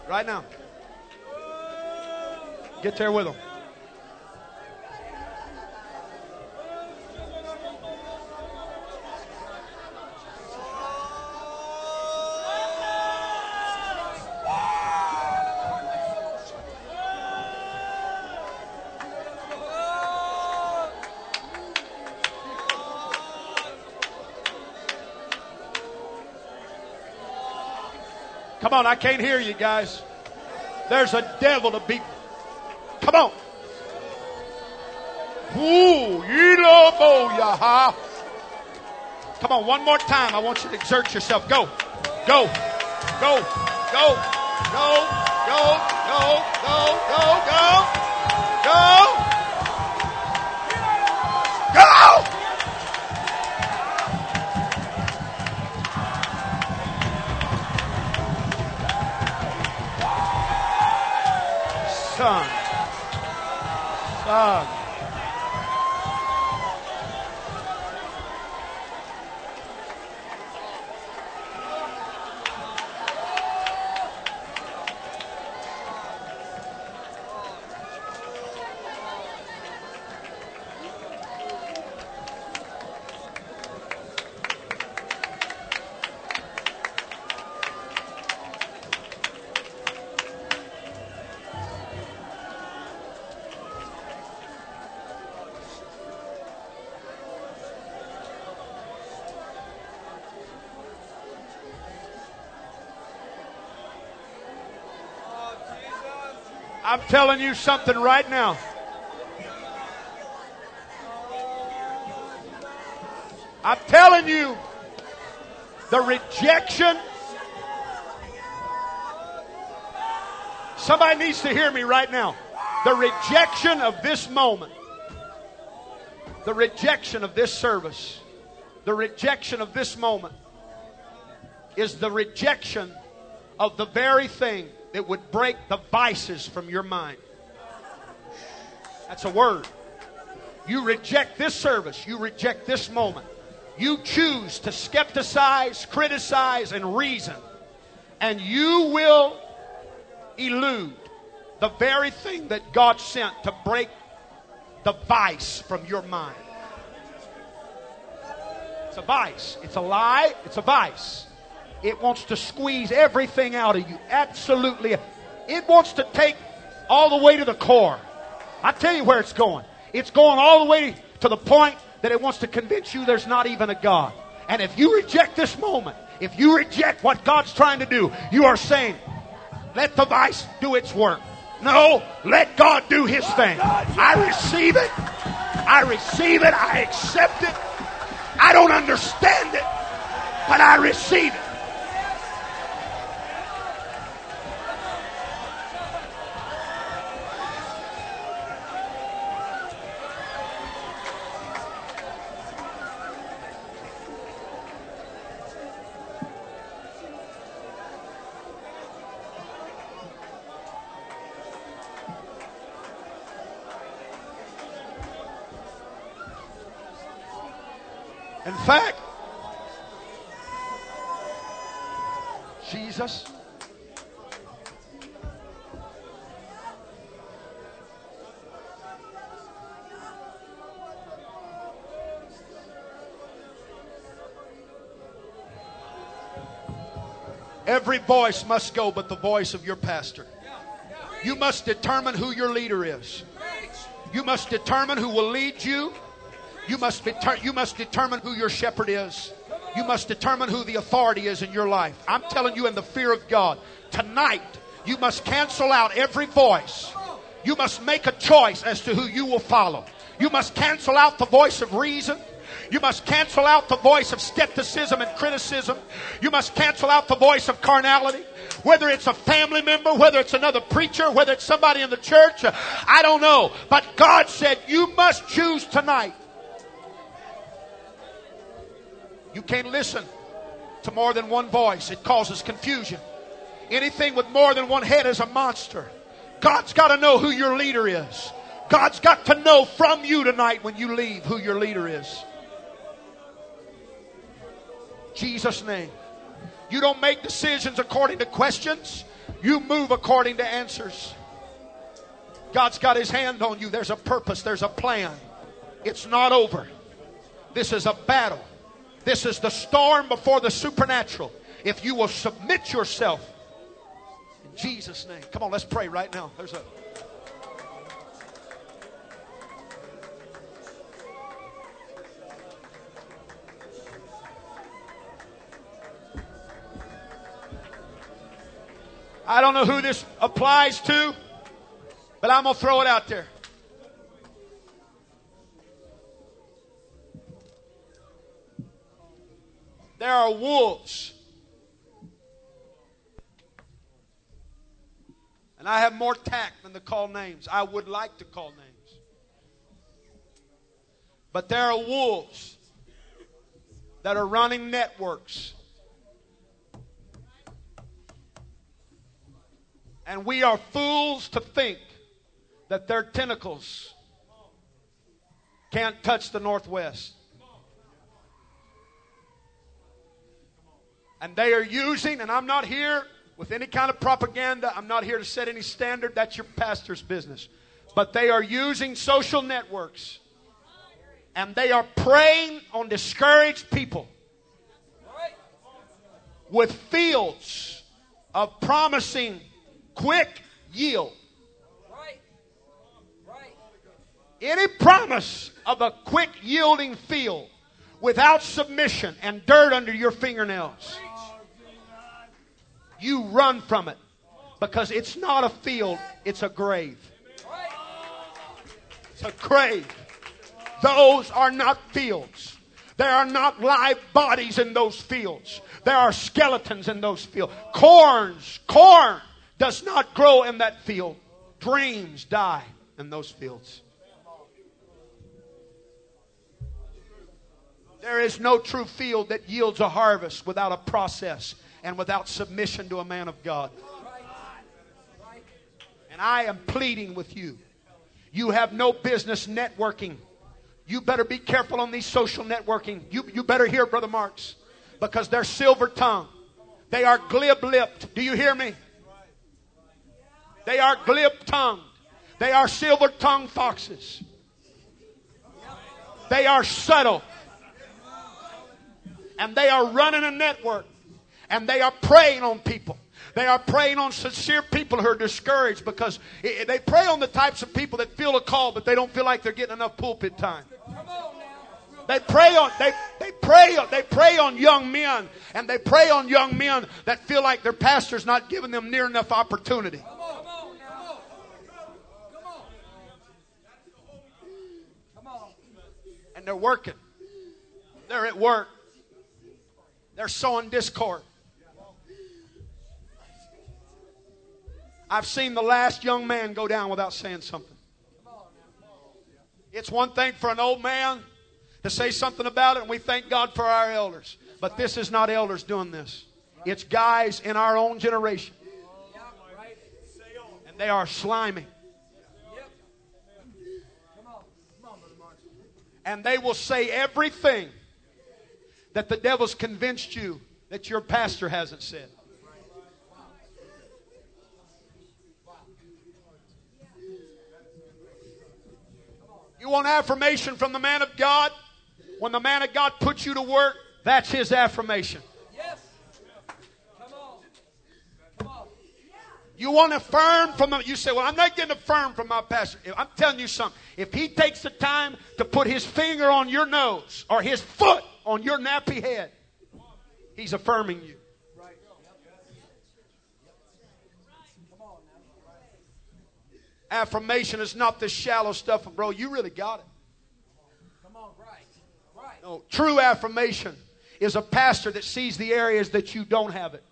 Right now. Get there with them. On, I can't hear you guys. There's a devil to be. Come on. Ooh, yaha. Come on, one more time. I want you to exert yourself. Go, go, go, go, go, go, go, go, go, go. Go! Son. Son. I'm telling you something right now. I'm telling you, the rejection. Somebody needs to hear me right now. The rejection of this moment, the rejection of this service, the rejection of this moment is the rejection of the very thing that would break the vices from your mind. That's a word. You reject this service, you reject this moment. You choose to skepticize, criticize, and reason, and you will elude the very thing that God sent to break the vice from your mind. It's a vice. It's a lie. It's a vice. It wants to squeeze everything out of you. Absolutely. It wants to take all the way to the core. I tell you where it's going. It's going all the way to the point that it wants to convince you there's not even a God. And if you reject this moment, if you reject what God's trying to do, you are saying, let the vice do its work. No, let God do His thing. I receive it. I receive it. I accept it. I don't understand it, but I receive it. In fact, Jesus Every voice must go but the voice of your pastor. You must determine who your leader is. You must determine who will lead you. You must, be, you must determine who your shepherd is. You must determine who the authority is in your life. I'm telling you, in the fear of God, tonight, you must cancel out every voice. You must make a choice as to who you will follow. You must cancel out the voice of reason. You must cancel out the voice of skepticism and criticism. You must cancel out the voice of carnality. Whether it's a family member, whether it's another preacher, whether it's somebody in the church, I don't know. But God said, you must choose tonight. You can't listen to more than one voice. It causes confusion. Anything with more than one head is a monster. God's got to know who your leader is. God's got to know from you tonight when you leave who your leader is. Jesus' name. You don't make decisions according to questions, you move according to answers. God's got his hand on you. There's a purpose, there's a plan. It's not over. This is a battle. This is the storm before the supernatural. If you will submit yourself in Jesus' name. Come on, let's pray right now. There's a I don't know who this applies to, but I'm going to throw it out there. There are wolves. And I have more tact than to call names. I would like to call names. But there are wolves that are running networks. And we are fools to think that their tentacles can't touch the Northwest. And they are using, and I'm not here with any kind of propaganda. I'm not here to set any standard. That's your pastor's business. But they are using social networks and they are preying on discouraged people with fields of promising quick yield. Any promise of a quick yielding field without submission and dirt under your fingernails you run from it because it's not a field, it's a grave. It's a grave. Those are not fields. There are not live bodies in those fields. There are skeletons in those fields. Corns, corn does not grow in that field. Dreams die in those fields. There is no true field that yields a harvest without a process and without submission to a man of God. And I am pleading with you. You have no business networking. You better be careful on these social networking. You, you better hear Brother Marks because they're silver tongued. They are glib lipped. Do you hear me? They are glib tongued. They are silver tongued foxes. They are subtle. And they are running a network and they are preying on people. They are preying on sincere people who are discouraged because they prey on the types of people that feel a call, but they don't feel like they're getting enough pulpit time. They prey on they, they pray they prey on young men and they prey on young men that feel like their pastor's not giving them near enough opportunity. And they're working. They're at work. They're sowing discord. I've seen the last young man go down without saying something. It's one thing for an old man to say something about it, and we thank God for our elders. But this is not elders doing this. It's guys in our own generation. And they are slimy. And they will say everything that the devil's convinced you that your pastor hasn't said. You want affirmation from the man of God? When the man of God puts you to work, that's his affirmation. Yes. Come on. Come on. You want affirm from him? You say, Well, I'm not getting affirmed from my pastor. I'm telling you something. If he takes the time to put his finger on your nose or his foot on your nappy head, he's affirming you. Affirmation is not this shallow stuff, bro. You really got it. Come on, right. Right. No, true affirmation is a pastor that sees the areas that you don't have it.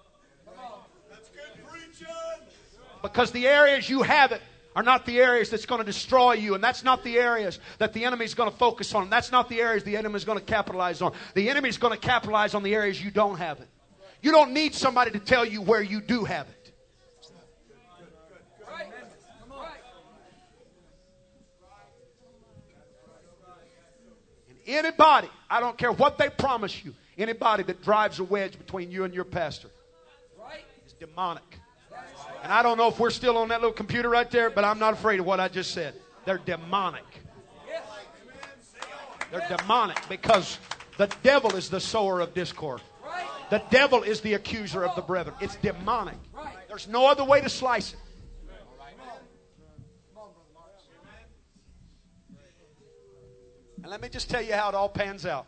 That's good preaching. Because the areas you have it are not the areas that's going to destroy you, and that's not the areas that the enemy is going to focus on. That's not the areas the enemy is going to capitalize on. The enemy is going to capitalize on the areas you don't have it. You don't need somebody to tell you where you do have it. Anybody, I don't care what they promise you, anybody that drives a wedge between you and your pastor is demonic. And I don't know if we're still on that little computer right there, but I'm not afraid of what I just said. They're demonic. They're demonic because the devil is the sower of discord. The devil is the accuser of the brethren. It's demonic. There's no other way to slice it. And let me just tell you how it all pans out.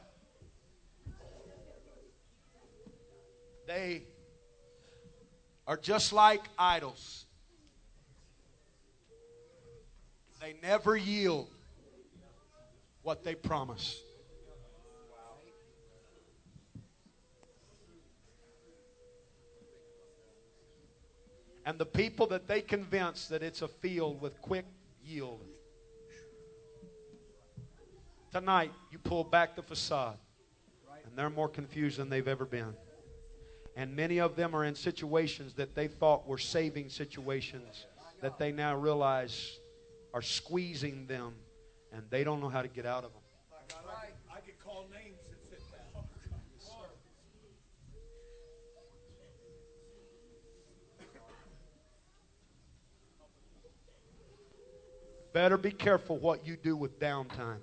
They are just like idols. They never yield what they promise. And the people that they convince that it's a field with quick yield. Tonight, you pull back the facade, and they're more confused than they've ever been. And many of them are in situations that they thought were saving situations that they now realize are squeezing them, and they don't know how to get out of them. I could call names and fit that. Better be careful what you do with downtime.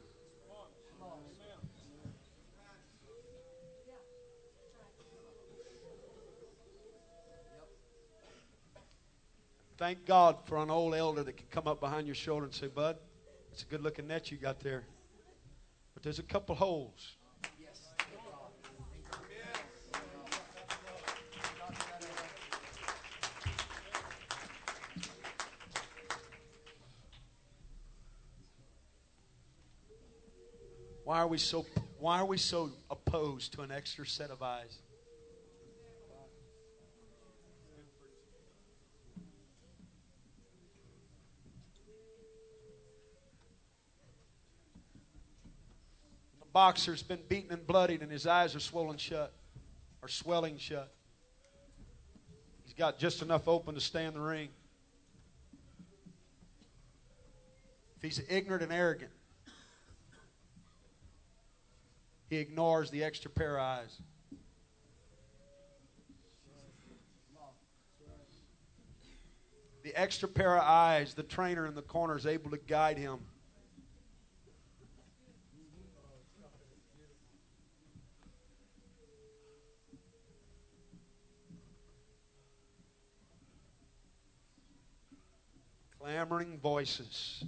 Thank God for an old elder that can come up behind your shoulder and say, Bud, it's a good looking net you got there. But there's a couple holes. Why are we so why are we so opposed to an extra set of eyes? The boxer's been beaten and bloodied and his eyes are swollen shut or swelling shut. He's got just enough open to stay in the ring. If he's ignorant and arrogant, he ignores the extra pair of eyes. The extra pair of eyes, the trainer in the corner is able to guide him. Clamoring voices.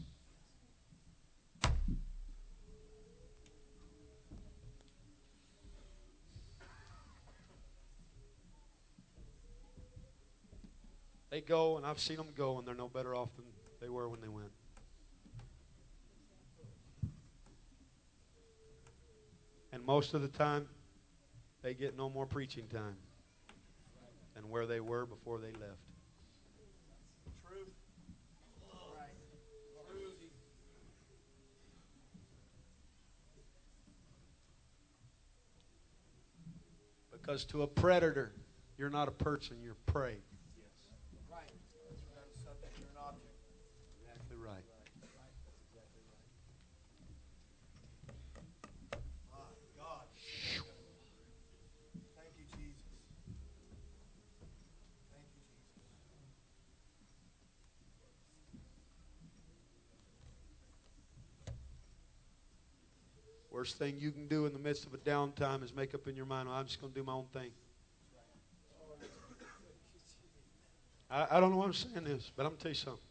They go, and I've seen them go, and they're no better off than they were when they went. And most of the time, they get no more preaching time than where they were before they left. Because to a predator, you're not a person, you're prey. Exactly right. God. Thank you, Jesus. Thank you, Jesus. Worst thing you can do in the midst of a downtime is make up in your mind, well, I'm just going to do my own thing. I, I don't know why I'm saying this, but I'm going to tell you something.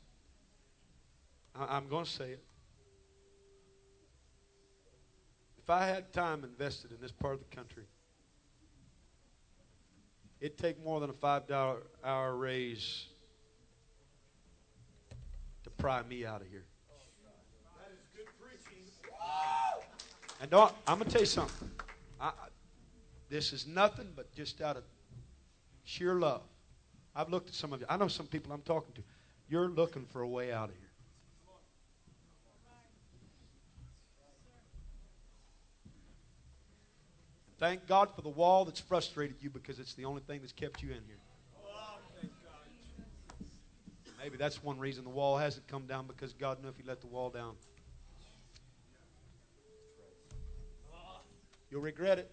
I, I'm going to say it. If I had time invested in this part of the country, it'd take more than a $5 hour raise to pry me out of here. And I'm going to tell you something. I, this is nothing but just out of sheer love. I've looked at some of you. I know some people I'm talking to. You're looking for a way out of here. Thank God for the wall that's frustrated you because it's the only thing that's kept you in here. Maybe that's one reason the wall hasn't come down because God knew if He let the wall down, you'll regret it.